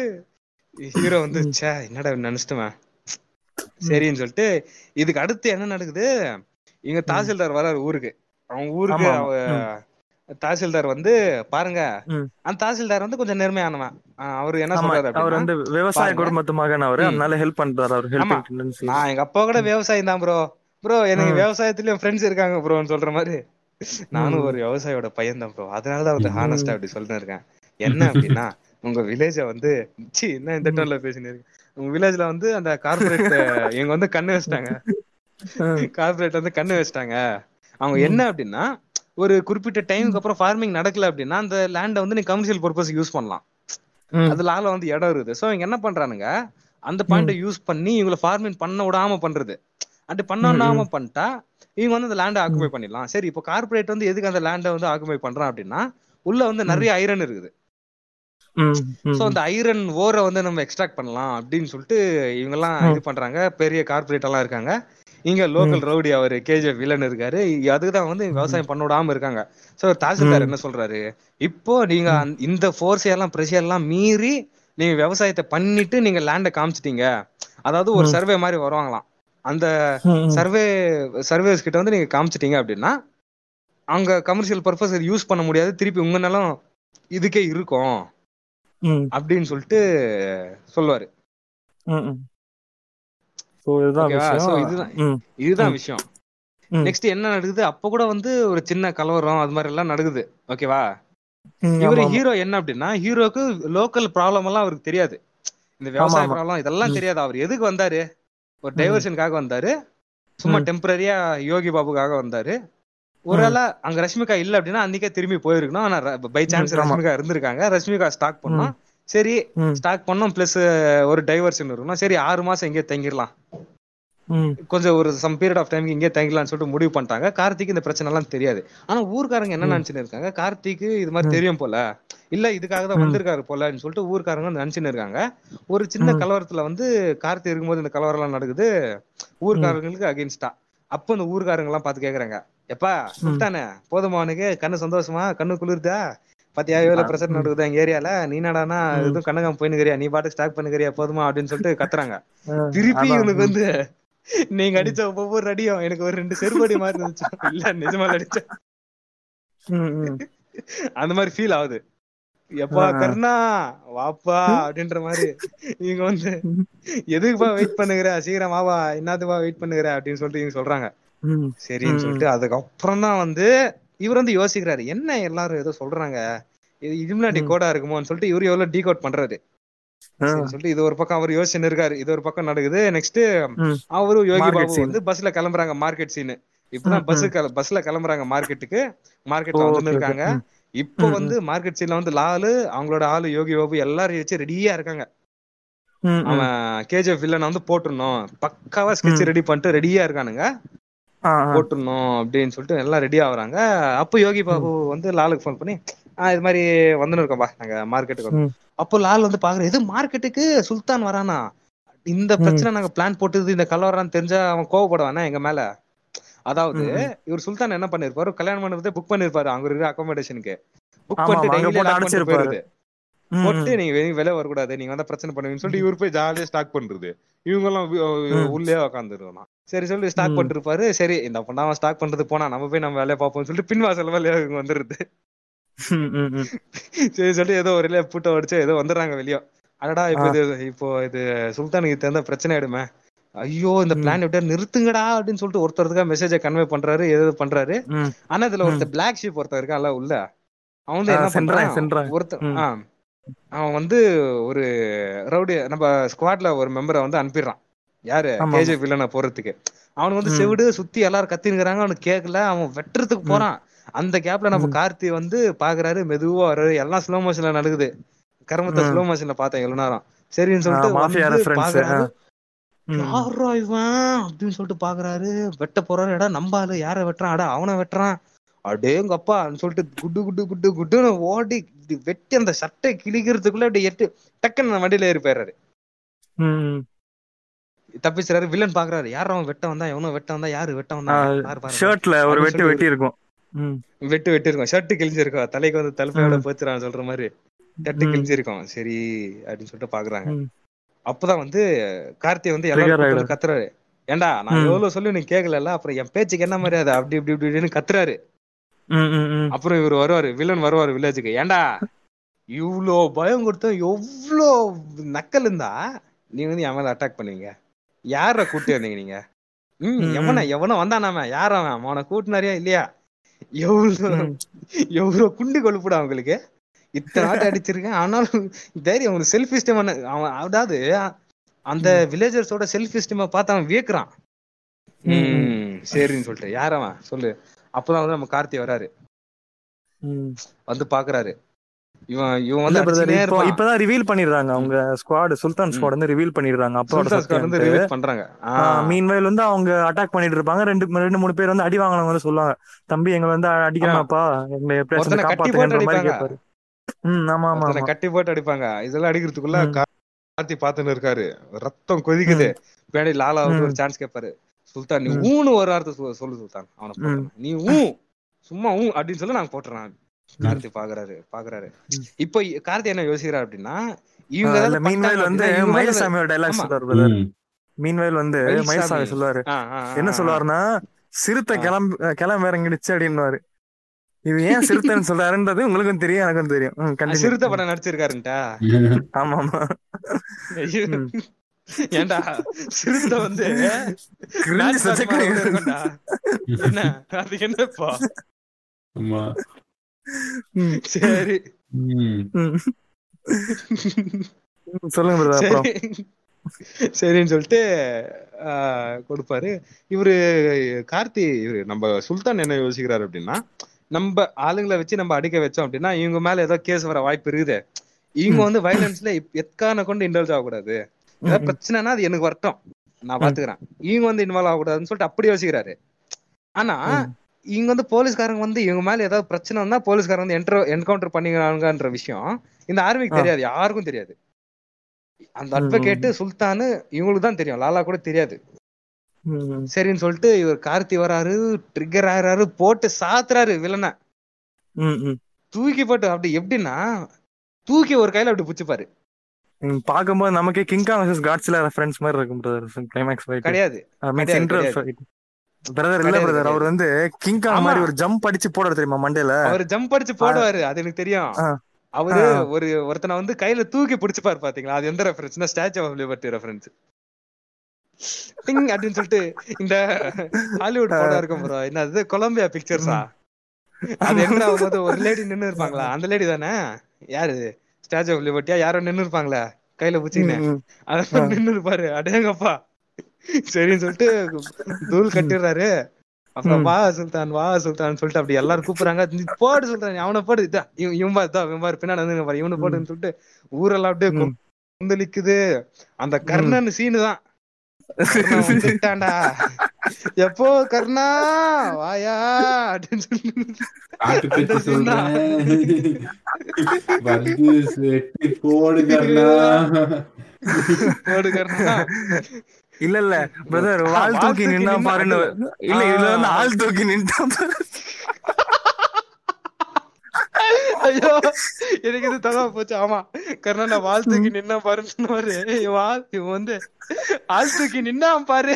ஹீரோ வந்து ச்சே என்னடா நினைச்சிட்டுவேன் சரின்னு சொல்லிட்டு இதுக்கு அடுத்து என்ன நடக்குது? இங்க தாசில்தார் வராரு ஊருக்கு. அவன் ஊருக்கு தாசில்தார் வந்து பாருங்க. அந்த தாசில்தார் வந்து கொஞ்சம் நேர்மையானவன் அவரு என்ன சொல்றாரு அவர் வந்து விவசாய. குடும்பத்து மகன் அவரு. அதனால ஹெல்ப் பண்றாரு அவர் நான் எங்க அப்பா கூட விவசாயம் தான் ப்ரோ ப்ரோ எனக்கு. விவசாயத்துலயும் ஃப்ரெண்ட்ஸ் இருக்காங்க ப்ரோன்னு சொல்ற மாதிரி நானும். ஒரு விவசாயியோட பையன் தான் ப்ரோ அதனாலதான் வந்து ம். ஹானஸ்டா அப்படி சொல்லிட்டு இருக்கேன் என்ன அப்படின்னா உங்க வில்லேஜ வந்து சி என்ன இந்த டோன்ல பேசினு இருக்கு உங்க வில்லேஜ்ல வந்து அந்த கார்பரேட் இவங்க வந்து கண்ணு வச்சிட்டாங்க கார்பரேட் வந்து கண்ணு வச்சிட்டாங்க அவங்க. என்ன அப்படின்னா ஒரு குறிப்பிட்ட டைமுக்கு அப்புறம் ஃபார்மிங் நடக்கல அப்படின்னா அந்த லேண்டை வந்து நீ கமர்ஷியல் பர்பஸ் யூஸ் பண்ணலாம். அது லால வந்து இடம் இருக்குது. சோ இவங்க என்ன பண்றானுங்க? அந்த பாயிண்ட யூஸ் பண்ணி இவங்கள ஃபார்மிங் பண்ண விடாம பண்றது. அப்படி பண்ண விடாம பண்ணிட்டா இவங்க வந்து அந்த லேண்டை ஆக்குபை பண்ணிடலாம். சரி இப்போ கார்பரேட் வந்து எதுக்கு அந்த லேண்டை வந்து ஆக்குபை பண்றான் அப்படின்னா உள்ள வந்து நிறைய ஐரன் இருக்குது. சோ அந்த ஐரன் ஓரை வந்து நம்ம எக்ஸ்ட்ராக்ட் பண்ணலாம் அப்படின்னு சொல்லிட்டு இவங்க எல்லாம் இது பண்றாங்க. பெரிய கார்பரேட் எல்லாம் இருக்காங்க. இங்க லோக்கல் ரவுடி அவரு கேஜிஎஃப் வில்லன் இருக்காரு. அதுக்குதான் வந்து விவசாயம் பண்ண விடாம இருக்காங்க. சோ தாசில்தார் என்ன சொல்றாரு? இப்போ நீங்க இந்த ஃபோர்ஸ் எல்லாம் ப்ரெஷர் எல்லாம் மீறி நீங்க விவசாயத்தை பண்ணிட்டு நீங்க லேண்ட காமிச்சிட்டீங்க. அதாவது ஒரு சர்வே மாதிரி வருவாங்களாம். அந்த சர்வே சர்வேஸ் கிட்ட வந்து நீங்க காமிச்சிட்டீங்க அப்படின்னா அங்க கமர்ஷியல் பர்பஸ் யூஸ் பண்ண முடியாது. திருப்பி உங்க நிலம் இதுக்கே இருக்கும். அப்படின்னு சொல்லிட்டு சொல்லுவாரு. சோ இதுதான் விஷயம். இதுதான். விஷயம். நெக்ஸ்ட் என்ன நடக்குது? அப்ப கூட வந்து ஒரு சின்ன கலவரம் அது மாதிரி எல்லாம் நடக்குது. ஓகேவா இவரு. ஹீரோ என்ன அப்படின்னா ஹீரோக்கு லோக்கல் ப்ராப்ளம் எல்லாம் அவருக்கு தெரியாது. இந்த விவசாய. ப்ராப்ளம் இதெல்லாம். தெரியாது. அவர் எதுக்கு வந்தாரு? ஒரு. டைவர்ஷனுக்காக வந்தாரு. சும்மா. டெம்பரரியா யோகி பாபுக்காக வந்தாரு. ஒருவேளை அங்க ரஷ்மிகா இல்ல அப்படின்னா அன்னைக்கே திரும்பி போயிருக்கணும். ஆனா பை சான்ஸ். ரஷ்மிகா இருந்திருக்காங்க. ரஷ்மிகா ஸ்டாக் பண்ணோம். சரி ஸ்டாக் பண்ணோம் பிளஸ் ஒரு டைவர்ஷன் இருக்கணும். சரி ஆறு மாசம் இங்கே தங்கிடலாம் கொஞ்சம் ஒரு சம் பீரியட் ஆஃப் டைம் இங்கே தங்கிடலாம்னு சொல்லிட்டு முடிவு பண்ணிட்டாங்க. கார்த்திக் இந்த பிரச்சனை எல்லாம் தெரியாது. ஆனா ஊர்க்காரங்க என்ன. நினைச்சுன்னு இருக்காங்க? கார்த்திக் இது மாதிரி. தெரியும் போல. இல்ல இதுக்காக தான். வந்திருக்காரு போலன்னு சொல்லிட்டு ஊர்க்காரங்க நினைச்சுன்னு இருக்காங்க. ஒரு சின்ன. கலவரத்துல வந்து கார்த்தி இருக்கும்போது இந்த கலவரம் எல்லாம் நடக்குது. ஊர்க்காரங்களுக்கு அகேன்ஸ்டா அப்போ இந்த ஊர்க்காரங்க எல்லாம் பார்த்து கேக்குறாங்க. எப்பா சுல்தானே போதுமா அவனுக்கு கண்ணு சந்தோஷமா? கண்ணு குளிர்தா? பாத்தியா எவ்வளவு பிரச்சனை ம். நடக்குது எங்க ஏரியால. நீ ம். எதுவும் கண்ணகம் போயினுக்கிறியா நீ பாட்டு ஸ்டாக் பண்ணுகிறியா போதுமா? அப்படின்னு சொல்லிட்டு கத்துறாங்க. திருப்பி. இவனுக்கு வந்து நீங்க அடிச்ச ஒவ்வொரு அடியும் எனக்கு ஒரு ரெண்டு செருப்படி மாதிரி இருந்துச்சு. இல்ல நிஜமா அடிச்ச. அந்த மாதிரி ஃபீல் ஆகுது. எப்பா. கர்ணா வாப்பா அப்படின்ற மாதிரி. இவங்க வந்து எதுக்குப்பா வெயிட் பண்ணுகிற? சீக்கிரம் வாவா என்னதுப்பா வெயிட் பண்ணுகிற? அப்படின்னு சொல்லிட்டு இவங்க சொல்றாங்க. சரின்னு. சொல்லிட்டு அதுக்கப்புறம் தான் வந்து இவர் வந்து யோசிக்கிறாரு என்ன எல்லாரும் ஏதோ சொல்றாங்க இது இலுமினாட்டி ம். கோடா இருக்குமோன்னு சொல்லிட்டு இவரு எவ்வளவு டீ கோட் பண்றாரு சொல்லிட்டு இது ஒரு பக்கம் அவர் யோசிச்சுன்னு இருக்காரு இது ஒரு பக்கம் நடக்குது நெக்ஸ்ட் ம். அவரு யோகி பாபு. வந்து பஸ்ல கிளம்புறாங்க மார்க்கெட் சீன் இப்பதான் பஸ் பஸ்ல கிளம்புறாங்க மார்க்கெட்டுக்கு மார்க்கெட்ல வந்து. இருக்காங்க. இப்போ வந்து மார்க்கெட் சீன்ல வந்து லாலு அவங்களோட ஆளு யோகி பாபு எல்லாரும் வச்சு ரெடியா இருக்காங்க. அவன் கேஜிஎஃப் வில்லன் வந்து போட்டுடணும் பக்காவா ஸ்கெட்ச். ரெடி பண்ணிட்டு ரெடியா இருக்கானுங்க. போட்டுடணும் அப்படின்னு சொல்லிட்டு எல்லாம் ரெடி ஆகுறாங்க. அப்போ யோகி பாபு வந்து லாலுக்கு ஃபோன் பண்ணி ஆ இது மாதிரி வந்துன்னு இருக்கோம்பா நாங்க மார்க்கெட்டுக்கு. அப்போ லால் வந்து பாக்குற இது மார்க்கெட்டுக்கு சுல்தான் வரானா? இந்த பிரச்சனை நாங்க பிளான் போட்டது இந்த கலவரம் தெரிஞ்சா அவன் கோவப்படுவானே எங்க மேல? அதாவது. இவர் சுல்தான் என்ன பண்ணிருப்பாரு? கல்யாணம் பண்ணதே புக் பண்ணிருப்பாரு அங்க இருக்கிற அகாமடேஷனுக்கு புக் பண்ணிட்டு. போயிருது போட்டு. நீங்க வெளிய வரக்கூடாது நீங்க வந்தா பிரச்சனை பண்ணுவீங்கன்னு சொல்லிட்டு இவர் போய் ஜாலியா ஸ்டாக் பண்றது. இவங்க எல்லாம். உள்ளே உட்காந்துருக்கலாம் சரி சொல்லி ஸ்டாக் இருப்பாரு சரி இந்த பொண்ணா அவன் ஸ்டாக் பண்றது போனா நம்ம போய் நம்ம வேலையை பார்ப்போம்னு சொல்லிட்டு பின்வாசல் வேலையா இவங்க வந்துருது. சரி சொல்லி ஏதோ ஒரு இல்லையா பூட்ட அடிச்சு ஏதோ வந்துடுறாங்க வெளியே அடடா இப்போ. இது இப்போ இது சுல்தானுக்கு தெரிந்த பிரச்சனை ஆயிடுமே ஐயோ இந்த. பிளான் எப்படியா நிறுத்துங்கடா அப்படின்னு சொல்லிட்டு ஒருத்தருக்கா மெசேஜை கன்வே பண்றாரு ஏதோ பண்றாரு. ஆனா இதுல. ஒருத்தர் பிளாக் ஷீப் ஒருத்தர் இருக்கான்ல உள்ள அவன் என்ன பண்றான். ஒருத்தர் அவன் வந்து ஒரு ரவுடி நம்ம ஸ்குவாட்ல ஒரு மெம்பரை வந்து அனுப்பிடுறான். யாரு? ஆமா, கேஜே வில்லனை போறதுக்கு. அவன் வந்து. செவிடு சுத்தி எல்லாரும் கத்தினுக்கிறாங்க அவனுக்கு கேட்கல அவன் வெட்டுறதுக்கு. போறான். அந்த கேப்ல நம்ம. கார்த்தி வந்து பாக்குறாரு மெதுவா வர்றாரு. எல்லாம் ஸ்லோ மோஷன்ல நடக்குது. கர்மத்தை. ஸ்லோ மோஷன்ல பார்த்தேன் எவ்வளவு நேரம் சரின்னு சொல்லிட்டு. யாரா இவன்? அப்படின்னு சொல்லிட்டு பாக்குறாரு. வெட்ட போறாரு. எடா நம்பாலு யார வெட்டுறான்? அடா அவனை வெட்டுறான். அடேங்கப்பா சொல்லிட்டு குட்டு குட்டு குட்டு குட்டுன்னு ஓடி வெட்டி அந்த சட்டை கிழிக்கிறதுக்குள்ள அப்படி எட்டு டக்குன்னு வண்டியில ஏறி போயிடுறாரு. தப்பிச்சுறாரு வில்லன் பாக்குறாரு யார் அவன் வெட்ட வந்தா எவனோ வெட்ட வந்தா யாரு வெட்ட வந்தா. ஷர்ட்ல ஒரு வெட்டு வெட்டி இருக்கும். வெட்டு வெட்டி இருக்கும் ஷர்ட் கிழிஞ்சிருக்கும் தலைக்கு வந்து தலைப்பையோட. போச்சுறான் சொல்ற மாதிரி ஷர்ட். கிழிஞ்சிருக்கும் சரி அப்படின்னு சொல்லிட்டு பாக்குறாங்க. அப்பதான் வந்து கார்த்தி வந்து எல்லாரும் கத்துறாரு ஏன்டா நான். எவ்வளவு சொல்லி நீ கேட்கல அப்புறம் என் பேச்சுக்கு என்ன மரியாதை அப்படி இப்படி இப்படி இப்படின்னு கத்துறாரு. அப்புறம் இவர் வருவாரு வில்லன் வருவாரு வில்லேஜுக்கு ஏன்டா இவ்ளோ பயம் கொடுத்த எவ்வளோ நக்கல் இருந்தா? நீ வந்து என் மேல அட்டாக் பண்ணுவீங்க யார கூட்டி வந்தீங்க நீங்க? ம் எவன எவனோ வந்தானாம யார் அவன்? அவனை கூட்டினாரியா இல்லையா? எவ்வளவு ம். எவ்வளவு குண்டு கொழுப்புடா அவங்களுக்கு. இத்தனை ஆட்டு அடிச்சிருக்கேன். ஆனாலும் தைரியம் அவனுக்கு செல்ஃப் இஸ்டம் அவன் அதாவது அந்த வில்லேஜர்ஸோட செல்ஃப் இஸ்டம பார்த்து அவன் வியக்குறான். சரின்னு சொல்லிட்டு. யார் அவன்? சொல்லு. அப்பதான் வந்து நம்ம கார்த்தி வராரு. வந்து பாக்குறாரு. இவன் இவன் வந்து இப்பதான் ரிவீல் பண்ணிடுறாங்க அவங்க ஸ்குவாட் சுல்தான் ஸ்குவாட் வந்து ரிவீல் பண்ணிடுறாங்க ஸ்குவாட் வந்து ரிலீஸ் பண்றாங்க. மீன்வயல் வந்து அவங்க அட்டாக் பண்ணிட்டு இருப்பாங்க. ரெண்டு ரெண்டு மூணு பேர் வந்து அடி வாங்கினவங்க வந்து சொல்லுவாங்க தம்பி எங்களை வந்து அடிக்கிறாங்கப்பா எங்களை போட்டு காப்பாத்துங்கன்ற மாதிரி கேட்பாரு ம் ஆமா ஆமா கட்டி போட்டு அடிப்பாங்க. இதெல்லாம் அடிக்கிறதுக்குள்ள. கார்த்தி பாத்துன்னு இருக்காரு. ரத்தம் கொதிக்குது. பின்னாடி லாலா வந்து ஒரு. சான்ஸ் கேட்பாரு சுல்தான் நீ. ஊன்னு ஒரு வார்த்தை சொல்லு சுல்தான் அவனை. நீ ஊ சும்மா ஊ அப்படின்னு சொல்லி நாங்க போட்டுறேன் கார்த்தி பாக்குறாரு பாக்குறாரு. இப்போ கார்த்தி என்ன யோசிக்கிறாரு அப்படின்னா இவங்க மீன்வயல் வந்து மயில்சாமியோட டைலாக் ம். மீன்வயல் வந்து மயில்சாமி. சொல்லுவாரு என்ன. சொல்லுவாருன்னா சிறுத்தை. கிளம்பு கிளம்ப இறங்கிடுச்சு அப்படின்னுவாரு இது ஏன் சிறுத்தைன்னு சொல்றாருன்றது உங்களுக்கும் தெரியும் எனக்கும் தெரியும். சிறுத்தை படம் நடிச்சிருக்காருன்ட்டா ஆமா ஆமா ஏன்டா சிறுத்தை வந்து. என்ன? அது என்னப்பா? ஆமா. சரி. சொல்லுங்க சரின்னு சொல்லிட்டு ஆஹ், கொடுப்பாரு. இவரு கார்த்தி இவரு நம்ம சுல்தான் என்ன யோசிக்கிறாரு அப்படின்னா நம்ம ஆளுங்களை வச்சு நம்ம அடிக்க வச்சோம் அப்படின்னா இவங்க மேல ஏதோ கேஸ் வர வாய்ப்பு இருக்குது. இவங்க. வந்து வயலன்ஸ்ல எக்கான கொண்டு இன்வால்வ் ஆகக்கூடாது. ஏதாவது பிரச்சனைனா அது எனக்கு வரட்டும் நான். பாத்துக்கிறேன். இவங்க வந்து இன்வால்வ் ஆகக்கூடாதுன்னு சொல்லிட்டு அப்படி யோசிக்கிறாரு. ஆனா. இவங்க வந்து போலீஸ்காரங்க வந்து இவங்க மேல ஏதாவது பிரச்சனை வந்தா போலீஸ்காரங்க வந்து என்டர் என்கவுண்டர் பண்ணிக்கிறாங்கன்ற விஷயம் இந்த ஆர்மிக்கு. தெரியாது. யாருக்கும் தெரியாது. அந்த அட்வொகேட் சுல்தானு இவங்களுக்கு தான் தெரியும். லாலா கூட தெரியாது. சரின்னு சொல்லிட்டு இவர் கார்த்தி வராரு ட்ரிகர் ஆகுறாரு போட்டு சாத்துறாரு வில்லனை. தூக்கி போட்டு அப்படி எப்படின்னா தூக்கி ஒரு கையில அப்படி புடிச்சுப்பாரு. ம், பார்க்கும்போது நமக்கே கிங்காங் வர்சஸ் காட்ஸ்ல ரெஃபரன்ஸ் மாதிரி இருக்கும் பிரதர் கிளைமேக்ஸ் ஃபைட் கிடையாது. சென்ட்ரல். ஃபைட் பிரதர் இல்ல பிரதர். அவர் வந்து கிங்காங் ஆமா. மாதிரி ஒரு ஜம்ப் அடிச்சு போட தெரியுமா மண்டையில? அவர் ஜம்ப் அடிச்சு போடுவாரு அது எனக்கு தெரியும். அவரு. ஒரு ஒருத்தனை வந்து கையில தூக்கி பிடிச்சுப்பாரு பாத்தீங்களா? அது எந்த ரெஃபரன்ஸ்னா ஸ்டாச்சு ஆஃப் லிபர்ட்டி ரெஃபரன்ஸ் டிங் அப்படின்னு சொல்லிட்டு இந்த ஹாலிவுட் படம் இருக்கும் ப்ரோ என்ன அது கொலம்பியா பிக்சர்ஸா அது என்ன ஒரு லேடி நின்னு இருப்பாங்களா? அந்த லேடி தானே? யாரு ஸ்டாச்சு ஆஃப் லிபர்ட்டியா யாரோ நின்னு இருப்பாங்களா கையில ம். அதான். நின்னு இருப்பாரு அடேங்கப்பா. சரின்னு சொல்லிட்டு தூள் கட்டிடுறாரு. அப்புறம். வா சுல்தான் வா சுல்தான் சொல்லிட்டு அப்படி எல்லாரும் கூப்பிடுறாங்க. போடு சுல்தான் அவனை போடு. இதா இவன் இதா, இவன் பின்னாடி வந்து பாரு இவனை போடுன்னு சொல்லிட்டு ஊரெல்லாம் அப்படியே. கொந்தளிக்குது. அந்த கர்ணன் சீனு தான். வந்துட்டான்டா எப்போ கர்ணா? வாயா இல்ல இல்ல பிரதர் வால் தூக்கி நின்னா நின்னா பாருன்னு இல்ல இதுல வந்து. ஆள் தூக்கி நின்றா பாரு. ஐயோ எனக்கு இது தலா போச்சு. ஆமா கர்ணன் நான் வால் தூக்கி நின்னா பாருன்னு சொன்னாரு இவன் வந்து ஆள் தூக்கி நின்னா பாரு.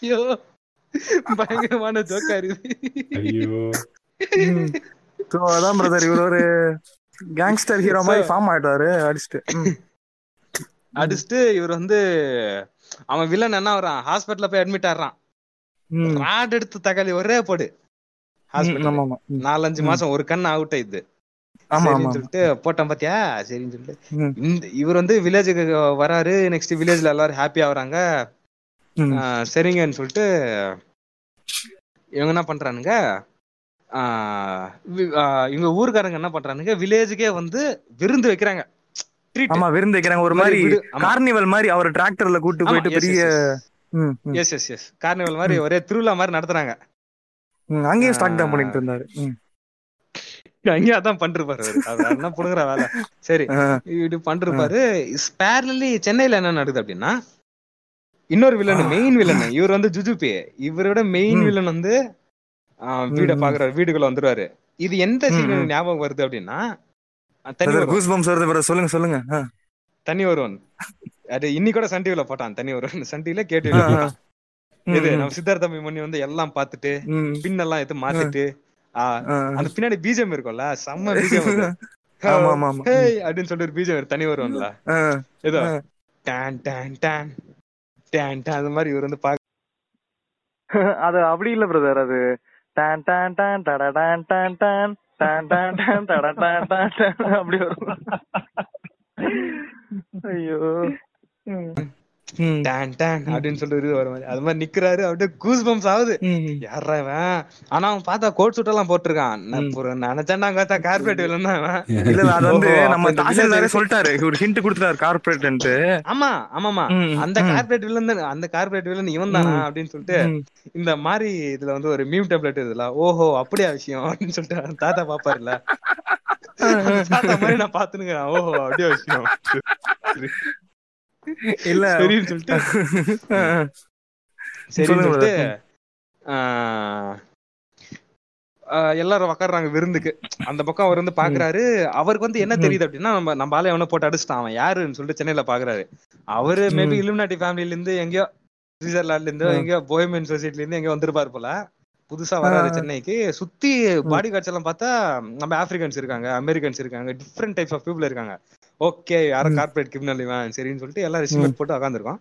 ஐயோ பயங்கரமான ஜோக்கா இருக்குது. ஐயோ. சோ அதான் பிரதர் இவர் ஒரு கேங்ஸ்டர் ஹீரோ மாதிரி ஃபார்ம் ஆயிட்டாரு. அடிச்சுட்டு. அடிச்சுட்டு இவர் வந்து அவன் வில்லன் என்ன வரான் ஹாஸ்பிட்டல்ல போய் அட்மிட் ஆடுறான். ராட் எடுத்து தக்காளி ஒரே போடு. ஹாஸ்பிட்டல். நாலஞ்சு. மாசம் ஒரு கண் அவுட் ஆயிடுது. சொல்லிட்டு போட்டான் பாத்தியா? சரின்னு சொல்லிட்டு. இந்த இவர் வந்து வில்லேஜுக்கு வராரு. நெக்ஸ்ட் வில்லேஜ்ல எல்லாரும் ஹாப்பி ஆகுறாங்க. ம். ஆஹ் சரிங்கன்னு சொல்லிட்டு இவங்க என்ன பண்றானுங்க? இவங்க ஊர்க்காரங்க என்ன பண்றானுங்க? வில்லேஜுக்கே வந்து விருந்து வைக்கிறாங்க. ஆமா விருந்து வைக்கிறாங்க. ஒரு மாதிரி. கார்னிவல் மாதிரி அவர் டிராக்டர்ல கூட்டு போயிட்டு பெரிய எஸ் எஸ் எஸ் கார்னிவல் மாதிரி ஒரே திருவிழா மாதிரி நடத்துறாங்க. அங்கேயும் ஸ்டாக். தான் பண்ணிட்டு இருந்தாரு. அங்கேயும் அதான் பண்ணிருப்பாரு என்ன புடுங்குற வேலை. சரி இப்படி பண்ணிருப்பாரு ஸ்பேரலி சென்னையில என்ன நடக்குது அப்படின்னா இன்னொரு வில்லன் மெயின் வில்லன் இவர் வந்து ஜுஜுபி. இவரோட மெயின். வில்லன் வந்து வீட. பாக்குறாரு வீடுக்குள்ள வந்துருவாரு. இது எந்த சீன். ஞாபகம் வருது அப்படின்னா. சொல்லுங்க சொல்லுங்க. ஆ. தண்ணி வருவன் அது இன்னி கூட சன் டிவில போட்டான் தண்ணி வருவன் சன் டிவில கேட்டு இது நம்ம சித்தார்த்த மணி வந்து எல்லாம் பார்த்துட்டு ம். பின் எல்லாம் எடுத்து மாத்திட்டு. அந்த பின்னாடி பீஜம் இருக்கும்ல செம்ம பீஜம் அப்படின்னு சொல்லிட்டு ஒரு பீஜம் தண்ணி வரும்ல ஏதோ. டான் டான் டான் டான் டான் அந்த மாதிரி இவர் வந்து பாக்க அது அப்படி இல்ல பிரதர் அது டான் டான் டான் டட டான் டான் டான் டான் டான் டான் டட டான் டான் டான் அப்படி வரும் ஐயோ. டேன் டேன் அப்படின்னு சொல்லிட்டு இது வர மாதிரி. அது மாதிரி நிக்கிறாரு அப்படியே கூஸ் பம்ஸ் ஆகுது. ம். யாரா இவன்? ஆனா அவன் பார்த்தா கோட் சூட் எல்லாம் போட்டிருக்கான். நான் ம். புற- நினைச்சேன்னா பார்த்தா கார்பரேட் இல்லைன்னா அவன் இல்ல இல்ல அது வந்து நம்ம தாசில்தாரே சொல்லிட்டாரு. ஒரு ஹிண்ட் கொடுத்தாரு கார்பரேட்ன்ட்டு ஆமா ஆமாமா. அந்த. கார்பரேட் வில்லன் அந்த கார்பரேட் வில்லன் இவன் தானா. அப்படின்னு சொல்லிட்டு. இந்த மாதிரி இதுல வந்து ஒரு மீம் டெம்ப்ளேட் இதுல ஓஹோ அப்படியா விஷயம் அப்படின்னு சொல்லிட்டு தாத்தா பாப்பாருல (laughs) தாத்தா மாதிரி நான் பாத்துனுங்கிறேன் ஓஹோ அப்படியா விஷயம் இல்ல சரின்னு சொல்லிட்டு சரின்னு சொல்லிட்டு brother. ஆஹ், ஆஹ், எல்லாரும் உக்காடுறாங்க விருந்துக்கு அந்த பக்கம் அவர் வந்து பாக்குறாரு அவருக்கு வந்து என்ன. தெரியுது அப்படின்னா நம்ம நம்ம ஆளை எவனோ போட்டு அடிச்சிட்டான் அவன் யாருன்னு சொல்லிட்டு சென்னையில பாக்குறாரு அவரு மேபி. இலுமினாட்டி ஃபேமிலில இருந்து எங்கேயோ சுவிட்சர்லாந்துல இருந்து. எங்கேயோ போயமன் சொசைட்டில இருந்து எங்கேயோ வந்திருப்பாரு போல புதுசா வராரு ஆ. சென்னைக்கு சுத்தி பாடி கார்ட்ஸ் எல்லாம் பார்த்தா நம்ம ஆப்பிரிக்கன்ஸ் இருக்காங்க அமெரிக்கன்ஸ் இருக்காங்க டிஃப்ரெண்ட் டைப்ஸ் ஆஃப் பீப்புள் இருக்காங்க ஓகே யாரோ. கார்பரேட் கிரிமினல் இவன் சரின்னு சொல்லிட்டு எல்லாம் ரெசிமெண்ட் போட்டு உட்காந்துருக்கோம்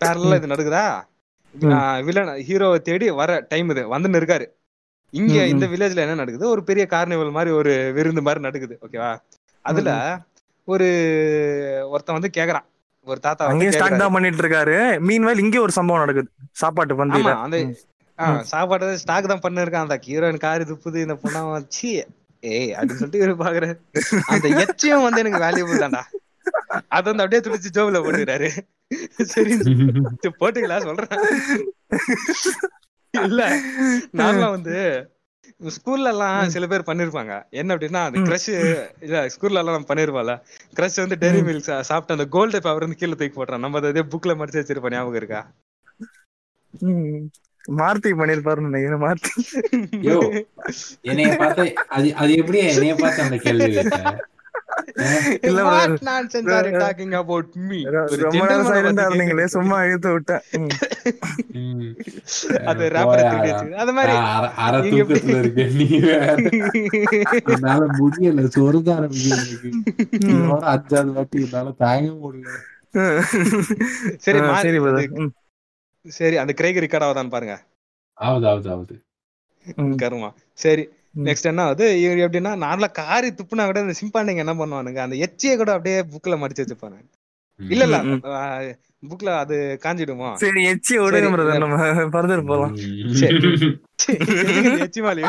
பேரலா இது நடக்குதா. வில்லன் ஹீரோவை தேடி வர டைம் இது. வந்துன்னு இருக்காரு. இங்க. இந்த வில்லேஜ்ல என்ன நடக்குது? ஒரு பெரிய கார்னிவல் மாதிரி ஒரு விருந்து மாதிரி நடக்குது ஓகேவா அதுல ஒரு ஒருத்தன் வந்து கேக்குறான். ஒரு தாத்தா வந்து அங்கேயும் ஸ்டாக். தான் பண்ணிட்டு இருக்காரு மீன்வேல் இங்கே ஒரு சம்பவம் நடக்குது. சாப்பாட்டு ஆமா அந்த சாப்பாடு ஸ்டாக் தான் பண்ணிருக்கான். அந்த ஹீரோயின் காரி துப்புது இந்த பொண்ணா வச்சு ஏய் அப்படின்னு சொல்லிட்டு இவரு பாக்குறாரு. அந்த எச்சையும் வந்து எனக்கு வேல்யூபிள் தான்டா. அது வந்து அப்படியே துடிச்சு ஜோப்ல போட்டுக்கிறாரு. சரி போட்டுங்களா சொல்றேன். இல்ல நான்லாம் வந்து ஸ்கூல்ல எல்லாம் சில பேர் பண்ணிருப்பாங்க. என்ன அப்படின்னா அது கிரஷ் இல்ல ஸ்கூல்ல எல்லாம் நம்ம பண்ணிருப்போம்ல. கிரஷ் வந்து டெய்ரி மில்க் சாப்பிட்டு அந்த கோல்டு பேப்பர் வந்து கீழே தூக்கி போடுறான் நம்ம அதை புக்ல மடிச்சு வச்சிருப்போம். ஞாபகம் இருக்கா. மார்த்தி பண்ணிருப்பாருன்னு நினைக்கிறேன் மார்த்தி. யோ என்னைய பார்த்து அது அது எப்படி என்னைய பார்த்து அந்த கேள்வி இல்ல, ரொம்ப நேரம் சைலண்டா இருந்தீங்களே. சும்மா இழுத்து விட்டேன். (laughs) அது மாதிரி அரை- தூக்கத்துல இருக்கேன் நீ. என்னால முடியல சொருக ஆரம்பிக்குது எனக்கு. இதோட அஞ்சாவது வாட்டி என்னால தாங்க முடியல. சரி. சரி அந்த கிரேக் ரெக்கார்ட் ஆகுதான்னு பாருங்க. ஆகுது ஆகுது ஆகுது. கருமா. சரி. நெக்ஸ்ட் என்ன ஆகுது? இவர் எப்படின்னா நார்மலா காரி துப்புனா கூட இந்த சிம்பாண்டிங்க என்ன பண்ணுவானுங்க அந்த எச்சியை கூட அப்படியே புக்ல மடிச்சு வச்சுப்பாங்க. இல்ல இல்ல புக்ல அது காஞ்சிடுமோ? சரி (laughs) எச்சி விடுங்க சரி. நம்ம ஃபர்தர் போலாம். சரி. எச்சி மாலி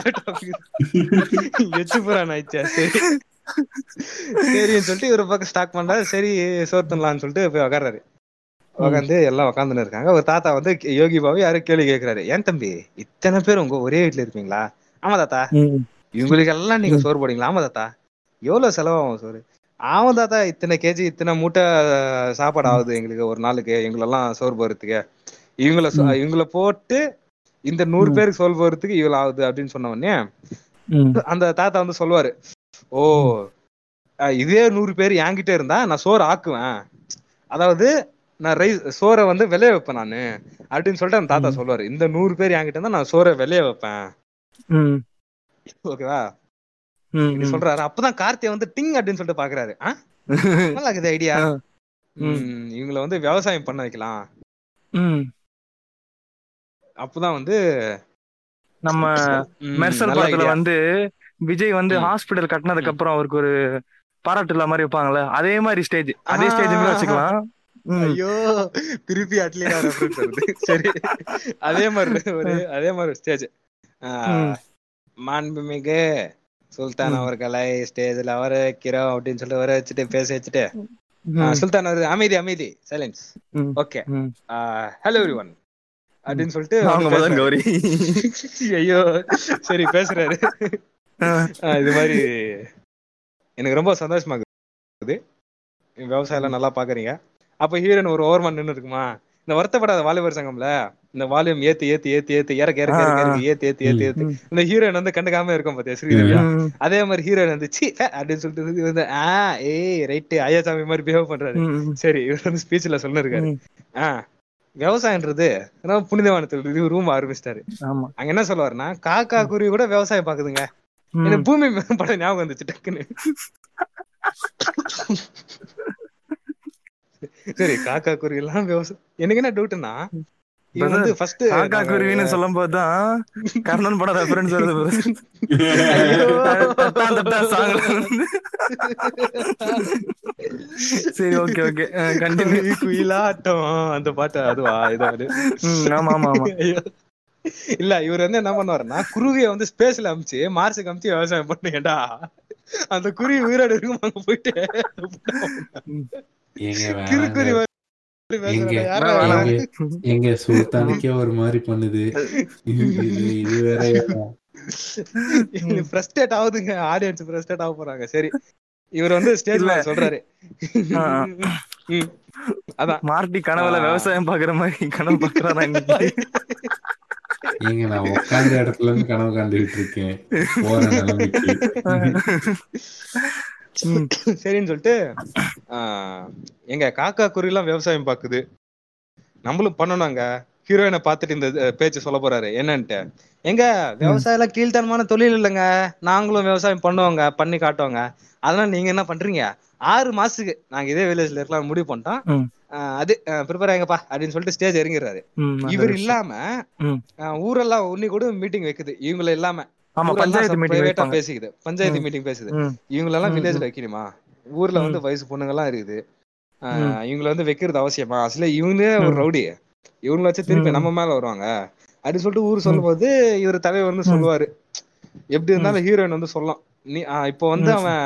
எச்சி புறான் ஆயிடுச்சா சரி. சரின்னு சொல்லிட்டு இவரு பக்கம் ஸ்டாக் பண்றாரு. சரி சோர்த்தலாம்னு சொல்லிட்டு போய் உக்காடுறாரு உட்காந்து எல்லாம் உட்காந்துன்னு இருக்காங்க. ஒரு தாத்தா வந்து யோகி பாபு யாரும் கேள்வி கேக்குறாரு. ஏன் தம்பி இத்தனை பேர் உங்க ஒரே வீட்டுல இருப்பீங்களா? ஆமா தாத்தா. இவங்களுக்கு எல்லாம் நீங்க சோறு போடுவீங்களா? ஆமா தாத்தா. எவ்வளவு செலவாகும் சோறு? ஆமா தாத்தா இத்தனை கேஜி இத்தனை மூட்டை சாப்பாடு ஆகுது எங்களுக்கு ஒரு நாளுக்கு. எங்களெல்லாம் சோறு போறதுக்கு இவங்கள. இவங்கள போட்டு இந்த நூறு. பேருக்கு சோறு போறதுக்கு இவ்வளவு ஆகுது அப்படின்னு சொன்ன உடனே. அந்த தாத்தா வந்து சொல்லுவாரு. ஓ இதே நூறு பேர் என்கிட்ட இருந்தா நான் சோறு ஆக்குவேன். அதாவது நான் ரைஸ் சோறை வந்து விளைய வைப்பேன் நானு அப்படின்னு சொல்லிட்டு அந்த தாத்தா. சொல்லுவாரு இந்த நூறு பேர் என்கிட்ட இருந்தா நான் சோறை விளைய வைப்பேன். ஓகேவா. இப்படி சொல்றாரு அப்பதான் கார்த்தியை வந்து டிங் அப்படின்னு சொல்லிட்டு பாக்குறாரு? (laughs) நல்லா இருக்குது ஐடியா. இவங்கள வந்து விவசாயம் பண்ண வைக்கலாம். அப்பதான் வந்து நம்ம மெர்சல் படத்துல. வந்து விஜய் வந்து. ஹாஸ்பிடல் கட்டினதுக்கு அப்புறம் அவருக்கு ஒரு பாராட்டு இல்லாம மாதிரி வைப்பாங்கல்ல அதே மாதிரி ஸ்டேஜ் அதே. ஸ்டேஜ் வச்சுக்கலாம். ஐயோ திருப்பி அட்லீனா ரெஃபரன்ஸ் வருது. சரி. அதே மாதிரி ஒரு அதே மாதிரி ஸ்டேஜ். மாண்புமிகு சுல்தான். அவர்களை ஸ்டேஜ்ல வர வைக்கிறோம் அப்படின்னு சொல்லிட்டு வர வச்சுட்டு பேச வச்சுட்டு. சுல்தான் அவர் அமைதி அமைதி silence. Okay. Hello everyone அப்படின்னு சொல்லிட்டு அவங்க கௌரி. (laughs) ஐயோ சரி பேசுறாரு. இது மாதிரி எனக்கு ரொம்ப சந்தோஷமா இருக்குது. விவசாயம் நல்லா பாக்குறீங்க. அப்ப ஹீரோயின் ஒரு ஓவர்மன் நின்னு இருக்குமா இந்த வருத்தப்படாத வாலிபர் சங்கம்ல இந்த வால்யூம் ஏத்து ஏத்து ஏத்து ஏத்து இறக்க இறக்க இறக்க ஏத்து ஏத்து ஏத்து ஏத்து. இந்த ஹீரோயின் வந்து கண்டுக்காம இருக்கும் பாத்தியா ஸ்ரீதேவியா. அதே மாதிரி ஹீரோயின் வந்து சி அப்படின்னு சொல்லிட்டு வந்து ஆ ஏய் ரைட்டு ஐயாசாமி மாதிரி பிஹேவ் பண்றாரு. சரி இவர் வந்து ஸ்பீச்ல சொல்லிருக்காரு. ம். ஆ விவசாயம்ன்றது ரொம்ப புனிதமானது இது ரூம் ஆரம்பிச்சிட்டாரு. அங்க என்ன சொல்லுவாருன்னா காக்கா குருவி கூட விவசாயம் பாக்குதுங்க. எனக்கு பூமி படம் ஞாபகம் வந்துச்சு டக்குன்னு. (laughs) சரி காக்கா குருவி எல்லாம் விவசாயம் எனக்கு என்ன டவுட்னா வந்து ஃபர்ஸ்ட் காக்கா குருவின்னு சொல்லும் போதுதான் கர்ணன் படம் ரெஃபரன்ஸ் வருது. சரி ஓகே ஓகே கண்டினியூ குயிலாட்டம் அந்த பாட்டு அதுவா இதாவது ஆமா ஆமா ஆமா. இல்ல இவர் வந்து என்ன பண்ணுவாருன்னா குருவியை வந்து ஸ்பேஸ்ல அமிச்சு மார்ஸுக்கு அமிச்சு விவசாயம் பண்ணுங்கடா அந்த குருவி உயிரோடு இருக்கும் அங்க போயிட்டு? (laughs) எங்க சுல்தானுக்கே ஒரு மாதிரி பண்ணுது. இது வேற (laughs) ஃப்ரஸ்ட்ரேட் ஆகுதுங்க. ஆடியன்ஸ் ஃப்ரஸ்ட்ரேட் ஆக போறாங்க. சரி. இவர் வந்து ஸ்டேஜ்ல சொல்றாரு. அதான். மார்டி கனவுல. விவசாயம் பாக்குற மாதிரி கனவு பாக்குறாரா ஏங்க நான் உட்கார்ந்த இடத்துல இருந்து கனவு காண்டுகிட்டு இருக்கேன். போற நிலைமைக்கு. (laughs) சரின்னு சொல்லிட்டு எங்க காக்கா குருவி எல்லாம் விவசாயம் பாக்குது. நம்மளும் பண்ணணுங்க ஹீரோயினை பார்த்துட்டு இந்த பேச்சு சொல்ல போறாரு. என்னன்ட்டு. எங்க விவசாயம் எல்லாம் கீழ்த்தனமான தொழில் இல்லைங்க. நாங்களும் விவசாயம் பண்ணுவோங்க பண்ணி காட்டுவோங்க. அதனால நீங்க என்ன பண்றீங்க? ஆறு மாசத்துக்கு நாங்க இதே வில்லேஜ்ல இருக்கலாம் முடிவு பண்ணிட்டோம். அது ப்ரிப்பேர் ஆகுங்கப்பா அப்படின்னு சொல்லிட்டு ஸ்டேஜ் நல்ல இவர். இல்லாம ஊரெல்லாம் உன்னி கூட மீட்டிங் வைக்குது. இவங்கள இல்லாம. ஆமா பஞ்சாயத்து மீட்டிங் பேசிக்குது பஞ்சாயத்து. மீட்டிங் பேசுது இவங்களெல்லாம் வில்லேஜ்ல. வைக்கணுமா ஊர்ல வந்து வயசு பொண்ணுங்க எல்லாம் இருக்குது. இவங்கள வந்து வைக்கிறது அவசியமா அசல இவங்களே ஒரு. ரவுடி இவங்கள வச்சு திருப்பி. நம்ம மேல வருவாங்க அப்படின்னு சொல்லிட்டு ஊர் சொல்லும்போது இவர் தலைவர் வந்து. சொல்லுவாரு எப்படி இருந்தாலும் ஹீரோயின் வந்து சொல்லலாம் நீ இப்போ வந்து. அவன்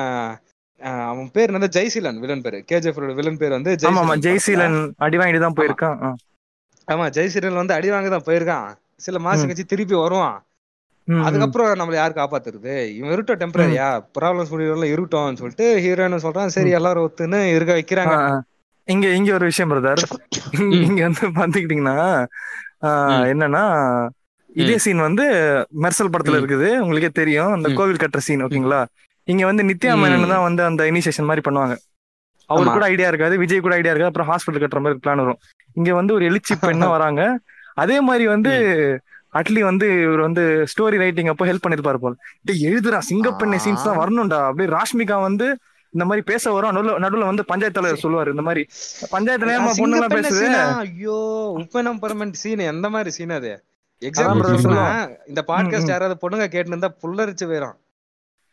அவன் பேர் வந்து ஜெய்சீலன் வில்லன் பேரு கேஜிஎஃப் வில்லன் பேர் வந்து ஜெய்சீலன் அடி வாங்கிட்டு தான் போயிருக்கான். ஆமா ஜெய்சீலன் வந்து அடி வாங்க தான் போயிருக்கான் சில மாசம். கழிச்சு திருப்பி வருவான். அதுக்கப்புறம் நம்மள யார் காப்பாத்துறது? இவன் இருக்கட்டும் டெம்பரரியா ப்ராப்ளம்ஸ் முடியல இருக்கட்டும்னு சொல்லிட்டு ஹீரோயின் சொல்றான். சரி எல்லாரும் ஒத்துன்னு இருக்க வைக்கிறாங்க. இங்க இங்க ஒரு விஷயம் பிரதர் இங்க வந்து பாத்துக்கிட்டீங்கன்னா. என்னன்னா இதே சீன் வந்து மெர்சல் படத்துல. இருக்குது. உங்களுக்கே தெரியும். அந்த. கோவில் கட்டுற சீன் ஓகேங்களா? இங்க வந்து நித்யா. மேனன் தான் வந்து அந்த இனிஷியேஷன் மாதிரி பண்ணுவாங்க. அவர். கூட ஐடியா இருக்காது விஜய் கூட ஐடியா இருக்காது. அப்புறம் ஹாஸ்பிட்டல் கட்டுற மாதிரி பிளான் வரும். இங்க வந்து ஒரு எழுச்சி பெண்ணா (laughs) வராங்க. அதே மாதிரி வந்து அட்லி வந்து இவர் வந்து ஸ்டோரி ரைட்டிங் அப்போ ஹெல்ப் பண்ணிருப்பாரு போல. டேய் எழுதுடா சிங்கப்பெண்ணை சீன்ஸ் தான் வரணும்டா. அப்படியே ராஷ்மிகா வந்து இந்த மாதிரி பேச வரும். நடுவுல நடுவுல வந்து பஞ்சாயத்து தலைவர் சொல்லுவாரு இந்த மாதிரி. பஞ்சாயத்துல ஏமா பொண்ணு எல்லாம் பேசுது? ஐயோ உப்பனம் பர்மனன்ட் சீன் எந்த மாதிரி சீன் அது? எக்ஸாம்பிள் இந்த பாட்காஸ்ட். யாராவது பொண்ணுங்க கேட்டு இருந்தா புல்லரிச்சு போயிரும்.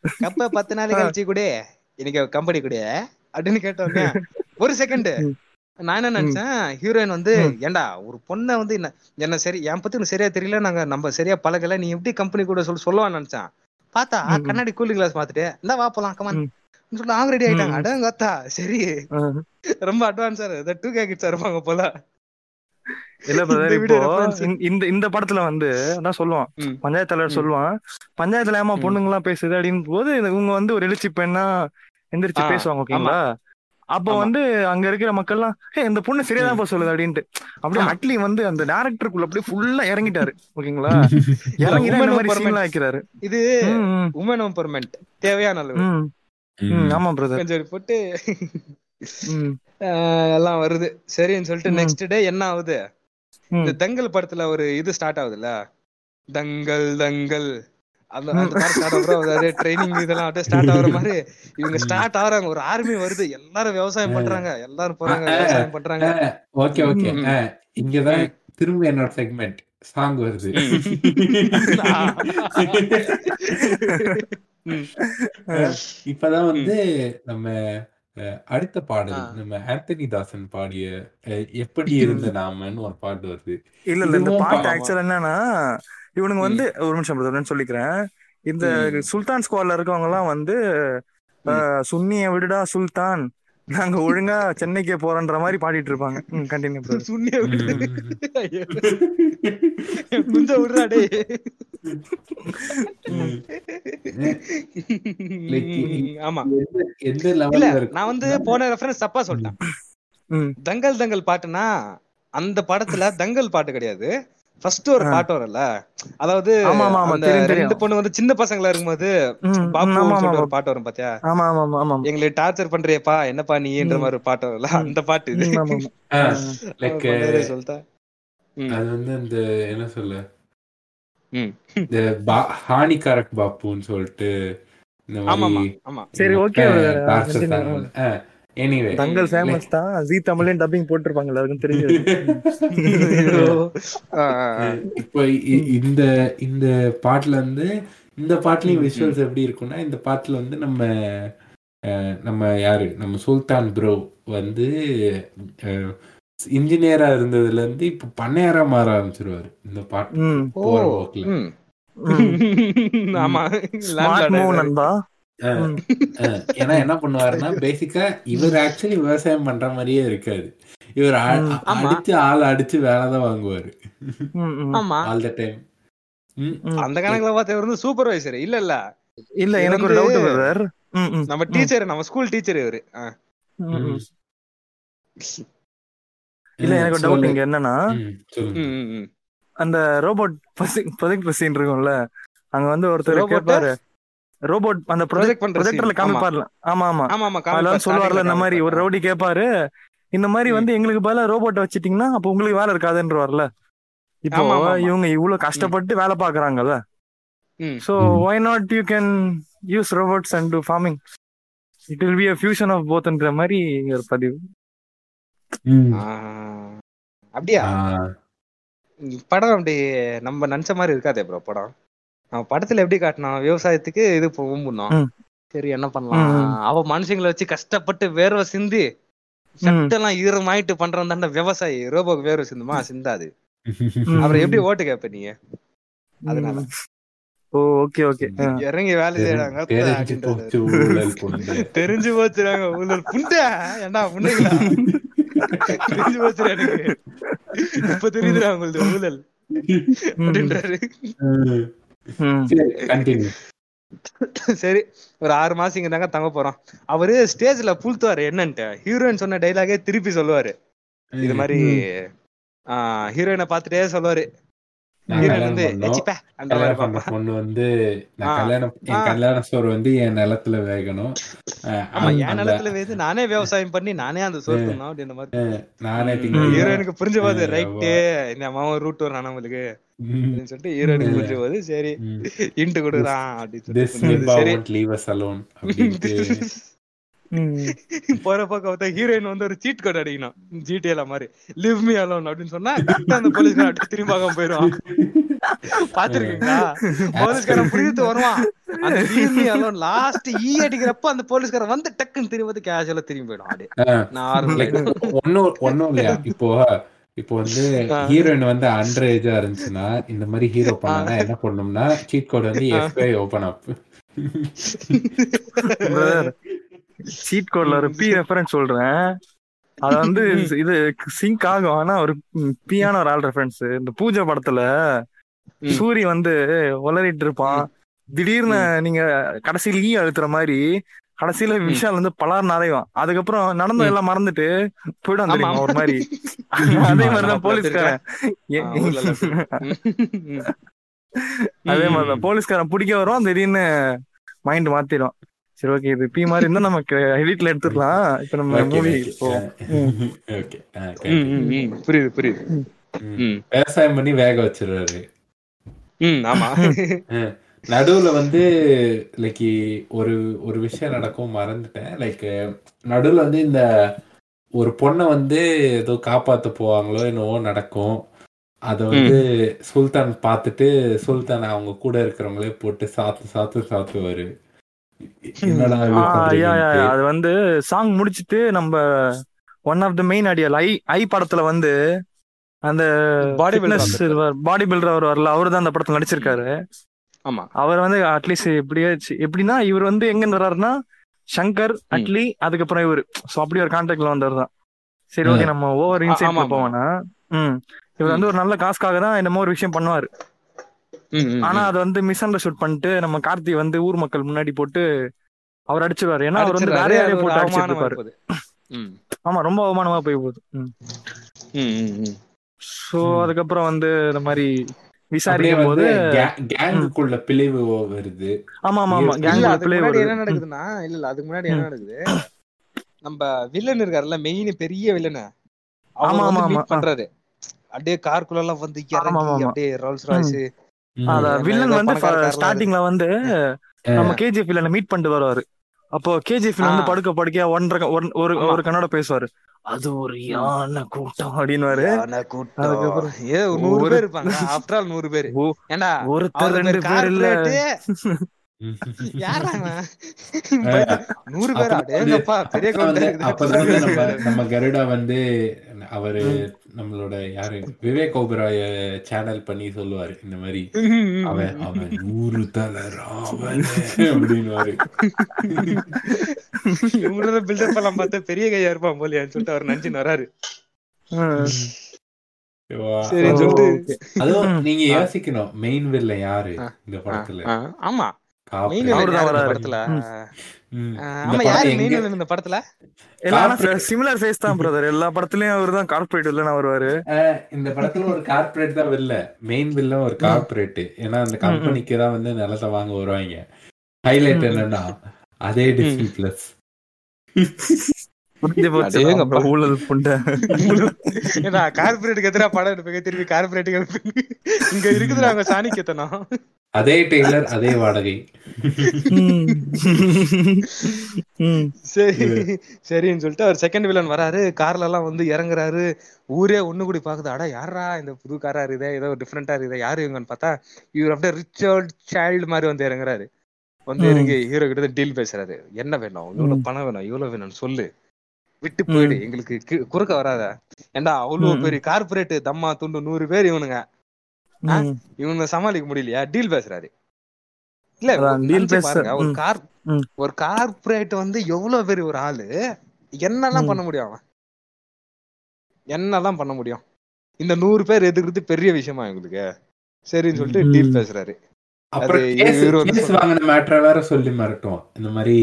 கப்ப பத்து நாளைக்கு (laughs) கழிச்சு கூட. இன்னைக்கு கம்பெனி கூட. அப்படின்னு கேட்டோன்னே ஒரு செகண்ட். நான் என்ன. நினைச்சேன் ஹீரோயின் வந்து ம். ஏன்டா ஒரு பொண்ணை வந்து என்ன என்ன சரி என் பத்தி உனக்கு சரியா தெரியல நாங்க நம்ம சரியா பழகல நீ எப்படி கம்பெனி கூட சொல்லி சொல்லுவான்னு நினைச்சேன் பார்த்தா. கண்ணாடி கூலிங் கிளாஸ் மாத்திட்டு இந்தா வா போலாம் கமான் ம். சொல்லிட்டு அவங்க ரெடி ஆயிட்டாங்க. அடங்கத்தா சரி. ரொம்ப அட்வான்ஸா இந்த டூ கே கிட்ஸ் இருப்பாங்க போல இல்ல பிரதர் இந்த இப்போ. இந்த- இந்த படத்துல வந்து அதான் சொல்லுவான். பஞ்சாயத்து தலைவர். சொல்லுவான் பஞ்சாயத்துல ஏமா. பொண்ணுங்க எல்லாம் பேசுது அப்படின்னு போது இவங்க வந்து ஒரு எழுச்சி பெண்ணா எந்திரிச்சு பேசுவாங்க ஓகேங்களா அப்ப. வந்து அங்க இருக்கிற மக்கள்லாம் "ஹே, இந்த பொண்ணு சரியாதான் போ சொல்லுது அப்படின்ட்டு. அப்படியே. அட்லி வந்து அந்த டேரக்டருக்குள்ள அப்படியே ஃபுல்லா இறங்கிட்டாரு. ஓகேங்களா? (laughs) இறங்கி இந்த. சீன்லாம் வைக்கிறாரு இது உமன் எம்பவர்மெண்ட் தேவையான அளவு. ஆமா கொஞ்சம் போட்டு. ம். ஆஹ் எல்லாம் வருது. சரின்னு சொல்லிட்டு. நெக்ஸ்ட் டே என்ன ஆகுது. இந்த தங்கல் படத்துல ஒரு இது ஸ்டார்ட் ஆகுதுல்ல? தங்கல் தங்கல். அந்த அந்த பாட்டு ஸ்டார்ட் ஆகுறோம் அதாவது ட்ரைனிங் இதெல்லாம் அப்படியே ஸ்டார்ட் ஆகுற மாதிரி இவங்க ஸ்டார்ட் ஆகுறாங்க ஒரு ஆர்மி வருது எல்லாரும் விவசாயம் பண்றாங்க எல்லாரும் போறாங்க விவசாயம் பண்றாங்க ஓகே ஓகே. இங்கதான் திரும்ப என்னோட செக்மெண்ட் சாங் வருது. இப்பதான் வந்து நம்ம அடுத்த பாடல். நம்ம ஆந்தனி தாசன் பாடிய எப்படி இருந்த நாமன்னு ஒரு பாட்டு வருது இல்ல இல்ல இந்த பாட்டு. ஆக்சுவல் என்னன்னா இவனுங்க வந்து ஒரு நிமிஷம் சொல்லிக்கிறேன். இந்த. சுல்தான் ஸ்குவாட்ல இருக்கவங்க எல்லாம் வந்து சுன்னிய விடுடா சுல்தான். நாங்க ஒழுங்கா (laughs) சென்னைக்கே போறோன்ற மாதிரி பாடிட்டு இருப்பாங்க. கண்டினியூ ஐயோ. குஞ்ச விடுறா டேய். Like, ஆமா. இல்ல நான் வந்து போன ரெஃபரன்ஸ் தப்பா சொல்லிட்டேன். ம். தங்கல் தங்கல் பாட்டுனா அந்த படத்துல தங்கல் பாட்டு கிடையாது. ஃபர்ஸ்ட் ஒரு. பாட்டு வரும்ல. அதாவது ரெண்டு பொண்ணு வந்து சின்ன பசங்களா இருக்கும்போது பாப்பு ஒரு பாட்டு வரும் பாத்தியா? ஆமா ஆமா ஆமா ஆமா எங்களை டார்ச்சர் பண்றியப்பா என்னப்பா நீன்ற. மாதிரி ஒரு பாட்டு வரும்ல. அந்த பாட்டு இது. லைக். அது வந்து அந்த என்ன சொல்ல? ம். இந்த பா- ஹானிகாரக் பாப்புன்னு சொல்லிட்டு இந்த ஆமா ஆமா மாதிரி சரி ஓகே எனிவே தங்கல் ஃபேமஸ் தான். ஜி தமிழ்லயும் டப்பிங் போட்டிருப்பாங்க எல்லாருக்கும் தெரிஞ்சது (laughs) இப்போ இ- இந்த இந்த பாட்டுல வந்து இந்த பாட்டுலயும் விஷுவல்ஸ் எப்படி இருக்கும்னா இந்த பாட்டுல வந்து நம்ம அஹ், நம்ம யாரு? நம்ம சுல்தான் ப்ரோ வந்து இன்ஜினியரா இருந்ததுல இருந்து இப்ப பண்ணையாரா மாற ஆரம்பிச்சிருவாரு இந்த பாட்டு போற போக்குல (laughs) ஆமா. ஏன்னா என்ன பண்ணுவாருன்னா பேசிக்கா இவர் ஆக்சுவலி விவசாயம் பண்ற மாதிரியே இருக்காது இவர். அடிச்சு ஆள் அடிச்சு வேலை தான் வாங்குவாரு. All the time. அந்த கணக்குல பார்த்தா இவர் வந்து சூப்பர்வைசர் இல்ல இல்ல. இல்ல எனக்கு ஒரு டவுட் பிரதர் நம்ம டீச்சர் நம்ம ஸ்கூல் டீச்சர் இவரு. இல்ல எனக்கு ஒரு டவுட் இங்க என்னன்னா. அந்த ரோபோட் ப்ரொஜெக்ட் சீன் இருக்கும்ல அங்க வந்து ஒருத்தர் Robot? கேட்பாரு ரோபோட் அந்த Project ப்ரொஜெக்ட் ப்ரொஜெக்டர்ல. காமிப்பார்ல ஆமா ஆமா ஆமா ஆமா அதுல காமிப்பார், வந்து சொல்லுவார்ல இந்த மாதிரி ஒரு. ரவுடி கேட்பாரு இந்த மாதிரி வந்து எங்களுக்கு பதிலா ரோபோட் வச்சிட்டீங்கன்னா அப்ப உங்களுக்கு வேலை இருக்காதுன்றவார்ல இப்போ. இவங்க இவ்வளவு கஷ்டப்பட்டு வேலை பாக்குறாங்கல்ல. So. Why not you can use robots and to farming it will be a fusion of போத்ன்ற மாதிரி ஒரு பதிவு ம். ஆ. அப்படியா படம் அப்படி நம்ம நினைச்ச மாதிரி இருக்காதே ப்ரோ படம் நம்ம படத்துல எப்படி காட்டினோம் விவசாயத்துக்கு இது ஊம்புனோம் ம். சரி என்ன பண்ணலாம். அவ மனுஷங்களை வச்சு கஷ்டப்பட்டு வேர்வை சிந்தி சட்டெல்லாம் ஈரமாயிட்டு பண்றவன் தானே விவசாயி. ரோபோக்கு வேர்வை சிந்துமா? சிந்தாது. அப்புறம் எப்படி ஓட்டு கேப்ப நீங்க? அதனால. Oh okay okay. இறங்கி வேலை செய்யறாங்க தெரிஞ்சு போச்சுறாங்க ஊழல் புண்டை. ஏண்டா புண்டைங்களா? தெரிஞ்சு போச்சுடா எனக்கு. இப்ப தெரியுதுடா உங்களுக்கு ஊழல். அப்படின்றாரு. சரி ஒரு ஆறு மாசம் இங்க தாங்க தங்க போறோம். அவரு ஸ்டேஜ்ல புழுத்துவாரு என்னன்ட்டு. ஹீரோயின் சொன்ன டைலாகே திருப்பி சொல்லுவாரு. இது மாதிரி ஹீரோயினை பார்த்துட்டே சொல்லுவாரு. பண்ணோம். பண்ண வந்து. கல்யாணம் என் ஆ. கல்யாண சோறு வந்து என் நிலத்துல வேகணும். என் நிலத்துல வேது நானே விவசாயம் பண்ணி நானே அந்த சோறு தின்னோம் அப்படின்ற மாதிரி. நானே ஹீரோயினுக்கு புரிஞ்ச போது ரைட்டு இந்த அம்மாவும் ரூட் வரான் நம்மளுக்கு. அப்படின்னு சொல்லிட்டு ஹீரோயினுக்கு ம். புரிஞ்ச போது சரி. இன்ட்டு கொடுக்குறான் அப்படின்னு (laughs) போற பக்கம் பார்த்தா ஹீரோயின் வந்து ஒரு சீட் கோட் அடிக்கணும். ஜிடிஏல மாதிரி. லிவ் மீ அலோன் அப்படின்னு சொன்னா அந்த போலீஸ்காரன் அப்படியே திரும்பி பார்க்காம போயிடுவான். பாத்துருக்கீங்களா போலீஸ்காரன் புரியுது வருவான். அந்த லீவ் மீ அலோன் லாஸ்ட் ஈ அடிக்கிறப்ப அந்த போலீஸ்காரன் வந்து டக்குன்னு திரும்பி கேஷுவலா திரும்பி போயிடும் அப்படியே நார்மல். ஒண்ணும் ஒண்ணும் இல்லையா? இப்போ இப்போ வந்து. ஹீரோயின் வந்து அண்டர் ஏஜா இருந்துச்சுன்னா இந்த மாதிரி ஹீரோ பண்ணா என்ன பண்ணணும்னா சீட் கோட் வந்து. எஃப்ஐ ஓபன் அப் சீட் கோட்ல ஒரு பி ரெஃபரன்ஸ் சொல்றேன். அது வந்து இது சிங்க் ஆகும். ஆனா ஒரு பியான ஒரு ஆள் ரெஃபரன்ஸ் இந்த பூஜை படத்துல. சூரி வந்து உளறிட்டு இருப்பான். திடீர்னு நீங்க கடைசியில ஈ அழுத்துற மாதிரி கடைசியில விஷால் வந்து பலார் நிறைவான் அதுக்கப்புறம் நடந்த. எல்லாம் மறந்துட்டு போயிடும் தெரியுமா. ஒரு மாதிரி அதே மாதிரிதான் போலீஸ்காரன். அதே மாதிரிதான். போலீஸ்காரன் பிடிக்க வரும் திடீர்னு மைண்ட் மாத்திடும் சரி ஓகே இது பி மாதிரி இருந்தா நமக்கு எடிட்ல எடுத்துடலாம். இப்ப நம்ம மூவி. புரியுது புரியுது. விவசாயம் பண்ணி வேக வச்சிருவாரு ம், ஆமா. நடுவுல வந்து லைக் ஒரு ஒரு விஷயம் நடக்கும் மறந்துட்டேன். லைக் நடுவுல வந்து இந்த ஒரு பொண்ணை வந்து ஏதோ காப்பாத்த போவாங்களோ என்னவோ நடக்கும். அத வந்து சுல்தான் பார்த்துட்டு சுல்தான் அவங்க கூட இருக்கிறவங்களே போட்டு சாத்து சாத்து சாத்துவாரு. அது வந்து சாங் முடிச்சிட்டு நம்ம one of the main ideal I I படத்துல வந்து அந்த Body builder பாடி பில்டர் அவர் வரல அவர் தான் அந்த படத்துல நடிச்சிருக்காரு. ஆமா. அவர் வந்து அட்லீஸ்ட் எப்படியே எப்படின்னா இவர் வந்து எங்க வர்றாருன்னா சங்கர் அட்லி அதுக்கப்புறம் இவர். சோ அப்படி ஒரு கான்டாக்ட்ல வந்தவர் தான். சரி ஓகே நம்ம ஓவர் ஆமா. போவோம்னா ம். இவர் வந்து ஒரு நல்ல காசுக்காக தான் என்னமோ ஒரு விஷயம் பண்ணுவாரு. ஆனா. அதை வந்து மிஸ் அண்டர்ஸ்டுட் பண்ணிட்டு நம்ம கார்த்தி வந்து ஊர் மக்கள் முன்னாடி போட்டு அவர் அடிச்சிருவாரு. ஏன்னா அவர் வந்து ஒரு போட்டு அடிச்சிட்டு ஆமா ரொம்ப அவமானமா போய் போகுது. சோ. அதுக்கப்புறம் வந்து இந்த மாதிரி விசாரிக்கும் போது கேங்குக்குள்ள பிளவு வருது. ஆமா ஆமா ஆமா. இல்ல, கேங் இல்ல அதுக்கு பிளே முன்னாடி வருது. என்ன நடக்குதுன்னா இல்ல இல்ல அதுக்கு முன்னாடி என்ன நடக்குது? நம்ம வில்லன் இருக்காருல்ல மெயின் பெரிய வில்லன் ஆமா, ஆமா, ஆமா. பண்றாரு. அப்படியே கார்க்குள்ள எல்லாம் வந்து இறங்கி. அப்படியே ரோல்ஸ் ராய்ஸ் வில்லன் வந்து ஸ்டார்டிங்ல வந்து. நம்ம கேஜிஎஃப் வில்லனை மீட் பண்ணிட்டு வருவாரு. அப்போ கேஜிஎஃப் வந்து. படுக்க படுக்கையா ஒன்றரை ஒரு ஒரு- கன்னட பேசுவாரு. அது ஒரு யானை கூட்டம் அதுக்கப்புறம் ஏ நூறு பேர் இருப்பாங்க. ஆஃப்டர் ஆல் நூறு பேர். ஓ, ஏண்டா ஒருத்தர் ரெண்டு பேர் இல்ல? (laughs) நூறு பேர்? பெரிய நம்ம கருடா வந்து அவரு நம்மளோட யாரு? விவேக் ஓபராய சேனல் பண்ணி சொல்லுவாரு இந்த மாதிரி. அவன் அவன் நூறு தலை ராவண அப்படின்னுவாரு. இவங்களோட பில்டப் எல்லாம் பார்த்தா பெரிய கையா இருப்பான் போலியான்னு சொல்லிட்டு அவர் நினைச்சுன்னு வராரு. அதுவும். நீங்க யோசிக்கணும் மெயின் வில்ல யாரு. இந்த படத்துல? ஆமா. படத்துல? ஆமா யாரு மெயின் இந்த படத்துல? எல்லாம் சிமிலர் ஃபேஸ் தான் பிரதர் எல்லா படத்துலயும் அவர் தான் இல்லைன்னு வருவாரு. இந்த படத்துல ஒரு கார்ப்பரேட் தான் வில்ல மெயின் வில்ல ஒரு கார்ப்பரேட் ஏன்னா அந்த கம்பெனிக்கு தான் வந்து நிலத்தை வாங்க வருவாங்க. ஹைலைட். என்னன்னா அதே டிஸ்னி பிளஸ் ஊழல் புண்டை. கார்பரேட்டுக்கு எதிராக படம் எடுப்பீங்க திருப்பி கார்பரேட்டுக்கு இங்க இருக்குதுடா அவங்க சாணிக்கத்தனம் அதே டெய்லர் அதே வாடகை. ம். ம். சரி சரின்னு சொல்லிட்டு அவர் செகண்ட் வில்லன் வராரு. கார்ல எல்லாம் வந்து இறங்குறாரு. ஊரே ஒண்ணு கூடி பாக்குது. அடா யாரா இந்த புது காரா இருக்குதே ஏதோ டிஃப்ரெண்டா இருக்குதே யாரு இவங்கன்னு பார்த்தா இவர் அப்படியே ரிச்சர்ட் சைல்டு மாதிரி வந்து இறங்குறாரு. வந்து. இறங்கி ஹீரோ கிட்ட டீல் பேசுறாரு. என்ன வேணும்? இவ்வளவு. பணம் வேணும் இவ்வளவு வேணும்னு சொல்லு. விட்டு போயிடு. எங்களுக்கு குறுக்க வராத ஏண்டா அவ்வளவு. பெரிய கார்பரேட் தம்மா துண்டு நூறு பேர் இவனுங்க. இவனுங்க சமாளிக்க முடியலையா டீல் பேசுறாரு இல்ல பாருங்க ஒரு. கார். ஒரு கார்ப்பரேட் வந்து எவ்வளவு பெரிய ஒரு ஆளு என்னெல்லாம். பண்ண முடியும் அவன் என்னெல்லாம் பண்ண முடியும் இந்த நூறு பேர் எதுக்குறது பெரிய விஷயமா எங்களுக்கு சரின்னு சொல்லிட்டு. டீல் பேசுறாரு அப்புறம் வாங்கின மேட்ரை வேற சொல்லி மிரட்டும் இந்த மாதிரி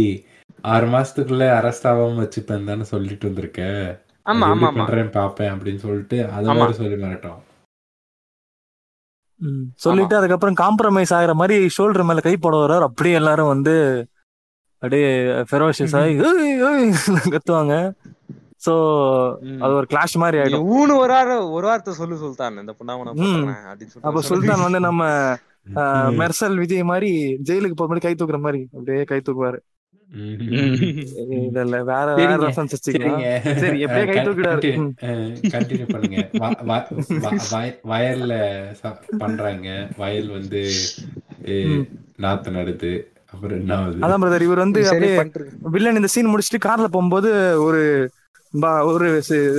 ஆறு மாசத்துக்குள்ள அரெஸ்ட் ஆகாம வச்சுப்பேன் தானே சொல்லிட்டு வந்திருக்க ஆமா ஆமா பண்றேன் பாப்பேன் அப்படின்னு சொல்லிட்டு அதை. வேற சொல்லி மிரட்டும். சொல்லிட்டு அதுக்கப்புறம் காம்ப்ரமைஸ் ஆகுற மாதிரி ஷோல்டர் மேல கை போட வர்றாரு அப்படியே எல்லாரும் வந்து அப்படியே ஃபெரோஷியஸ் ஆகி (laughs) கத்துவாங்க சோ. அது ஒரு கிளாஷ் மாதிரி ஆயிடும் ஊனு ஒரு வார ஒரு வார்த்தை சொல்லு சுல்தான் இந்த புண்ணாமனை ம். போட்டுறேன் அப்படின்னு அப்ப சுல்தான் வந்து நம்ம. (laughs) மெர்சல் விஜய் மாதிரி ஜெயிலுக்கு போற மாதிரி கை தூக்குற மாதிரி அப்படியே கை தூக்குவாரு. இல்ல இல்ல வேற வேற. ரெஃபரன்ஸ் சரி, எப்படியே கை தூக்கிடாரு. கண்டினியூ பண்ணுங்க. வயல்ல பண்றாங்க. வயல் வந்து. நாத்து நடுது. அப்புறம் என்ன ஆகுது அதான் பிரதர் இவர் வந்து அப்படியே வில்லன் இந்த சீன் முடிச்சுட்டு கார்ல போகும்போது ஒரு ஒரு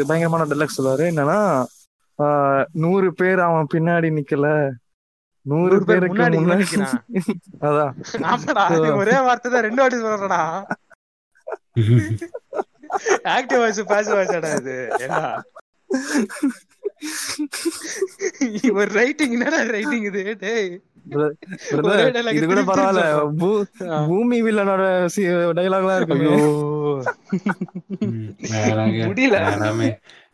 பயங்கரமான டெலக்ஸ் சொல்லுவாரு. என்னன்னா ஆஹ், நூறு பேர் அவன் பின்னாடி நிக்கல. நூறு நூறு பேர் பேருக்கு முன்னாடி. (laughs) அதான். ஒரே வார்த்தை தான் ரெண்டு வாட்டி சொல்றடா ஆக்டிவ் வாய்ஸ் பாசிவ் வாய்ஸ்டா இது. என்ன ஒரு ரைட்டிங் என்னடா ரைட்டிங் இது? டேய். இது கூட பரவாயில்ல. பூமி வில்லனோட டைலாக்லாம் இருக்கு முடியல.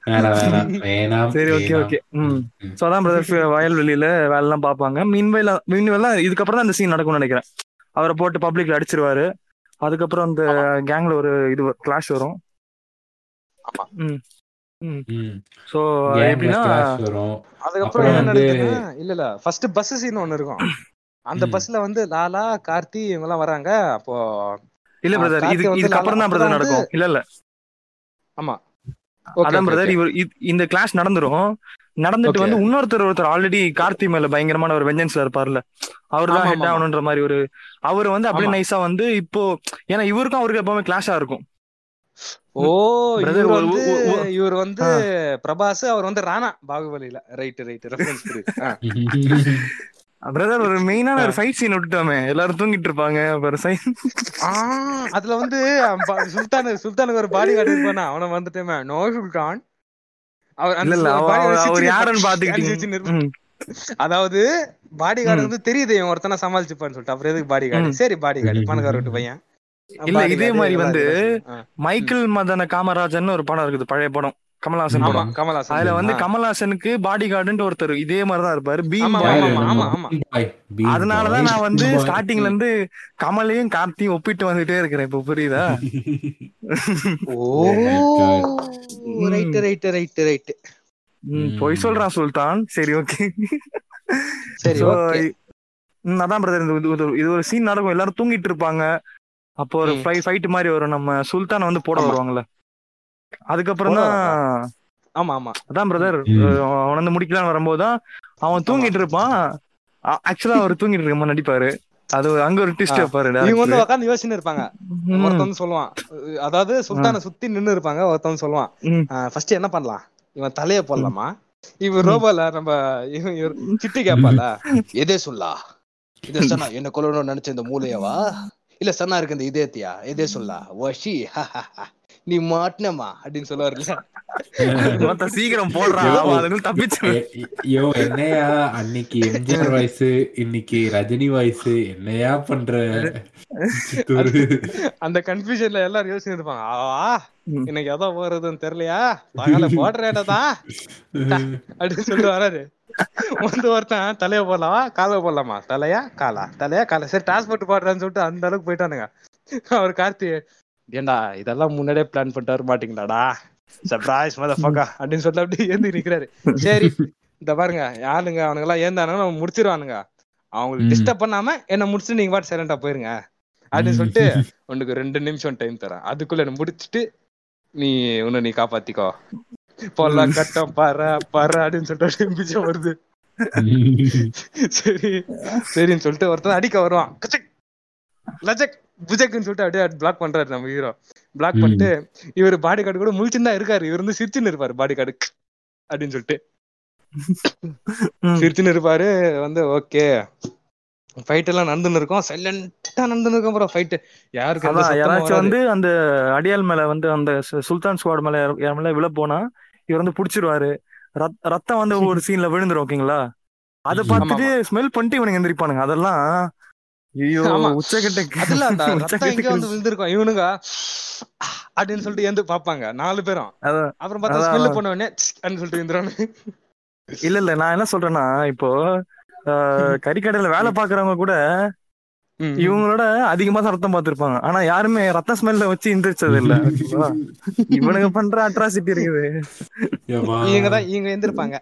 (laughs) சரி ஓகே. ஓகே ம். சோ அதான் பிரதர் வயல்வெளியில வேலைலாம் பார்ப்பாங்க. மீன்வெளியில மீன்வெல்லாம் இதுக்கப்புறம் தான் அந்த சீன் நடக்கும்னு நினைக்கிறேன். அவரை போட்டு பப்ளிக்ல அடிச்சிருவாரு. அதுக்கப்புறம் அந்த கேங்ல ஒரு இது கிளாஷ் வரும். ஆமா. ம் ம். ம். சோ எப்படின்னா அதுக்கப்புறம் அப்புறம் என்ன நடக்குதுன்னா இல்ல இல்ல. ஃபர்ஸ்ட் பஸ் சீன் ஒண்ணு இருக்கும். அந்த. பஸ்ல வந்து லாலா கார்த்தி இவங்க எல்லாம் வராங்க. அப்போ இல்ல பிரதர் இது வந்து இதுக்கப்புறம் தான் பிரதர் நடக்கும். இல்ல இல்ல. ஆமா. அதான் பிரதர். இவர் இந்த கிளாஸ் நடந்துரும் நடந்துட்டு. வந்து இன்னொருத்தர் ஒருத்தர் ஆல்ரெடி கார்த்தி மேல பயங்கரமான ஒரு வெஞ்சன்ஸ்ல இருப்பார்ல அவர் தான் ஹெட். ஆகணுன்ற மாதிரி ஒரு அவர் வந்து அப்படியே. நைஸா வந்து இப்போ ஏன்னா இவருக்கும் அவருக்கு எப்பவுமே கிளாஷா இருக்கும் ஓ Brother, இவர் வந்து இவர் பிரபாஸ் அவர் வந்து ராணா பாகுபலியில ரைட் ரைட் ரெஃபரன்ஸ் பிரதர் ஒரு மெயினான ஒரு ஃபைட் சீன் விட்டுட்டோமே. எல்லாரும் தூங்கிட்டு இருப்பாங்க. அப்புறம் சை- அதுல வந்து சுல்தான் சுல்தானுக்கு ஒரு பாடி கார்டு இருப்பானா? அவன வந்துட்டேமே நோ சுல்தான் அவர் யாருன்னு. பாத்துக்கிட்டீங்க. அதாவது பாடி கார்டு. வந்து தெரியுது இவன் ஒருத்தனை சமாளிச்சுப்பான்னு சொல்லிட்டு. அப்புறம் எதுக்கு பாடி. கார்டு சரி பாடி கார்டு பணக்கார விட்டு பையன். இல்ல, இதே மாதிரி வந்து. மைக்கேல் மதன காமராஜன் ஒரு படம் இருக்குது பழைய படம். கமல்ஹாசன் படம். கமலாசன் அதுல வந்து. கமல்ஹாசனுக்கு பாடி கார்டுன்ட்டு ஒருத்தர் இதே மாதிரி தான் இருப்பாரு பீம் அதனாலதான் நான் வந்து. ஸ்டார்டிங்ல இருந்து கமலையும் கார்த்தியும் ஒப்பிட்டு வந்துட்டே இருக்கிறேன் இப்ப புரியுதா? ஓ. ரைட் ரைட் ரைட் பொய் சொல்றான் சுல்தான். சரி ஓகே. சரி அதான் பிரதர் இந்த இது- இது- இது ஒரு சீன் நடக்கும் எல்லாரும் தூங்கிட்டு இருப்பாங்க. அப்போ ஒரு. ஃபைட் மாதிரி வரும். நம்ம சுல்தான் வந்து போட. வருவாங்கல்ல. அதுக்கப்புறம் தான் ஆமா ஆமா. அதான் பிரதர். அவன் வந்து முடிக்கலாம்னு வரும்போது தான் அவன் தூங்கிட்டு இருப்பான். ஆக்சுவலா அவர் தூங்கிட்டு இருக்க மாதிரி நடிப்பாரு அது அங்க ஒரு ட்விஸ்ட். வைப்பாரு இவங்க வந்து. உட்காந்து யோசிச்சுன்னு இருப்பாங்க. ஒருத்தன் சொல்லுவான். அதாவது சுல்தானை சுத்தி நின்னு இருப்பாங்க ஒருத்தன் சொல்லுவான். ஃபர்ஸ்ட் என்ன பண்ணலாம்? இவன் தலைய போடலாமா? இவன் ரோபோல நம்ம சிட்டி கேப்பால எதே சொல்லா. இதே சொன்னா என்ன கொல்லணும்னு நினைச்ச இந்த மூளையவா இல்ல சன்னா இருக்கு இந்த இதயத்தியா? எதே சொல்லா. வஷி (laughs) நீ மாட்டினமா அப்படின்னு சொல்லுவாருல்ல. (laughs) மொத்த சீக்கிரம் போடுறான் தப்பிச்சு எ- எ- யோ என்னையா அன்னைக்கு எம்ஜிஆர் (laughs) வயசு இன்னைக்கு ரஜினி வயசு என்னையா பண்ற? அந்த கன்ஃபியூஷன்ல எல்லாரும் யோசிச்சு இருப்பாங்க ஆ ம். எனக்கு எதோ போறதுன்னு தெரியலையா? பகல போடுறேடா அப்படின்னு சொல்லிட்டு வராரு. வந்து ஒருத்தன் தலைய போடலாமா காலை போடலாமா? தலையா காலா? தலையா காலா? சரி டிரான்ஸ்போர்ட் போடுறேன்னு சொல்லிட்டு அந்த அளவுக்கு போயிட்டானுங்க. அவர் கார்த்தி ஏண்டா இதெல்லாம் முன்னாடியே பிளான் பண்ணிட்டு மாட்டீங்களாடா? சர்ப்ரைஸ் மதஃபக்கா அப்படின்னு சொல்லிட்டு அப்படியே ஏந்தி நிக்கிறாரு. சரி இந்த பாருங்க யாருங்க அவனுங்க எல்லாம் ஏந்தானுங்க நம்ம முடிச்சிருவானுங்க. அவங்களுக்கு. டிஸ்டர்ப் பண்ணாம என்ன முடிச்சுட்டு நீங்க பாட்டு சைலண்டா போயிருங்க. அப்படின்னு சொல்லிட்டு உனக்கு ரெண்டு நிமிஷம் டைம் தரேன். அதுக்குள்ள என்ன முடிச்சிட்டு நீ உன்னை நீ காப்பாத்திக்கோ. பொல்லாம் கட்டம் பாரு பாரு அப்படின்னு சொல்லிட்டு பிச்சை வருது. சரி சரின்னு சொல்லிட்டு ஒருத்தன் அடிக்க வருவான். லஜக். புஜக்குன்னு சொல்லிட்டு அப்படியே பிளாக் பண்றாரு நம்ம ஹீரோ பிளாக். பண்ணிட்டு இவர் பாடி கார்டு கூட முழிச்சுன்னு தான் இருக்காரு. இவர் வந்து சிரிச்சுன்னு இருப்பாரு பாடி கார்டு அப்படின்னு சொல்லிட்டு. சிரிச்சுன்னு இருப்பாரு. வந்து ஓகே ஃபைட் எல்லாம் நடந்துன்னு இருக்கும். சைலண்டா நடந்துன்னு இருக்கும் அப்புறம் ஃபைட் யாருக்கு யாராச்சும். வந்து அந்த அடியால் மேல வந்து அந்த சுல்தான் ஸ்குவாட் மேல யார் மேல விழ போனா இவர் வந்து புடிச்சிருவாரு. ரத்- ரத்தம் வந்து (laughs) ஒரு சீன்ல விழுந்துரும் ஓகேங்களா அதை. பார்த்துட்டு ஸ்மெல் பண்ணிட்டு இவனுங்க எந்திரிப்பானுங்க. அதெல்லாம் ஐயோ. உச்சக்கட்ட அதுல அந்த ரத்தம் எங்க வந்து விழுந்திருக்கும். இவனுங்க அப்படின்னு சொல்லிட்டு ஏந்து பாப்பாங்க நாலு பேரும். அப்புறம் பார்த்தா ஸ்மெல். பண்ண உடனே அப்படின்னு சொல்லிட்டு இருந்துறானு இல்ல இல்ல நான் என்ன சொல்றேன்னா இப்போ ஆஹ், கறிக்கடையில வேலை பாக்குறவங்க கூட இவங்களோட அதிகமா தான் ரத்தம் பார்த்திருப்பாங்க. ஆனா யாருமே ரத்த ஸ்மெல்ல வச்சு எந்திரிச்சது இல்ல? (laughs) இவனுங்க பண்ற அட்ராசிட்டி இருக்குது. இவங்க தான் இவங்க எந்திருப்பாங்க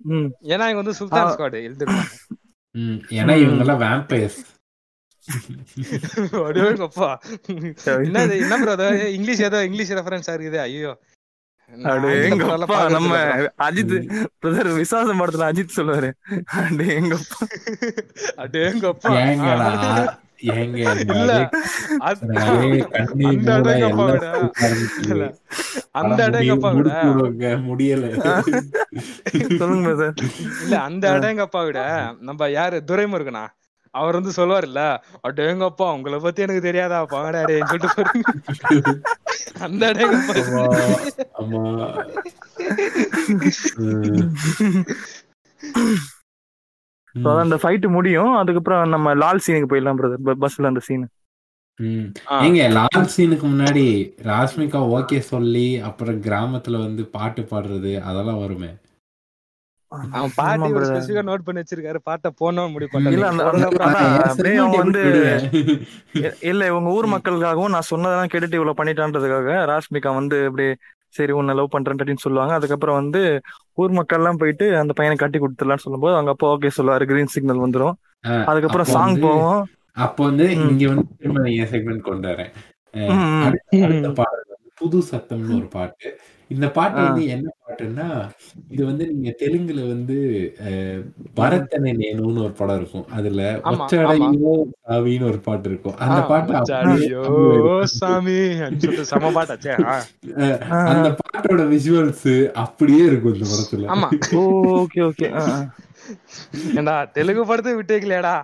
ம். ஏன்னா இவங்க வந்து சுல்தான். ஸ்குவாட் எழுதிருப்பாங்க ம், ஏன்னா இவங்க எல்லாம் வேம்பயர்ஸ் (laughs) அப்பா என்ன என்ன ப்ரோ இங்கிலீஷ் ஏதோ இங்கிலீஷ் ரெஃபரன்ஸ் இருக்குது ஐயோ. அடே எங்கப்பா நம்ம அஜித் பிரதர் விசுவாசம் படத்துல அஜித் சொல்லுவாரு. அடே எங்கப்பா நிறைய கண்ணி அந்த முடியல. சொல்லுங்க இல்ல அந்த (laughs) அடேங்கப்பா விட நம்ம யாரு? துரைமுருகனா? அவர் வந்து சொல்லுவாருல்ல அடேங்கப்பா உங்களை பத்தி எனக்கு தெரியாதா? பாங்கடா டேன்னு சொல்லிட்டு பாருங்க அந்த (laughs) அந்த ஃபைட் முடியும். அதுக்கப்புறம் நம்ம லால் சீனுக்கு போயிடலாம் பிரதர் பஸ்ல அந்த சீன். ஏங்க லால் சீனுக்கு முன்னாடி ராஷ்மிகா ஓகே சொல்லி அப்புறம் கிராமத்துல வந்து பாட்டு பாடுறது அதெல்லாம் வருமே? அவன் பாட்டி ஒரு ஸ்பெசிஃபிக்கா நோட் பண்ணி வச்சிருக்காரு. பாட்டை போனோம் முடிவு இல்ல, அந்த- பண்ணல அந்த- அதான், என் அப்படியே segment அவங்க எப்படி வந்து-? இல்ல இவங்க ஊர் மக்களுக்காகவும் நான் சொன்னதெல்லாம் கேட்டுட்டு இவ்வளவு பண்ணிட்டான்றதுக்காக ராஷ்மிகா வந்து இப்படி சரி உன்னை லவ் பண்றேன் அப்படின்னு சொல்லுவாங்க. அதுக்கப்புறம் வந்து ஊர் மக்கள் எல்லாம் போயிட்டு அந்த பையனை கட்டி கொடுத்துடலாம்னு சொல்லும்போது அவங்க அப்பா ஓகே சொல்லுவாரு. கிரீன் சிக்னல் வந்துரும். ஆ, அதுக்கப்புறம் சாங் போவோம் அப்போ வந்து. இங்க வந்து திரும்ப என் செக்மெண்ட் கொண்டு வரேன் புது சத்தம்னு ஒரு பாட்டு. இந்த பாட்டு. வந்து என்ன பாட்டுன்னா இது வந்து நீங்க தெலுங்குல வந்து பரத்தனை நேனுன்னு ஒரு படம் இருக்கும். அதுல ஒச்சடையோ சாவின்னு ஒரு பாட்டு இருக்கும். அந்த பாட்டு சாமி செம பாட்டாச்சே. அந்த பாட்டோட விஷுவல்ஸ் அப்படியே இருக்கும் இந்த படத்துல. ஆமா. ஓகே ஓகே ஏண்டா தெலுங்கு படத்தை விட்டேக்கலையாடா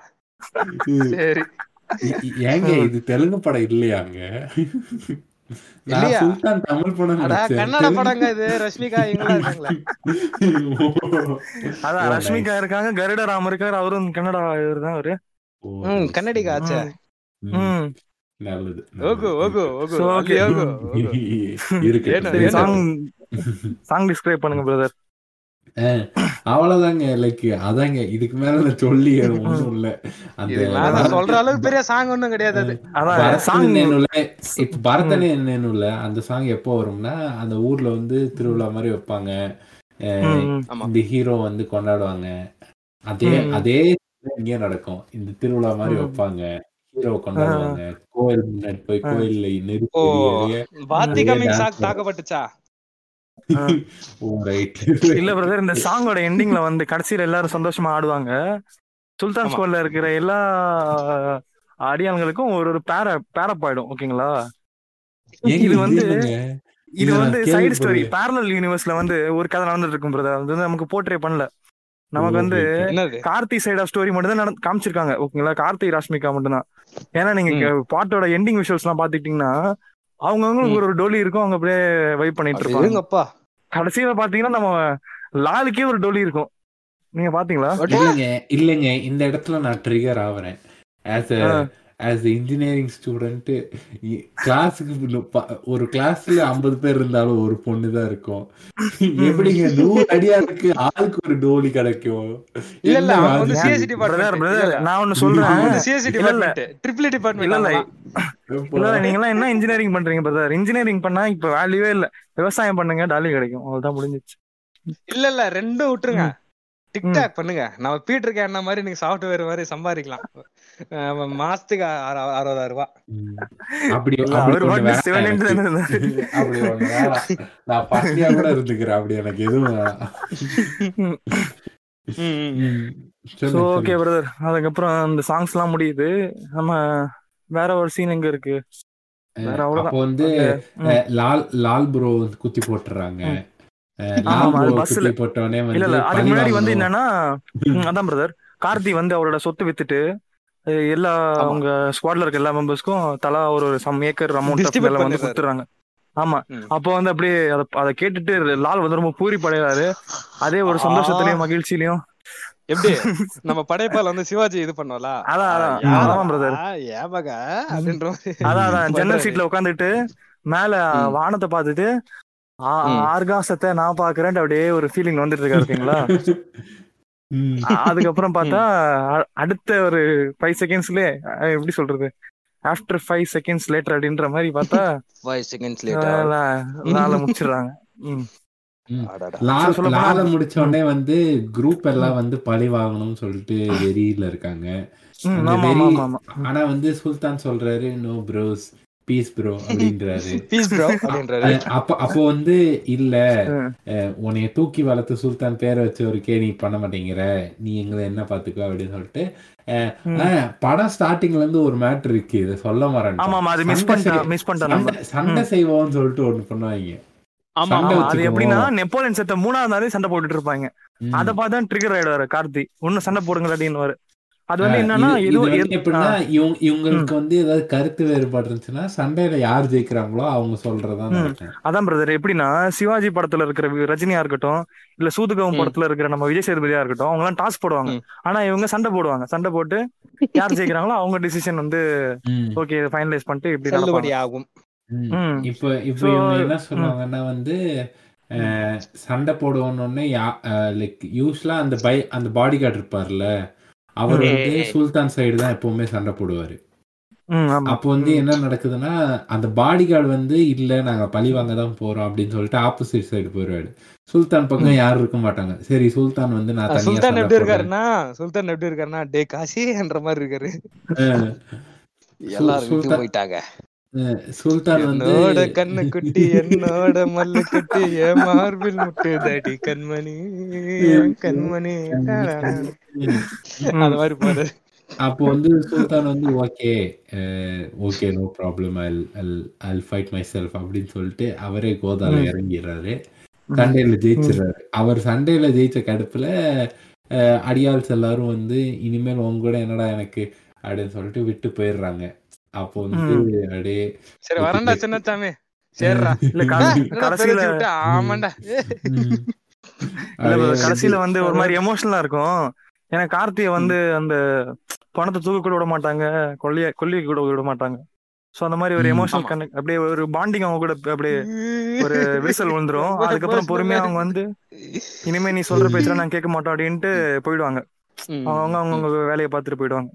சரி. ஏங்க இது தெலுங்கு படம் இல்லையாங்க? ரஷ்மிகா இருக்காங்க கருட ராம் இருக்காரு அவரும் கன்னடா இவர் தான் அவரு கன்னடிகா ஆச்சா. நல்லது சாங் டிஸ்கிரைப் (laughs) (laughs) பண்ணுங்க பிரதர் அவ்வளவுதாங்க லைக் அதாங்க இதுக்கு மேல சொல்லி ஒண்ணும் இல்ல. அந்த சொல்ற அளவுக்கு பெரிய சாங் ஒண்ணும் கிடையாது. அது இப்ப பரதன் என்னுல அந்த சாங் எப்போ வரும்னா அந்த ஊர்ல வந்து திருவிழா மாதிரி வைப்பாங்க. இந்த ஹீரோ வந்து கொண்டாடுவாங்க. அதே. அதே இங்கே நடக்கும். இந்த திருவிழா மாதிரி. வைப்பாங்க. ஹீரோ கொண்டாடுவாங்க. கோயில் முன்னாடி போய் ஓ நெருப்பு (laughs) இல்ல பிரதர் இந்த சாங்கோட எண்டிங்ல வந்து கடைசியில எல்லாரும் சந்தோஷமா ஆடுவாங்க. சுல்தான் ஆமா. ஸ்கோர்ல இருக்கிற எல்லா அடியான்களுக்கும் ஒரு ஒரு பேர பேரப் ஆயிடும் ஓகேங்களா? இது வந்து இது வந்து சைடு ஸ்டோரி. பேரலல் யூனிவர்ஸ்ல வந்து ஒரு கதை நடந்துட்டு இருக்கும் பிரதர் அது வந்து நமக்கு போர்ட்ரே பண்ணல. நமக்கு வந்து கார்த்தி சைடு ஆஃப் ஸ்டோரி மட்டும் தான் காமிச்சிருக்காங்க ஓகேங்களா? கார்த்தி ராஷ்மிகா மட்டும் தான். ஏன்னா நீங்க பாட்டோட எண்டிங் விஷுவல்ஸ் எல்லாம் பாத்துக்கிட்டீங்கன்னா அவங்கவுங்களுக்கு ஒரு டோலி இருக்கும் அவங்க அப்படியே வைப் பண்ணிட்டு இருப்பாங்க. கடைசியில பாத்தீங்கன்னா நம்ம லாலுக்கே ஒரு டோலி இருக்கும். நீங்க பாத்தீங்களா? இல்லைங்க இல்லைங்க. இந்த இடத்துல நான் ட்ரிகர் ஆவறேன். ஆஸ். ஆஸ் இன்ஜினியரிங் ஸ்டூடெண்ட் கிளாஸுக்கு ஒரு கிளாஸ்ல ஐம்பது பேர் இருந்தாலும் ஒரு பொண்ணு தான் இருக்கும். எப்படிங்க? நூறு அடியாருக்கு ஆளுக்கு ஒரு டோலி கிடைக்கும். இல்ல இல்ல என்ன பிரதர் நான் ஒண்ணு சொல்றேன். சிஎஸ்சி. டிபார்ட்மெண்ட் ட்ரிபிள் டிபார்ட்மெண்ட் இல்ல நீங்க எல்லாம் என்ன இன்ஜினியரிங் பண்றீங்க பிரதர் இன்ஜினியரிங் பண்ணா இப்ப வேல்யூவே இல்ல. விவசாயம் பண்ணுங்க டாலி கிடைக்கும். அவ்வளவுதான் முடிஞ்சிச்சு. இல்ல இல்ல ரெண்டும் விட்டுருங்க. டிக்டாக் பண்ணுங்க. நம்ம பீட்டர் கேன மாதிரி நீங்க சாஃப்ட்வேர் மாதிரி சம்பாதிக்கலாம். மாசத்துக்கு அறு- அறுபதாயிரம் ரூபாய். அப்படி எனக்கு. நான் கூட இருந்துக்கிறேன் அப்படி எதுவும். So okay. பிரதர் அதுக்கப்புறம் இந்த சாங்ஸ் எல்லாம் முடியுது. நம்ம வேற ஒரு சீன் எங்க இருக்கு? அப்போ வந்து லால் லால் ப்ரோ குத்தி போட்டுறாங்க. பஸ்ல- இல்ல வந்து இல்ல அதுக்கு பழி முன்னாடி வந்து. என்னன்னா அதான் பிரதர் கார்த்தி வந்து அவரோட சொத்து வித்துட்டு எல்லா. அவங்க ஸ்குவாட்ல இருக்க எல்லா மெம்பர்ஸ்க்கும் தலா ஒரு சம் ஏக்கர் அமௌண்ட் Distribute வந்து. கொடுத்துறாங்க ஆமா. அப்போ வந்து அப்படியே அத அதை கேட்டுட்டு லால் வந்து ரொம்ப பூரி படையாரு அதே ஒரு சந்தோஷத்துலயும் மகிழ்ச்சியிலயும் எப்படி (laughs) நம்ம படைப்பால வந்து சிவாஜி இது பண்ணோம்ல அதான், அதான். (laughs) brother. ஏபக அப்படின்ற அதான் அதான் ஜன்னல். சீட்ல உட்காந்துட்டு மேல. வானத்தை பார்த்துட்டு. ஆர்காசத்தை நான் பாக்குறேன் அப்படியே ஒரு ஃபீலிங் வந்துட்டு இருக்கா. அ- (laughs) அதுக்கப்புறம் (laughs) பார்த்தா அடுத்த ஒரு ஃபைவ் செகண்ட்ஸ்லயே எப்படி சொல்றது? ஆஃப்டர் ஃபைவ் செகண்ட்ஸ் லேட்டர் அப்படின்ற மாதிரி பார்த்தா ஃபைவ் செகண்ட்ஸ் அஹ், லா- லால முடிச்சிடுறாங்க. ம். ம். லேட்டர் லால் முடிச்ச உடனே வந்து குரூப் எல்லாம் வந்து பழி வாங்கணும்னு சொல்லிட்டு வெறியில இருக்காங்க. ஆனா வந்து சுல்தான் சொல்றாரு நோ ப்ரோஸ் பீஸ் ப்ரோ அப்படின்றாரு. (laughs) பீஸ் ப்ரோ அப்படின்றாரு. அப்ப அப்போ வந்து இல்ல உன்னைய தூக்கி வளர்த்து சுல்தான் பேரை வச்சவருக்கே நீ பண்ண மாட்டேங்கிற. நீ எங்களை என்ன பாத்துக்கோ அப்படின்னு சொல்லிட்டு படம் ஸ்டார்டிங்ல இருந்து ஒரு மேட்ரு இருக்கு. இதை சொல்ல ஆமா மாறேன் ஆமா அது மிஸ் பண்ணிட்டேன் மிஸ் பண்ணிட்டேன் நம்ம. சண்டை செய்வோம்னு சொல்லிட்டு ஒண்ணு பண்ணுவாங்க. ஆமா அது. எப்படின்னா நெப்போலியன் செத்த மூணாவது நாளே சண்டை போட்டுட்டு இருப்பாங்க. அத பார்த்தா ட்ரிகர் ஆயிடுவாரு கார்த்தி. ஒன்னும் சண்டை போடுங்க அப்படின்னு அது வந்து என்னன்னா எப்படின்னா இவங்களுக்கு வந்து ஏதாவது கருத்து வேறுபாடு இருந்துச்சுன்னா சண்டையில யார் ஜெயிக்கிறாங்களோ அவங்க சொல்றதுதான் அதான் பிரதர் எப்படின்னா சிவாஜி படத்துல இருக்கிற ரஜினியா இருக்கட்டும் இல்ல சூதுகவும். படத்துல இருக்கிற நம்ம விஜய் சேதுபதியா இருக்கட்டும் அவங்க எல்லாம் டாஸ் போடுவாங்க. ஆனா இவங்க சண்டை போடுவாங்க. சண்டை போட்டு யார் ஜெயிக்கிறாங்களோ அவங்க டிசிஷன் வந்து. ஓகே ஃபைனலைஸ் பண்ணிட்டு இப்படி ஆகும். இப்ப இப்ப என்ன. சொல்லுவாங்கன்னா வந்து சண்டை போடுவோன்னு லைக் யூஸ்வலா அந்த பை அந்த பாடி கார்டு இருப்பார்ல. அவர். வந்து சுல்தான் சைடு தான் எப்பவுமே சண்டை போடுவாரு. ம், ஆமா. அப்போ வந்து. என்ன நடக்குதுன்னா அந்த பாடி கார்டு வந்து இல்ல நாங்க பழி வாங்க தான் போறோம் அப்படின்னு சொல்லிட்டு ஆப்போசிட் சைடு போயிடுவாரு சுல்தான் பக்கம் யாரும் இருக்க மாட்டாங்க. சரி சுல்தான் வந்து நான் தனியா சுல்தான் எப்படி இருக்காருன்னா சுல்தான் எப்படி இருக்காருன்னா டே காசி என்ற மாதிரி இருக்காரு. எல்லாரும் போயிட்டாங்க. சுல்தான் வந்து கண்ணு குட்டி என்னோட மல்லு குட்டி (laughs) என் மார்பில் முட்டுதடி கண்மணி கண்மணி. அந்த மாதிரி பாரு அப்போ வந்து சுல்தான் வந்து okay okay no problem. I'll I'll fight myself அப்படின்னு சொல்லிட்டு அவரே கோதால. இறங்கிடுறாரு. சண்டையில ஜெயிச்சிடுறாரு. அவர் சண்டையில ஜெயிச்ச கடுப்புல அடியாள்ஸ் எல்லாரும் வந்து இனிமேல் உங்க கூட என்னடா எனக்கு? அப்படின்னு சொல்லிட்டு விட்டு போயிடுறாங்க. அப்போ வந்து அப்படியே சரி வரண்டா சின்னச்சாமி. என்னடா கடைசியில? ஆமாண்டா. வந்து- வந்து ஒரு மாதிரி எமோஷனலா இருக்கும். ஏன்னா கார்த்திய வந்து அந்த பணத்தை தூக்க கூட விட மாட்டாங்க. கொல்லிய கொல்லிய கூட விட மாட்டாங்க. சோ அந்த மாதிரி ஒரு. எமோஷனல். கனெக்ட் அப்படியே ஒரு பாண்டிங் அவங்க கூட அப்படியே ஒரு விரிசல் விழுந்துரும். அதுக்கப்புறம் emotional பொறுமையா அவங்க வந்து இனிமே நீ சொல்ற பேச்செல்லாம் நான் கேட்க மாட்டோம் அப்படின்ட்டு போயிடுவாங்க. அவங்க அவங்க வேலையை பார்த்துட்டு போயிடுவாங்க.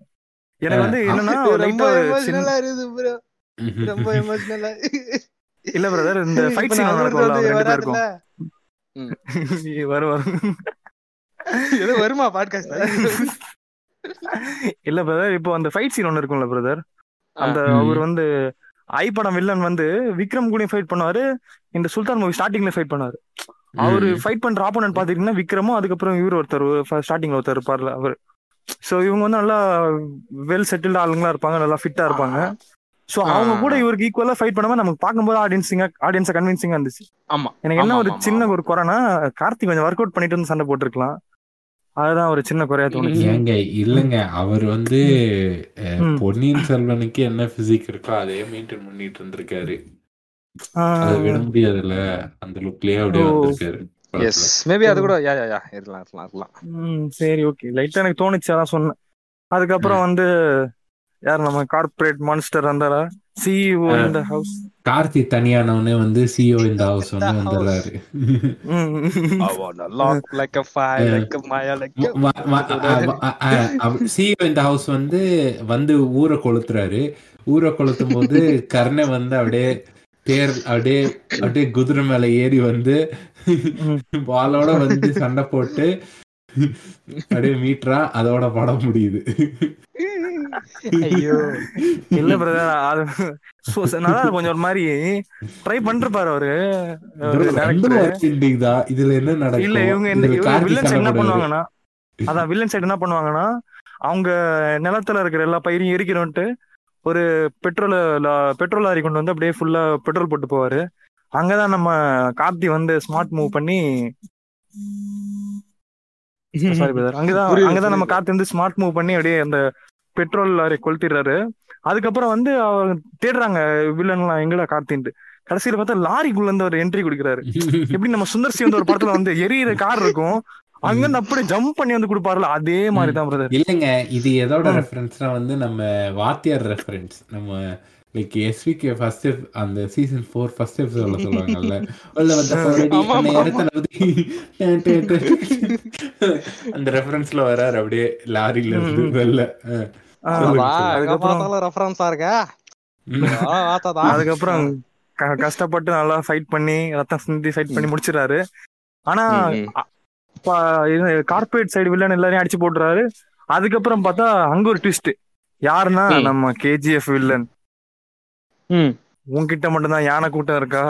எனக்கு வந்து என்னன்னா ரொம்ப எமோஷனலா இருக்குது ரொம்ப (laughs) எமோஷனலா இல்ல பிரதர் இந்த ஃபைட் சீன் நடக்கும்ல அவங்க ரெண்டு பேருக்கும். வரும் வரும் ஏதோ வருமா பாட்காஸ்ட் இல்ல பிரதர் இப்போ அந்த ஃபைட் சீன் ஒன்னு இருக்கும்ல பிரதர் அந்த. அவர் வந்து ஐ படம் வில்லன் வந்து விக்ரம் கூட ஃபைட் பண்ணுவாரு இந்த சுல்தான் மூவி ஸ்டார்டிங்ல ஃபைட் பண்ணுவாரு. அவரு. ஃபைட் பண்ற ஆப்போனன்ட் பாத்தீங்கன்னா விக்ரமும் அதுக்கப்புறம் இவர் ஒருத்தர் ஸ்டார்டிங்ல ஒருத்தர் இருப்பார்ல அவர். சோ இவங்க வந்து நல்லா வெல் செட்டில்டு ஆளுங்களா இருப்பாங்க நல்லா ஃபிட்டா இருப்பாங்க. சோ அவங்க கூட இவருக்கு ஈக்குவலா ஃபைட் பண்ணாம நமக்கு பார்க்கும்போது ஆடியன்ஸிங்கா ஆடியன்ஸை கன்வின்சிங்கா இருந்துச்சு. ஆமா. எனக்கு என்ன ஒரு சின்ன. ஒரு குறைனா கார்த்திக் கொஞ்சம் ஒர்க் அவுட் பண்ணிட்டு வந்து சண்டை போட்டிருக்கலாம். அதுதான் ஒரு சின்ன குறையா தோணுச்சு. ஏங்க இல்லங்க. அவர் வந்து. பொன்னியின் செல்வனுக்கு என்ன பிசிக் இருக்கோ அதே மெயின்டைன் பண்ணிட்டு இருந்திருக்காரு. ஆஹ் அதை விட முடியாதுல்ல. அந்த லுக்லயே அப்படியே. வந்திருக்காரு. எஸ். மேபி அது கூட யா யா யா இருக்கலாம் இருக்கலாம் இருக்கலாம். ம் சரி ஓகே லைட்டா எனக்கு தோணுச்சு அதான் சொன்னேன். அதுக்கப்புறம் வந்து யார் நம்ம கார்ப்பரேட் மான்ஸ்டர் வந்தாரா சிஇஓ. இந்த ஹவுஸ் கார்த்தி தனியானவனே வந்து சிஓ இந்த ஹவுஸ் வந்து The house. வந்துடுறாரு. I wanna lock like a fire, like a Maya, like a... CEO இந்த ஹவுஸ் வந்து வந்து ஊரை கொளுத்துறாரு. ஊரை கொளுத்தும் போது கர்ணை வந்து அப்படியே தேர் அப்படியே அப்படியே குதிரை மேல ஏறி வந்து (laughs) பாலோட வந்து சண்டை போட்டு அப்படியே மீட்ரா அதோட படம் முடியுது. ஐயோ. இல்ல பிரதர் அது நல்லா கொஞ்சம் ஒரு மாதிரி ட்ரை பண்றாரு அவரு. இதுல என்ன நடக்கும்? இல்ல இவங்க என்ன வில்லன்ஸ். பண்ணுவாங்கன்னா அதான் வில்லன் சைடு என்ன பண்ணுவாங்கன்னா அவங்க நிலத்துல இருக்கிற எல்லா பயிரையும் எரிக்கணும்ட்டு ஒரு பெட்ரோல் பெட்ரோல் லாரி கொண்டு வந்து அப்படியே ஃபுல்லா பெட்ரோல் போட்டு போவாரு. அங்கதான் நம்ம கார்த்தி வந்து ஸ்மார்ட் மூவ் பண்ணி (laughs) சாரி பிரதர் அங்கதான் அங்கதான் நம்ம. கார்த்தி வந்து ஸ்மார்ட் மூவ் பண்ணி அப்படியே அந்த பெட்ரோல் லாரி கொளுத்திடுறாரு. அதுக்கப்புறம் வந்து அவர் தேடுறாங்க வில்லன்லாம் எங்கடா கார்த்தின்ட்டு. கடைசியில பார்த்தா லாரிக்குள்ள இருந்து ஒரு என்ட்ரி கொடுக்குறாரு. எப்படி நம்ம சுந்தர் சி வந்து ஒரு படத்துல வந்து எரியிற கார் இருக்கும் அங்க இருந்து அப்படியே ஜம்ப் பண்ணி வந்து கொடுப்பாருல அதே மாதிரி தான் பிரதர் இல்லைங்க இது எதோட. ரெஃபரன்ஸ்னா வந்து நம்ம வாத்தியார் ரெஃபரன்ஸ் நம்ம லைக் எஸ்விகே ஃபர்ஸ்ட் அந்த சீசன் ஃபோர் ஃபர்ஸ்ட் எபிசோட்ல சொல்லுவாங்கல்ல. (laughs) உள்ள வந்த அந்த ரெஃபரன்ஸ்ல வராரு அப்படியே லாரில இருந்து. வெளில. ரெஃபரன்ஸா இருக்க. (laughs) அதுக்கப்புறம் க- கஷ்டப்பட்டு நல்லா ஃபைட் பண்ணி ரத்தம் சிந்தி ஃபைட் பண்ணி முடிச்சிடறாரு. ஆனா. கார்பரேட் சைடு வில்லன் எல்லாரையும் அடிச்சு போட்டுறாரு. அதுக்கப்புறம் பார்த்தா அங்க ஒரு ட்விஸ்ட் யாருன்னா. நம்ம கேஜிஎஃப் வில்லன். உன்கிட்ட மட்டும்தான் யானை கூட்டம் இருக்கா?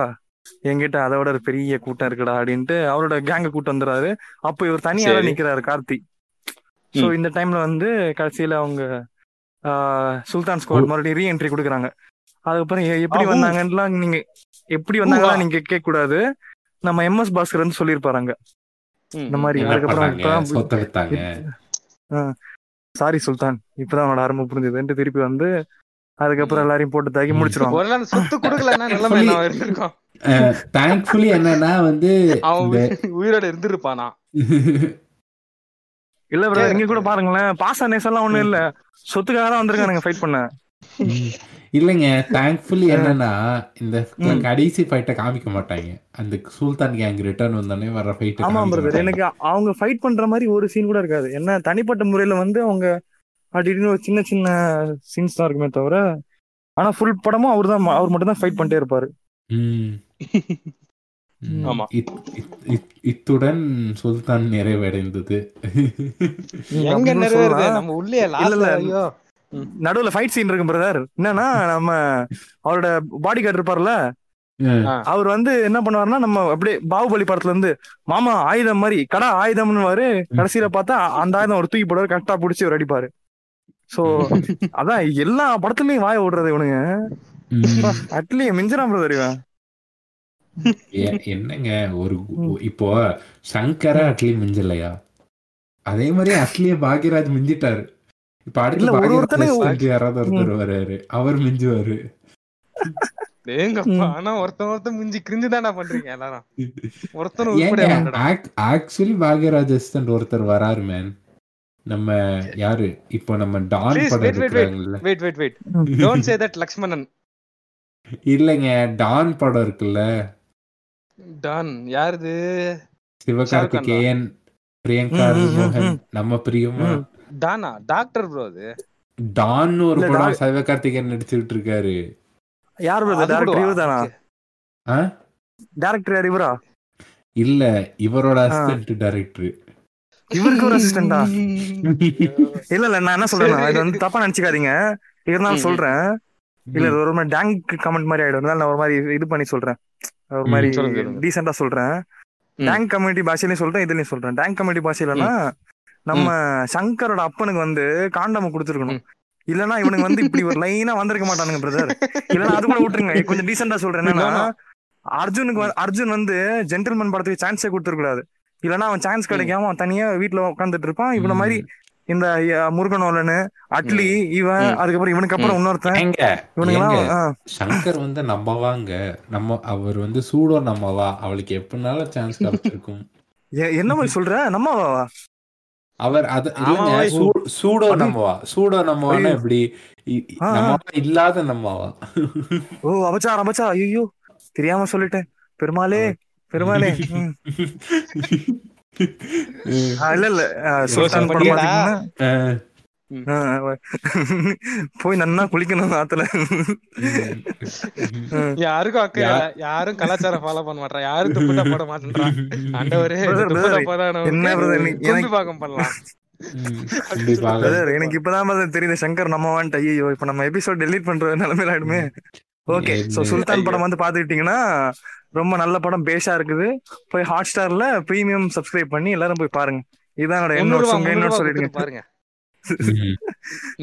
என்கிட்ட அதை விட ஒரு பெரிய கூட்டம் இருக்குடா அப்படின்ட்டு அவரோட கேங்க கூட்டம் வந்துறாரு அப்போ இவர் தனியா சரி. நிக்கிறாரு கார்த்தி. சோ. இந்த டைம்ல வந்து கடைசியில அவங்க ஆஹ், சுல்தான் ஸ்குவாட் மறுபடியும் ரீஎன்ட்ரி கொடுக்குறாங்க. அதுக்கப்புறம் எப்படி ஆஹூ. வந்தாங்கன்னுலாம் நீங்க எப்படி வந்தாங்கலாம் நீங்க கேட்க கூடாது நம்ம எம்எஸ் பாஸ்கர் வந்து சொல்லியிருப்பாரு அங்க ம், இந்த மாதிரி அதுக்கப்புறம் சாரி சுல்தான். இப்பதான் அவனோட அருமை புரிஞ்சுதுன்ட்டு திருப்பி வந்து அதுக்கப்புறம் எல்லாரையும் போட்டு தாக்கி. முடிச்சிருவாங்க. சொத்து கொடுக்கலன்னா நிலைமை என்ன இருந்திருக்கும். தேங்க்ஃபுல்லி என்னன்னா வந்து உயிரோட இருந்திருப்பானா? இல்ல ப்ரோ இங்க கூட பாருங்களேன். பாச நேசம்லாம் ஒண்ணும் இல்ல. சொத்துக்காக தான் வந்திருக்கானுங்க ஃபைட் பண்ண. இல்லைங்க தேங்க்ஃபுல்லி என்னன்னா இந்த. கடைசி ஃபைட்டை காமிக்க மாட்டாங்க. அந்த சுல்தான் கேங் ரிட்டர்ன் வந்தோடனே வர ஃபைட் ஆமா பிரதர் எனக்கு அவங்க ஃபைட் பண்ற மாதிரி ஒரு சீன் கூட இருக்காது. என்ன தனிப்பட்ட முறையில வந்து அவங்க அப்படின்னு ஒரு சின்ன சின்ன சீன்ஸ் தான் இருக்குமே தவிர ஆனா ஃபுல் படமும் அவர் தான் அவர் மட்டும் தான் ஃபைட் பண்ணிட்டே இருப்பாரு. இத்துடன் சுல்தான் நிறைவடைந்தது. எங்க. நம்ம உள்ளே இல்ல, லாஸ்ட்ல இல்ல. ஐயோ நடுவுல ஃபைட் சீன் இருக்கு பிரதர். என்னன்னா நம்ம அவரோட பாடி கார்டு இருப்பார்ல. அவர் வந்து என்ன பண்ணுவாருன்னா நம்ம அப்படியே பாகுபலி படத்துல இருந்து மாமா ஆயுதம் மாதிரி கடா ஆயுதம்னு கடைசியில பார்த்தா அந்த ஆயுதம் ஒரு தூக்கி போடுவாரு கரெக்டா புடிச்சு ஒரு அடிப்பாரு. சோ அதான் எல்லா படத்துலயும் வாய விடுறது இவனுங்க. அட்லி மிஞ்சிராம் பிரதர் இவன். என்னங்க ஒரு. இப்போ சங்கர அட்லி மிஞ்சலையா? அதே மாதிரி அட்லிய பாக்யராஜ் மிஞ்சிட்டாரு. இப்ப அடுத்து பாக்யராஜ் யாராவது ஒருத்தர் வர்றாரு அவர் மிஞ்சுவாரு. ஏங்கப்பா ஆனா ஒருத்தன் ஒருத்தன் முஞ்சி கிரிஞ்சு தானே பண்றீங்க எல்லாரும். (laughs) ஒருத்தன். ஆக்சுவலி பாக்யராஜ் அசிஸ்டன்ட் ஒருத்தர் வராரு மேன். நம்ம யாரு? இப்போ நம்ம டான் Please, படம் wait, wait, wait. இருக்கிறாங்கல்ல wait wait wait don't say that Lakshmanan இல்லைங்க டான் படம் இருக்குல்ல. டன் யாருது? சிவகார்த்திகேயன் பிரியங்கா. நம்ம பிரியமா. டானா? டாக்டர் ப்ரோ அது. டான் ஒரு படம் சிவகார்த்திகேயன் நடிச்சுட்டு இருக்காரு யார் அது? டேரக்டர்? இவர் தானா? டேரக்டர் யார் இவரா? இல்ல இவரோட அசிஸ்டன்ட் டைரக்டர் இவருக்கு ஒரு அசிஸ்டண்டா (laughs) இல்ல இல்ல நான் என்ன சொல்றேன். இது வந்து தப்பா நினைச்சுக்காதீங்க. இருந்தாலும். சொல்றேன். இல்ல ஒரு மாதிரி டேங்க் கமெண்ட் மாதிரி ஆயிடும். நான் ஒரு மாதிரி இது பண்ணி சொல்றேன். ஒரு மாதிரி. டீசெண்டா சொல்றேன். டேங்க் கம்யூனிட்டி பாஷையிலயும் சொல்றேன் இதுலயும் சொல்றேன். டேங்க் கம்யூனிட்டி பாஷையிலனா நம்ம சங்கரோட அப்பனுக்கு வந்து காண்டாம கொடுத்துருக்கணும். இல்லனா இவனுக்கு வந்து இப்படி ஒரு லைனா வந்திருக்க மாட்டானுங்க பிரதர் இல்லனா அது கூட விட்டுருங்க. கொஞ்சம் டீசெண்டா சொல்றேன். என்னன்னா அர்ஜுனுக்கு வந்து- அர்ஜுன் வந்து ஜென்டில்மேன் படத்துக்கு சான்ஸே கொடுத்துருக்க கூடாது இல்லனா அவன் சான்ஸ் கிடைக்காம அவன் தனியா வீட்டுல உட்காந்துட்டு இருப்பான். இவன மாதிரி இந்த முருகனோலனு அட்லி இவன். அதுக்கப்புறம் இவனுக்கு அப்புறம் இன்னொருத்தன். சங்கர் வந்து நம்மவாங்க நம்ம அவர் வந்து சூடோ நம்மவா அவளுக்கு எப்படினாலும் சான்ஸ் கிடைச்சிருக்கும். (laughs) என்ன மாதிரி சொல்ற? நம்மவா அவர் அது சூடோ நம்மவா சூடோ நம்மவான்னா. எப்படி? இல்லாத நம்மவா ஓ அபச்சா அபச்சா ஐயோ தெரியாம சொல்லிட்டேன். பெருமாளே பெருமாளே. (laughs) (laughs) இல்ல இல்ல. சுல்தான் படம்? பாத்தீங்கன்னா (laughs) போய் நன்னா குளிக்கணும் ஆத்துல. யாருக்கும் இல்ல. யாரும் கலாச்சாரம் ஃபாலோ பண்ண மாட்டா யாரும் துப்பட்டா போட மாட்டேன்றா. ஆண்டவரே இந்த Brother, துப்பட்டா brother, போடாதவனுக்கு என்ன பாகம் பண்ணலாம். எனக்கு இப்பதான் தெரியுது. சங்கர் நம்ம வந்துட்டு ஐயோ இப்ப நம்ம எபிசோட் டெலீட் பண்ற நிலைமையில ஆயிடுமே ஓகே சோ சுல்தான் படம் வந்து பாத்துக்கிட்டீங்கன்னா ரொம்ப நல்ல படம் பேஷா இருக்குது. போய் ஹாட் ஸ்டார்ல பிரீமியம் சப்ஸ்கிரைப் பண்ணி எல்லாரும் போய் பாருங்க. இதான் என்னோட என்னோட சொல்லிடுங்க. பாருங்க. (laughs)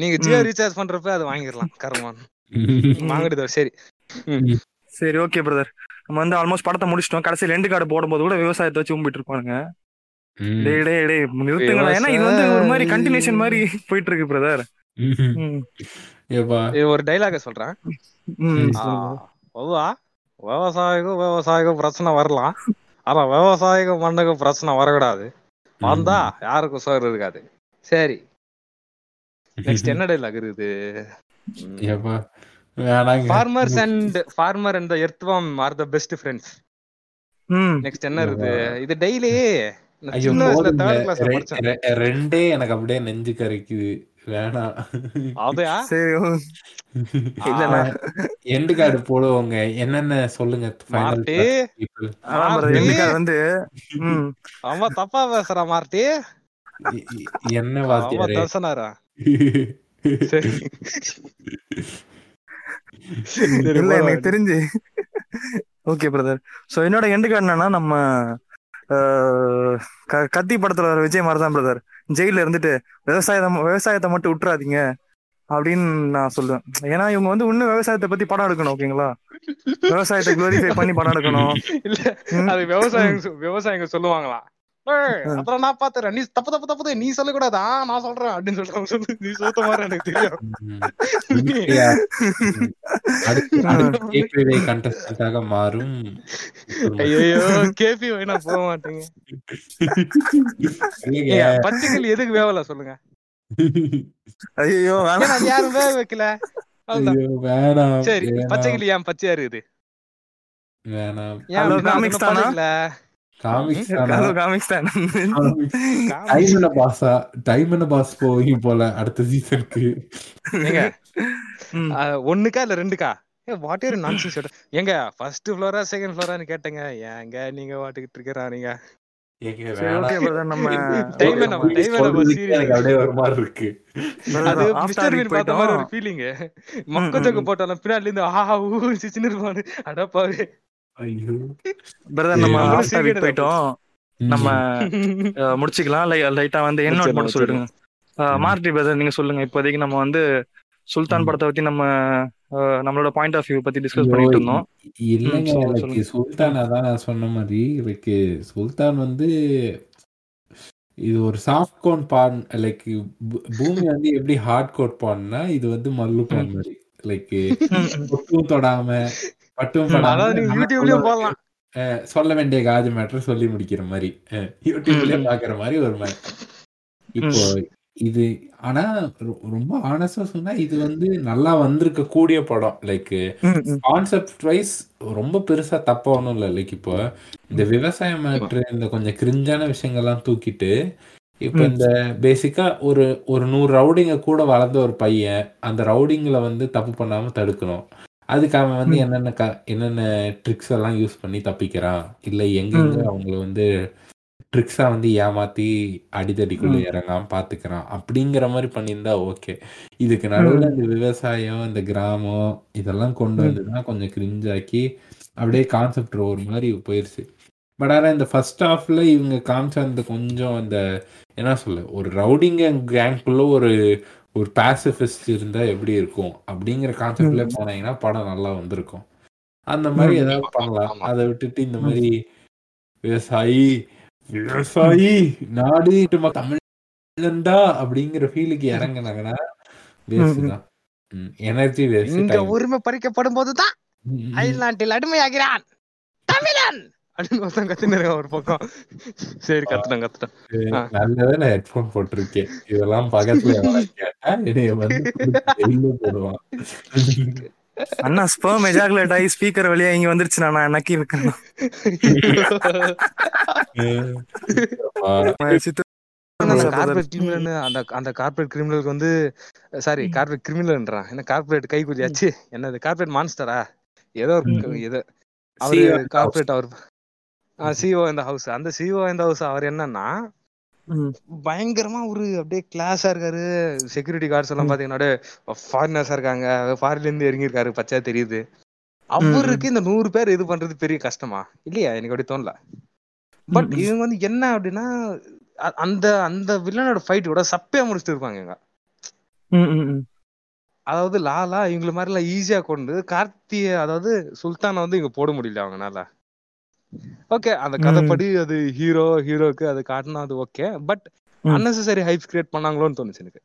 நீங்க ஜியோ ரீசார்ஜ் பண்றப்ப அது வாங்கிடலாம் கருமான் (laughs) வாங்கிடுதோ சரி. சரி ஓகே பிரதர் நம்ம வந்து ஆல்மோஸ்ட் படத்தை முடிச்சிட்டோம். கடைசியில் ரெண்டு கார்டு போடும்போது கூட விவசாயத்தை வச்சு கும்பிட்டு இருப்பானுங்க. டேய் டேய் டேய் நிறுத்துங்களா ஏன்னா இது வந்து ஒரு மாதிரி கண்டினியூஷன் மாதிரி போயிட்டு இருக்கு பிரதர் ஒரு டைலாக சொல்றேன். விவசாயிக்கும் விவசாயிக்கும் பிரச்சனை வரலாம். ஆனா விவசாயிக்கும் மண்ணுக்கும் பிரச்சனை வரக்கூடாது. வந்தா யாருக்கும் சோறு இருக்காது. சரி. நெக்ஸ்ட் என்ன டைலாக் இருக்குது farmers and farmer and the earthworm are the best friends ம். நெக்ஸ்ட் என்ன இருக்குது? இது டெய்லி ரெண்டே எனக்கு அப்படியே நெஞ்சு கரைக்குது. வேணாம் அதையா சரி எண்டு கார்டு போடுவோங்க. என்னென்ன சொல்லுங்க வந்து அவன் தப்பா பேசுறான் மார்ட்டி. என்ன வாத்தியாரே சரி, இல்ல. எனக்கு தெரிஞ்சு. ஓகே பிரதர் சோ என்னோட எண்டு கார்டு என்னன்னா நம்ம கத்தி படத்துல வர விஜய் மாதிரி தான் பிரதர் ஜெயில இருந்துட்டு விவசாயத்தை விவசாயத்தை மட்டும் விட்டுறாதீங்க அப்படின்னு நான் சொல்லுவேன் ஏன்னா இவங்க வந்து இன்னும் விவசாயத்தை பத்தி படம் எடுக்கணும் ஓகேங்களா விவசாயத்தை குளோரிஃபை பண்ணி படம் எடுக்கணும் (laughs) இல்ல. அது விவசாயிங்க சொ- விவசாயிங்க சொல்லுவாங்களாம் ம். அப்புறம் நான் பாத்துறேன். நீ தப்பு தப்பு தப்பு நீ சொல்லக்கூடாது. ஆ நான் சொல்றேன் அப்படின்னு சொல்றேன் நீ சொல்ற மாதிரி எனக்கு தெரியும். மாறும். ஐயோ கேபி வேணா போக மாட்டேங்க. பச்சைக்கிளி எதுக்கு வேவல சொல்லுங்க? ஐயோ யாரும் வேக வைக்கல. அவ்வளவுதான். ஐயோ, வேணாம் சரி வேணாம், பச்சைக்கிளி ஏன் பச்சையா இருக்குது? வேணாம். காமிக்ஸ்? காமிக்ஸ் தான் டைம் என்ன பாஸா டைம் என்ன பாஸ் போவீங்க போல அடுத்த சீசனுக்கு ஒண்ணுக்கா இல்ல ரெண்டுக்கா? ஏ வாட் இயர் நான்சென்ஸ் எங்க ஃபர்ஸ்ட் ஃப்ளோரா செகண்ட் ஃப்ளோரான்னு கேட்டேங்க. ஏங்க நீங்க வாட்டுக்கிட்டு இருக்கிறா நீங்க ஏங்க, சரி வேணாம். ஓகே பிரதர் நம்ம Time என்ன, ஒரு time என்ன, சொல்றதுக்கே serious. எனக்கு அப்படியே ஒரு மாதிரி இருக்கு. அது ஆஃப் மிஸ்டர் மீன் பார்த்த மாதிரி ஒரு போயிட்டோம் ஃபீலிங் மக்கஜக்கு போட்டாலும் பின்னாடி இருந்து ஆஹா ஊ சின்ன இருப்பானு. அடப்பாவே. பிரதர் நம்ம போயிட்டோம். நம்ம (laughs) முடிச்சுக்கலாம். லைட்டா வந்து என்னோட மட்டும் சொல்லிடுங்க. மார்டி பிரதர் நீங்க சொல்லுங்க. இப்போதைக்கு நம்ம வந்து சுல்தான். படத்தை பத்தி நம்ம நம்மளோட பாயிண்ட் ஆஃப் வியூ பத்தி டிஸ்கஸ் பண்ணிட்டு இருந்தோம். இல்லைங்க எனக்கு. சுல்தான் அதான் நான் சொன்ன மாதிரி லைக் சுல்தான் வந்து இது ஒரு சாஃப்ட் கோன் பான் லைக் பூமி வந்து எப்படி ஹார்ட் கோட் பான்னா இது வந்து மல்லு பான் மாதிரி. லைக் தொடாம பட்டும் போடலாம். சொல்ல வேண்டிய காது மேட்டர் சொல்லி முடிக்கிற மாதிரி. யூடியூப்லயே. பாக்குற மாதிரி ஒரு மாதிரி. இப்போ இது ஆனா ரொம்ப ஆனஸ்டா சொன்னா இது வந்து நல்லா வந்திருக்க கூடிய படம். லைக். கான்செப்ட் வைஸ் ரொம்ப பெருசா தப்பா ஒன்றும் இல்லை. லைக் இப்போ இந்த விவசாய மேட்ரு இந்த கொஞ்சம் கிரிஞ்சான விஷயங்கள்லாம் தூக்கிட்டு இப்போ. இந்த பேசிக்கா ஒரு ஒரு நூறு ரவுடிங்க கூட வளர்ந்த ஒரு பையன் அந்த ரவுடிங்களை வந்து தப்பு பண்ணாம தடுக்கணும். அதுக்கு அவன் வந்து. என்னென்ன க என்னென்ன ட்ரிக்ஸ் எல்லாம் யூஸ் பண்ணி தப்பிக்கிறான்? இல்லை எங்கெங்க. அவங்கள வந்து ட்ரிக்ஸா வந்து ஏமாத்தி அடிதடிக்குள்ள இறங்காம பாத்துக்கிறான்? அப்படிங்கிற மாதிரி பண்ணியிருந்தா ஓகே இதுக்கு நடுவுல இந்த விவசாயம் இந்த கிராமம் இதெல்லாம் கொண்டு வந்துதான் கொஞ்சம் கிரிஞ்சாக்கி அப்படியே கான்செப்ட் ஒரு மாதிரி போயிருச்சு. பட் ஆனால் இந்த ஃபர்ஸ்ட் ஹாஃப்ல இவங்க காமிச்ச அந்த கொஞ்சம் அந்த என்ன சொல்ல ஒரு ரவுடிங்க கேங்குள்ள ஒரு ஒரு பேசிஃபிஸ்ட் இருந்தா எப்படி இருக்கும்? அப்படிங்கிற கான்செப்ட்ல போனீங்கன்னா படம் நல்லா வந்திருக்கும். அந்த மாதிரி ஏதாவது பண்ணலாம். அதை விட்டுட்டு இந்த மாதிரி விவசாயி விவசாயி நாடு தமிழ்லண்டா அப்படிங்கிற ஃபீலுக்கு இறங்குனாங்கன்னா வேஸ்ட் தான். எனர்ஜி வேஸ்ட் உரிமை பறிக்கப்படும் போதுதான் அயல்நாட்டில் அடிமையாகிறான். தமிழன்! அப்படின்னு ஒருத்தன் கத்துன்னு ஒரு பக்கம். சரி கத்துட்டேன் கத்துட்டேன். போட்டிருக்கேன். இதெல்லாம் பக்கத்துல அண்ணா ஸ்பெர்ம் எஜாகுலேட் ஆகி ஸ்பீக்கர் வழியா இங்க வந்துருச்சு நான் நக்கி கிரிமினல் அந்த அந்த கார்பரேட் கிரிமினலுக்கு வந்து சாரி கார்பரேட் கிரிமினல்ன்றான் என்ன கார்பரேட் கைக்கூலியாச்சு என்னது கார்பரேட் மான்ஸ்டரா ஏதோ ஒரு ஏதோ அவரு கார்பரேட் அவர் சிஓ இந்த ஹவுஸ் அந்த சிஓ இந்த ஹவுஸ் அவர் என்னன்னா பயங்கரமா ஒரு அப்படியே கிளாஸா இருக்காரு. செக்யூரிட்டி கார்ட்ஸ் எல்லாம் பாத்தீங்கன்னா ஃபாரினர்ஸா இருக்காங்க. ஃபாரின்ல இருந்து இறங்கியிருக்காரு பச்சா தெரியுது. அவருக்கு இந்த நூறு பேர் இது பண்றது பெரிய கஷ்டமா? இல்லையா? எனக்கு அப்படி தோணல. பட் இவங்க வந்து என்ன அப்படின்னா அந்த அந்த வில்லனோட ஃபைட் கூட சப்பையா முடிச்சுட்டு இருப்பாங்க அதாவது லாலா இவங்கள மாதிரி எல்லாம் ஈஸியா கொண்டு கார்த்திய அதாவது சுல்தானை வந்து இங்க போட முடியல அவங்கனால. ஓகே அந்த கதைப்படி அது ஹீரோ ஹீரோக்கு அது காட்டினா அது okay but unnecessary hypes create பண்ணாங்களோன்னு தோணுச்சு எனக்கு.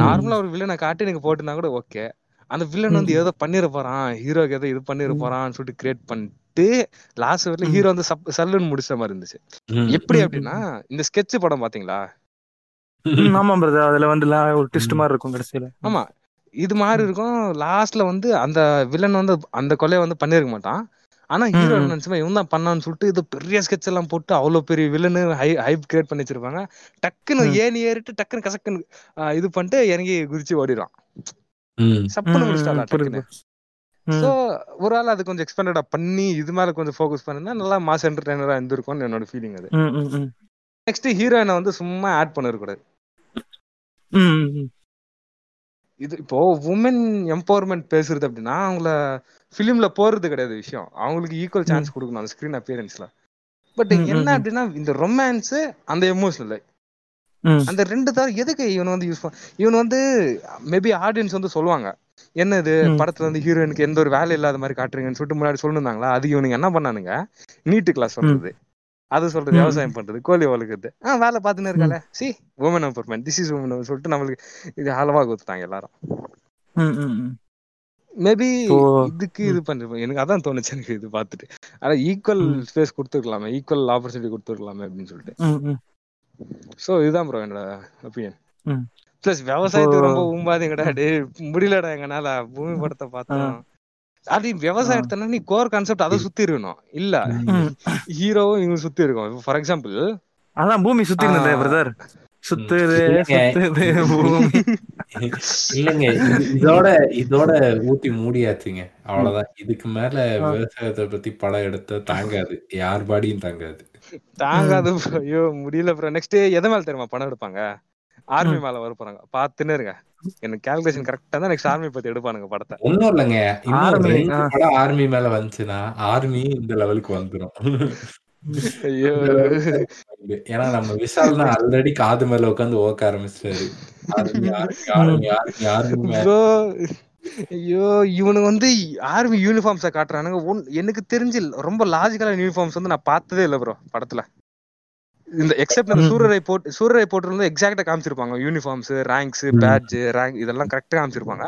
நார்மலா ஒரு வில்லனை காட்டி எனக்கு போட்டுனா கூட ஓகே அந்த வில்லன் வந்து ஏதோ பண்ணிட போறான் ஹீரோக்கு ஏதோ இது பண்ணிட போறான்னு சொல்லிட்டு கிரியேட் பண்ணிட்டு லாஸ்ட் வரல ஹீரோ வந்து சல்லுன்னு முடிச்ச மாதிரி இருந்துச்சு. எப்படி அப்படின்னா இந்த ஸ்கெட்ச் படம் பாத்தீங்களா? ஆமா பிரதர் அதுல வந்து ஒரு ட்விஸ்ட் மாதிரி இருக்கும் கடைசியில. ஆமா. இது மாதிரி இருக்கும் லாஸ்ட்ல வந்து அந்த வில்லன் வந்து அந்த கொலையை வந்து பண்ணிருக்க மாட்டான். ஆனா ஹீரோ நினைச்சுமா இவன் தான் பண்ணான்னு சொல்லிட்டு இது பெரிய ஸ்கெட்ச் எல்லாம் போட்டு அவ்வளவு பெரிய வில்லனு ஹை ஹைப் கிரியேட் பண்ணி வச்சிருப்பாங்க. டக்குன்னு ஏனி ஏறிட்டு டக்குன்னு கசக்குன்னு இது பண்ணிட்டு இறங்கி குதிச்சு சப்புன்னு டக்குன்னு சோ ஒரு ஆள் அது கொஞ்சம் எக்ஸ்பெண்டடா பண்ணி இது மேல கொஞ்சம் ஃபோக்கஸ் பண்ணினா நல்லா மாஸ் என்டர்டைனரா இருந்திருக்கும்னு என்னோட ஃபீலிங் அது. நெக்ஸ்ட் ஹீரோயினை வந்து சும்மா ஆட் பண்ணிருக்கூடாது இது இப்போ உமன் எம்பவர்மெண்ட் பேசுறது அப்படின்னா அவங்கள பிலிம்ல போறது கிடையாது விஷயம். அவங்களுக்கு ஈக்குவல் சான்ஸ் கொடுக்கணும் அந்த ஸ்கிரீன் அப்பியரன்ஸ்ல பட் என்ன அப்படின்னா இந்த ரொமான்ஸ் அந்த எமோஷனல் அந்த ரெண்டு தவிர எதுக்கு இவன் வந்து யூஸ் பண்ண இவன் வந்து மேபி ஆடியன்ஸ் வந்து சொல்லுவாங்க. என்ன இது? படத்துல வந்து ஹீரோயினுக்கு எந்த ஒரு வேலை இல்லாத மாதிரி காட்டுறீங்கன்னு சொல்லிட்டு முன்னாடி சொல்லிருந்தாங்களா? அது இவனுங்க என்ன பண்ணானுங்க? நீட்டு கிளாஸ் சொல்றது. அது சொல்றது விவசாயம் பண்றது கோழி வளர்க்குறது. ஆஹ் வேலை பார்த்துன்னு இருக்கால see woman empowerment this is woman சொல்லிட்டு நம்மளுக்கு இது அளவா கொடுத்துட்டாங்க எல்லாரும். மேபி இதுக்கு இது பண்ணிருப்போம் எனக்கு அதான் தோணுச்சு எனக்கு இது பார்த்துட்டு. ஆனா ஈக்குவல் ஸ்பேஸ் கொடுத்துருக்கலாமே. ஈக்குவல் ஆப்பர்ச்சுனிட்டி கொடுத்துருக்கலாமே அப்படின்னு சொல்லிட்டு. சோ இதுதான் ப்ரோ என்னோட ஒப்பீனியன் பிளஸ் விவசாயத்துக்கு ரொம்ப ஊம்பாதீங்கடா. டே முடியலடா எங்கனால. பூமி படத்தை பார்த்தோம். அது விவசாயத்தை நீ கோர் கான்செப்ட் அதை சுத்தி இருக்கணும் இல்ல ஹீரோவும் இவங்க சுத்தி இருக்கும் ஃபார் எக்ஸாம்பிள் அதான் பூமி சுத்தி இருந்தது பிரதர் சுத்துது சுத்துது பூமி. இல்லங்க. இதோட இதோட ஊத்தி மூடியாச்சுங்க. அவ்வளவுதான். இதுக்கு மேல விவசாயத்தை பத்தி படம் எடுத்த தாங்காது. யார் பாடியும் தாங்காது. தாங்காது ஐயோ முடியல ப்ரோ. நெக்ஸ்ட் எதை மேல தெரியுமா படம் எடுப்பாங்க? ஆர்மி மேல வர போறாங்க. பாத்துன்னு இருங்க. எனக்கு கால்குலேஷன் கரெக்டா தான் நெக்ஸ்ட் ஆர்மி பத்தி எடுப்பானுங்க படத்தை. ஒண்ணும் இல்லைங்க. இன்னும் படம் ஆர்மி மேல வந்துச்சுன்னா ஆர்மி இந்த லெவலுக்கு வந்துரும். ஐயோ ஏன்னா நம்ம விஷால் தான் ஆல்ரெடி காது மேல உட்காந்து ஓக்க ஆரம்பிச்சிட்டாரு. ப்ரோ ஐயோ இவனு வந்து ஆர்மி யூனிஃபார்ம்ஸ காட்டுறானுங்க. ஒன் எனக்கு தெரிஞ்சு ரொம்ப லாஜிக்கலான யூனிஃபார்ம்ஸ் வந்து நான் பார்த்ததே இல்லை ப்ரோ படத்துல. இந்த எக்ஸப்ட் அந்த சூரரை போட்டு சூரரை போட்டு எக்ஸாக்டா காமிச்சிருப்பாங்க. யூனிஃபார்ம்ஸ் ரேங்க்ஸ் பேட்ஜ் ரேங்க் இதெல்லாம் கரெக்டா காமிச்சிருப்பாங்க.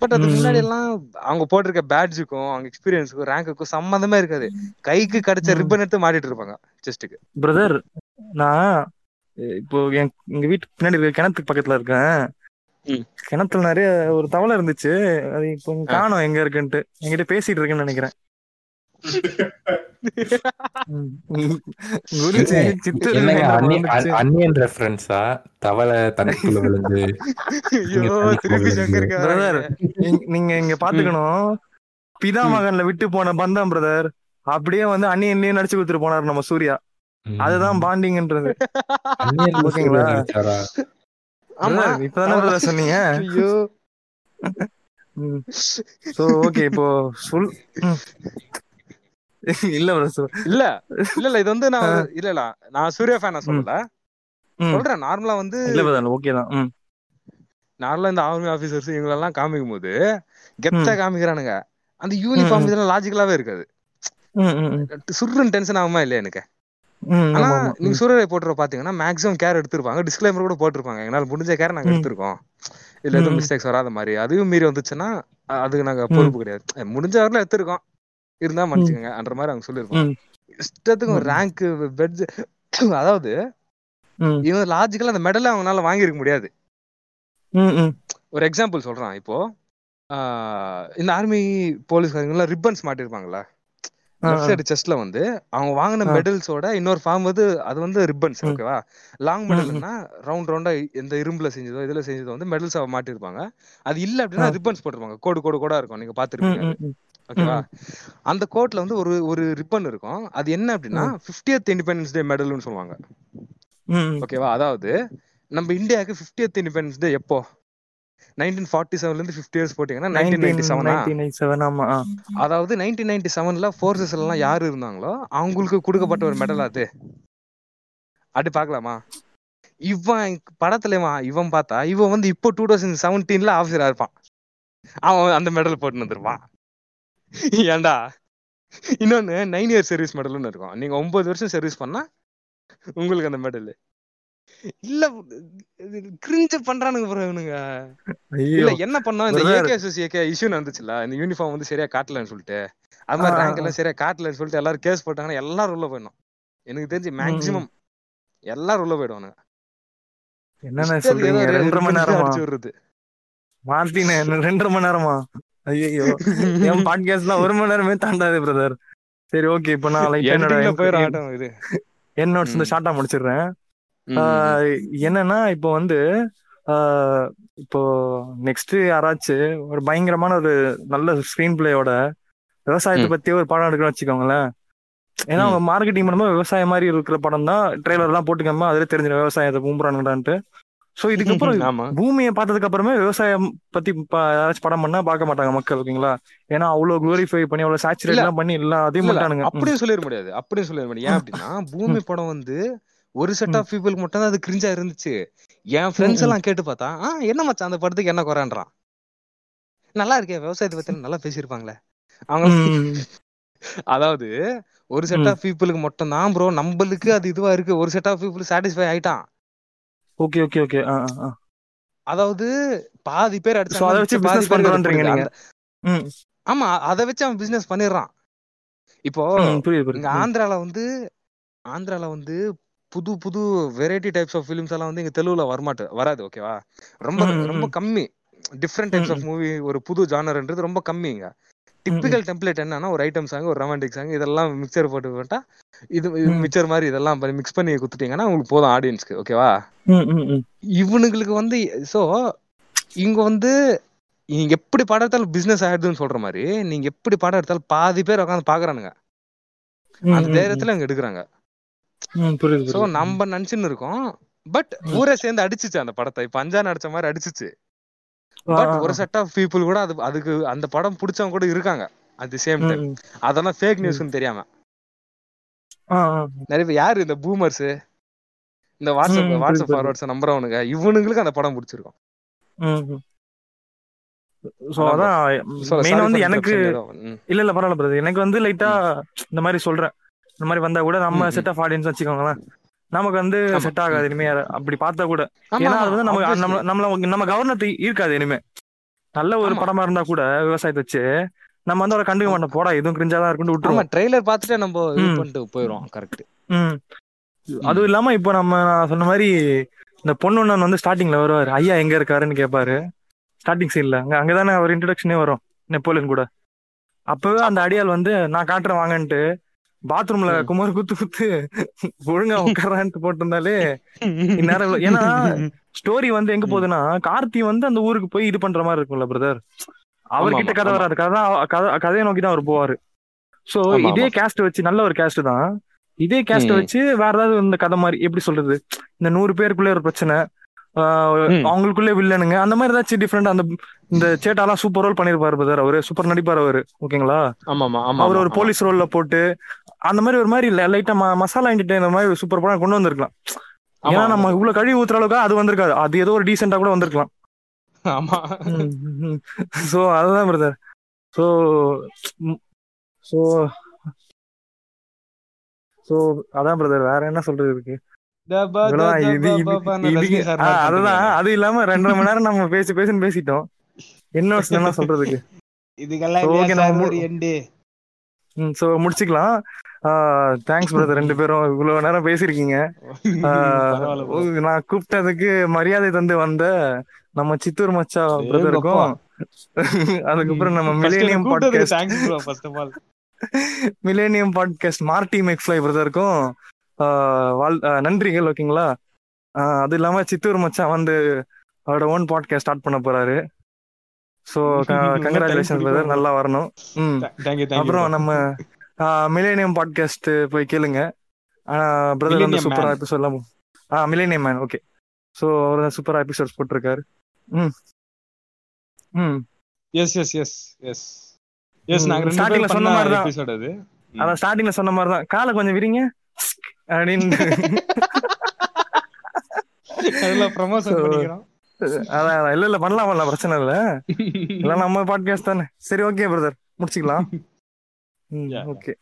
பட் அதுக்கு முன்னாடி எல்லாம் அவங்க போட்டிருக்க பேட்ஜுக்கும் அவங்க எக்ஸ்பீரியன்ஸுக்கும் ரேங்குக்கும் சம்மந்தமே இருக்காது. கைக்கு கிடைச்ச ரிப்பன் எடுத்து மாட்டிட்டு இருப்பாங்க செஸ்ட்டுக்கு பிரதர் நான் இப்போ எங்க வீட்டு பின்னாடி இருக்க கிணத்துக்கு பக்கத்துல இருக்கேன். கிணத்துல நிறைய ஒரு தவளை இருந்துச்சு. அது இப்போ காணும் எங்க இருக்குன்ட்டு. என்கிட்ட பேசிட்டு இருக்கேன்னு நினைக்கிறேன். அன்னியன் ரெஃபரன்ஸா தவளை தனக்குள்ள விழுந்து நீங்க இங்க பாத்துக்கணும். பிதா மகன்ல விட்டு போன பந்தம் பிரதர் அப்படியே வந்து அன்னியன்லயே நடிச்சு கொடுத்துட்டு போனாரு நம்ம சூர்யா. அதுதான் பாண்டிங்ன்றது ஓகேங்களா? ஆமா. இப்பதானே சொன்னீங்க? ஐயோ. சோ ஓகே இப்போ சொல். இல்ல இல்ல இல்ல இல்ல இது வந்து நான் இல்ல இல்ல நான் சூர்யா ஃபேனா சொல்லல. சொல்றேன் நார்மலா வந்து இல்ல ஓகே தான். நார்மலா இந்த ஆர்மி ஆபீசர்ஸ் இவங்களெல்லாம் காமிக்கும் போது கெத்தா காமிக்கிறானுங்க. அந்த யூனிஃபார்ம் இதெல்லாம் லாஜிக்கலாவே இருக்காது. சுருன்னு டென்ஷன் ஆகுமா இல்லையா எனக்கு? ஆனா. நீங்க சூரிய போட்டுற பாத்தீங்கன்னா மேக்ஸிமம் கேர் எடுத்திருப்பாங்க. டிஸ்க்ளைமர் கூட போட்டிருப்பாங்க. எங்களால முடிஞ்ச கேர் நாங்க. எடுத்திருக்கோம். இல்ல எதுவும். மிஸ்டேக்ஸ் வராத மாதிரி. அதையும் மீறி வந்துச்சுன்னா அதுக்கு நாங்க பொறுப்பு கிடையாது. முடிஞ்ச வரல எடுத்திருக்கோம். இருந்தா மன்னிச்சுக்கோங்க அன்ற மாதிரி அவங்க சொல்லியிருப்பாங்க இஷ்டத்துக்கு. ரேங்க் பெட்ஜ் அதாவது இவன் லாஜிக்கலா அந்த மெடலை அவங்களால வாங்கியிருக்க முடியாது. ஒரு எக்ஸாம்பிள் சொல்றான் இப்போ இந்த ஆர்மி போலீஸ்காரங்க ரிப்பன்ஸ் மாட்டிருப்பாங்கல்ல ஆ, லெஃப்ட். சைடு செஸ்ட்ல வந்து அவங்க வாங்கின. மெடல்ஸோட இன்னொரு ஃபார்ம் வந்து அது வந்து ரிப்பன்ஸ். ஓகேவா லாங் மெடல்னா ரவுண்ட் ரவுண்டா எந்த இரும்புல செஞ்சதோ இதுல செஞ்சதோ வந்து மெடல்ஸ் மாட்டிருப்பாங்க அது இல்ல அப்படின்னா. ரிப்பன்ஸ் போட்டிருப்பாங்க கோடு கோடு கோடா இருக்கும் நீங்க பாத்துருப்பீங்க. ஓகேவா அந்த கோட்ல வந்து ஒரு ஒரு ரிப்பன் இருக்கும். அது என்ன அப்படின்னா 50th இண்டிபெண்டன்ஸ் டே மெடல்னு சொல்லுவாங்க. ஓகேவா அதாவது நம்ம இந்தியாவுக்கு 50th இண்டிபெண்டன்ஸ் டே எப்போ? நைன்டீன் ஃபார்ட்டி செவன்ல இருந்து ஃபிஃப்டி இயர்ஸ் போட்டீங்கன்னா நைன்டீன் நைன்டி செவனா 1997 ஆமா. ஆ. அதாவது நைன்டீன் நைன்டி செவன்ல ஃபோர்ஸஸ் எல்லாம் யாரு இருந்தாங்களோ அவங்களுக்கு கொடுக்கப்பட்ட ஒரு மெடல் அது. அப்படி பார்க்கலாமா? இவன் படத்துல இவன் இவன் பார்த்தா இவன் வந்து இப்போ டூ தௌசண்ட் செவன்டீன்ல ஆஃபீஸரா இருப்பான். அவன் அந்த மெடல் போட்டு வந்துருப்பான் ஏன்டா? இன்னொன்னு நைன் இயர் சர்வீஸ் மெடல்னு இருக்கும். நீங்க ஒன்பது வருஷம் சர்வீஸ் பண்ணா உங்களுக்கு அந்த மெடல் இல்ல கிரிஞ்ச பண்றானுங்க ப்ரோ இவனுங்க. இல்ல என்ன பண்ணோம்? இந்த. ஏகேஎஸ்எஸ் ஏகே இஷ்யூ நடந்துச்சுல இந்த யூனிஃபார்ம் வந்து சரியா காட்டலன்னு சொல்லிட்டு. அது மாதிரி ரேங்க். எல்லாம் சரியா காட்டலன்னு சொல்லிட்டு எல்லாரும் கேஸ் போட்டாங்கன்னா எல்லாரும் உள்ள போயிடணும். எனக்கு தெரிஞ்சு மேக்ஸிமம் எல்லாரும் உள்ள போயிடுவானுங்க. என்னென்ன சொல்றீங்க? ரெண்டரை மணி நேரமா? அடிச்சு விடுறது. மார்டின் என்ன ரெண்டரை மணி நேரமா? ஐயோ என் (laughs) பாட்காஸ்ட்லாம் ஒரு மணி நேரமே தாண்டாது பிரதர் சரி ஓகே இப்போ நான் லைட் என்னோட இது என் நோட்ஸ் வந்து ம். ஷார்ட்டா முடிச்சிடுறேன். என்னன்னா இப்போ வந்து இப்போ நெக்ஸ்ட் யாராச்சும் ஒரு பயங்கரமான ஒரு நல்ல ஸ்கிரீன் பிளேயோட விவசாயத்தை. பத்தி ஒரு படம் எடுக்கணும்னு வச்சுக்கோங்களேன். ஏன்னா அவங்க மார்க்கெட்டிங் பண்ணும்போது விவசாயம் மாதிரி இருக்கிற படம் தான் ட்ரெய்லர் எல்லாம் போட்டுக்காம அதிலே தெரிஞ்சிடும் விவசாயத்தை பூம்புறானுடான்ட்டு ஸோ இதுக்கப்புறம் பூமியை பார்த்ததுக்கு அப்புறமே விவசாயம் பத்தி யாராச்சும் படம் பண்ணா பார்க்க மாட்டாங்க மக்கள் ஓகேங்களா? ஏன்னா அவ்வளவு குளோரிஃபை பண்ணி அவ்வளவு சேச்சுரேட். எல்லாம் பண்ணி எல்லாத்தையும் இல்ல, இல்ல, பண்ணிட்டானுங்க. ம். அப்படியும் சொல்லிட முடியாது. அப்படியும் சொல்லிட முடியாது. ஏன் அப்படின்னா பூமி படம் வந்து ஒரு செட் ஆஃப் பீப்புளுக்கு மட்டும் தான் அது கிரிஞ்சா இருந்துச்சு. என் ஃப்ரெண்ட்ஸ். எல்லாம் கேட்டு பார்த்தா ஆ என்ன மச்சான் அந்த படத்துக்கு என்ன குறைன்றான்? நல்லா இருக்கே விவசாயத்தை பத்தி நல்லா பேசியிருப்பாங்களே. அவங்க. அதாவது ஒரு செட். ஆஃப் பீப்புளுக்கு மட்டும் தான் ப்ரோ நம்மளுக்கு அது இதுவா இருக்கு. ஒரு செட் ஆஃப் பீப்புள் சாட்டிஸ்ஃபை ஆயிட்டான். Okay okay okay. அதாவது பாதி பேர் ஸோ அடிச்சாங்க அதை வச்சு பிசினஸ் பண்றோன்றீங்க. நீங்க? ஆமா அதை வச்சு அவன் பிசினஸ் பண்ணிடுறான். இப்போ இங்க. ஆந்திரால வந்து ஆந்திரால வந்து புது புது வெரைட்டி டைப்ஸ் ஆஃப் ஃபிலிம்ஸ் எல்லாம் வந்து இங்க தெலுங்குல வரமாட்டு வராது ஓகேவா ரொம்ப ரொம்ப. கம்மி. டிஃப்ரெண்ட் டைப்ஸ் ஆஃப் மூவி ஒரு புது ஜானர்ன்றது ரொம்ப கம்மிங்க டிப்பிக்கல் டெம்ப்ளேட் என்னன்னா ஒரு ஐட்டம் சாங் ஒரு ரொமான்டிக் சாங் இதெல்லாம் மிக்சர் போட்டு போட்டா இது. மிக்சர் மாதிரி இதெல்லாம் மிக்ஸ் பண்ணி குடுத்துட்டீங்கன்னா உங்களுக்கு போதும் ஆடியன்ஸ்க்கு ஓகேவா. இவனுங்களுக்கு வந்து சோ இங்க வந்து நீங்க எப்படி படம் எடுத்தாலும் பிசினஸ் ஆயிடுதுன்னு சொல்ற மாதிரி நீங்க எப்படி படம் எடுத்தாலும் பாதி பேர் உட்காந்து பாக்குறானுங்க. அந்த தைரியத்துல அங்க எடுக்கிறாங்க. புரியுது நம்ம நினைச்சுன்னு இருக்கோம் பட். ஊரே சேர்ந்து அடிச்சுச்சு அந்த படத்தை. இப்ப அஞ்சா நடிச்ச மாதிரி அடிச்சுச்சு. பட் ஒரு. செட் ஆஃப் பீப்புள் கூட அது அதுக்கு அந்த படம் பிடிச்சவங்க கூட இருக்காங்க அட் தி சேம் டைம். அதெல்லாம் ஃபேக் நியூஸ்னு தெரியாம. நிறைய பேர் யாரு இந்த பூமர்ஸ் இந்த வாட்ஸ்அப் வாட்ஸ்அப். ஃபார்வர்ட்ஸ் நம்புறவனுங்க இவனுங்களுக்கு அந்த படம் பிடிச்சிருக்கும். ஸோ அதான் மெயின் வந்து எனக்கு. இல்ல இல்ல பரவாயில்ல பிரதர் எனக்கு வந்து லைட்டா இந்த மாதிரி சொல்றேன் இந்த மாதிரி வந்தா கூட நம்ம. செட் ஆஃப் ஆடியன்ஸ் வச்சுக்கோங்களேன் நமக்கு வந்து. செட் ஆகாது இனிமே. அப்படி பார்த்தா கூட. ஏன்னா அது வந்து நம்ம நம்மள நம்ம கவர்னத்தை ஈர்க்காது இனிமே. நல்ல ஒரு. படமா இருந்தா கூட விவசாயத்தை வச்சு நம்ம வந்து அவரை கண்டுக்க மாட்டோம் போடா இதுவும் கிரிஞ்சா தான் இருக்குன்னு விட்டுருவோம். ட்ரெய்லர் பார்த்துட்டு நம்ம. பண்ணிட்டு போயிடும் கரெக்ட் ம். அதுவும் இல்லாம இப்போ நம்ம நான் சொன்ன மாதிரி இந்த பொண்ணு வந்து ஸ்டார்டிங்ல வருவாரு. ஐயா எங்க இருக்காருன்னு கேட்பாரு ஸ்டார்டிங் சீன்ல அங்க அங்கதானே அவர் இன்ட்ரடக்ஷனே வரும். நெப்போலியன் கூட. அப்பவே அந்த அடியாள் வந்து நான் காட்டுறேன் வாங்கன்ட்டு பாத்ரூம்ல. குமார் குத்து குத்து ஒழுங்கா (laughs) உட்காரான்ட்டு போட்டிருந்தாலே இந்நேரம் ஏன்னா ஸ்டோரி வந்து எங்க போகுதுன்னா கார்த்தி வந்து அந்த ஊருக்கு போய் இது பண்ற மாதிரி இருக்கும்ல பிரதர் அவர்கிட்ட கதை. வராது கதை கதை- கதையை நோக்கி தான் அவர் போவாரு சோ இதே. கேஸ்ட் வச்சு நல்ல ஒரு கேஸ்ட் தான் இதே கேஸ்ட. வச்சு வேற ஏதாவது இந்த கதை மாதிரி எப்படி சொல்றது இந்த நூறு பேருக்குள்ளே ஒரு பிரச்சனை. அவங்களுக்குள்ளே வில்லனுங்க அந்த மாதிரி ஏதாச்சும் டிஃப்ரெண்ட் அந்த இந்த சேட்டாலாம் சூப்பர் ரோல் பண்ணிருப்பாரு பிரதர் அவரு சூப்பர் நடிப்பார் அவரு ஓகேங்களா ஆமா ஆமா அவர் ஒரு. போலீஸ் ரோல்ல போட்டு அந்த மாதிரி ஒரு மாதிரி லைட்டா மசாலா என்டர்டைனர் மாதிரி சூப்பர் படம் கொண்டு வந்திருக்கலாம். ஏன்னா. நம்ம இவ்வளவு கழுவி ஊத்துற அளவுக்கு அது வந்திருக்காது. அது ஏதோ ஒரு டீசெண்டா கூட வந்திருக்கலாம். ஆமா. (laughs) சோ அதுதான் பிரதர் சோ சோ சோ அதான் பிரதர் வேற என்ன சொல்றது இருக்கு அதுதான். அது இல்லாம ரெண்டரை மணி நேரம் நம்ம பேசி பேசின்னு பேசிட்டோம். என்ன என்ன சொல்றதுக்கு? இதுக்கெல்லாம் முடிச்சுக்கலாம். தேங்க்ஸ் பிரதர் ரெண்டு பேரும் இவ்வளவு நேரம் (laughs) bro. நான் கூப்பிட்டதுக்கு மரியாதை தந்து வந்த நம்ம சித்தூர் மச்சா பிரதருக்கும் (laughs) அதுக்கப்புறம் நம்ம millennium podcast. Millennium podcast Marty McFly பிரதருக்கும் நன்றிகள் ஓகேங்களா அது இல்லாம சித்தூர் மச்சான் வந்து அவரோட ஓன் பாட்காஸ்ட் ஸ்டார்ட் பண்ண போறாரு. ஸோ கங்க்ராச்சுலேஷன் பிரதர் நல்லா வரணும். அப்புறம். நம்ம மிலேனியம் பாட்காஸ்ட் போய் கேளுங்க. பிரதர் வந்து சூப்பரா. எபிசோட் ஆ மிலேனியம் மேன் ஓகே ஸோ அவர் சூப்பரா எபிசோட்ஸ் போட்டிருக்காரு. ம். ம். Yes, yes, yes, yes. Yes, ம், நாங்க ரெண்டு starting ல பேரும் சொன்ன பண்ண மாதிரிதான். episode அது. அதான் ஸ்டார்டிங்ல சொன்ன மாதிரி தான் காலை கொஞ்சம் விரிங்க. அப்படின்னு. அதெல்லாம் பண்ணிக்கிறோம். அதான். இல்ல இல்ல பண்ணலாம் பண்ணலாம். பிரச்சனை இல்ல. (laughs) எல்லாம் நம்ம பாட்காஸ்ட் தானே. சரி ஓகே பிரதர் முடிச்சுக்கலாம். yeah. Okay.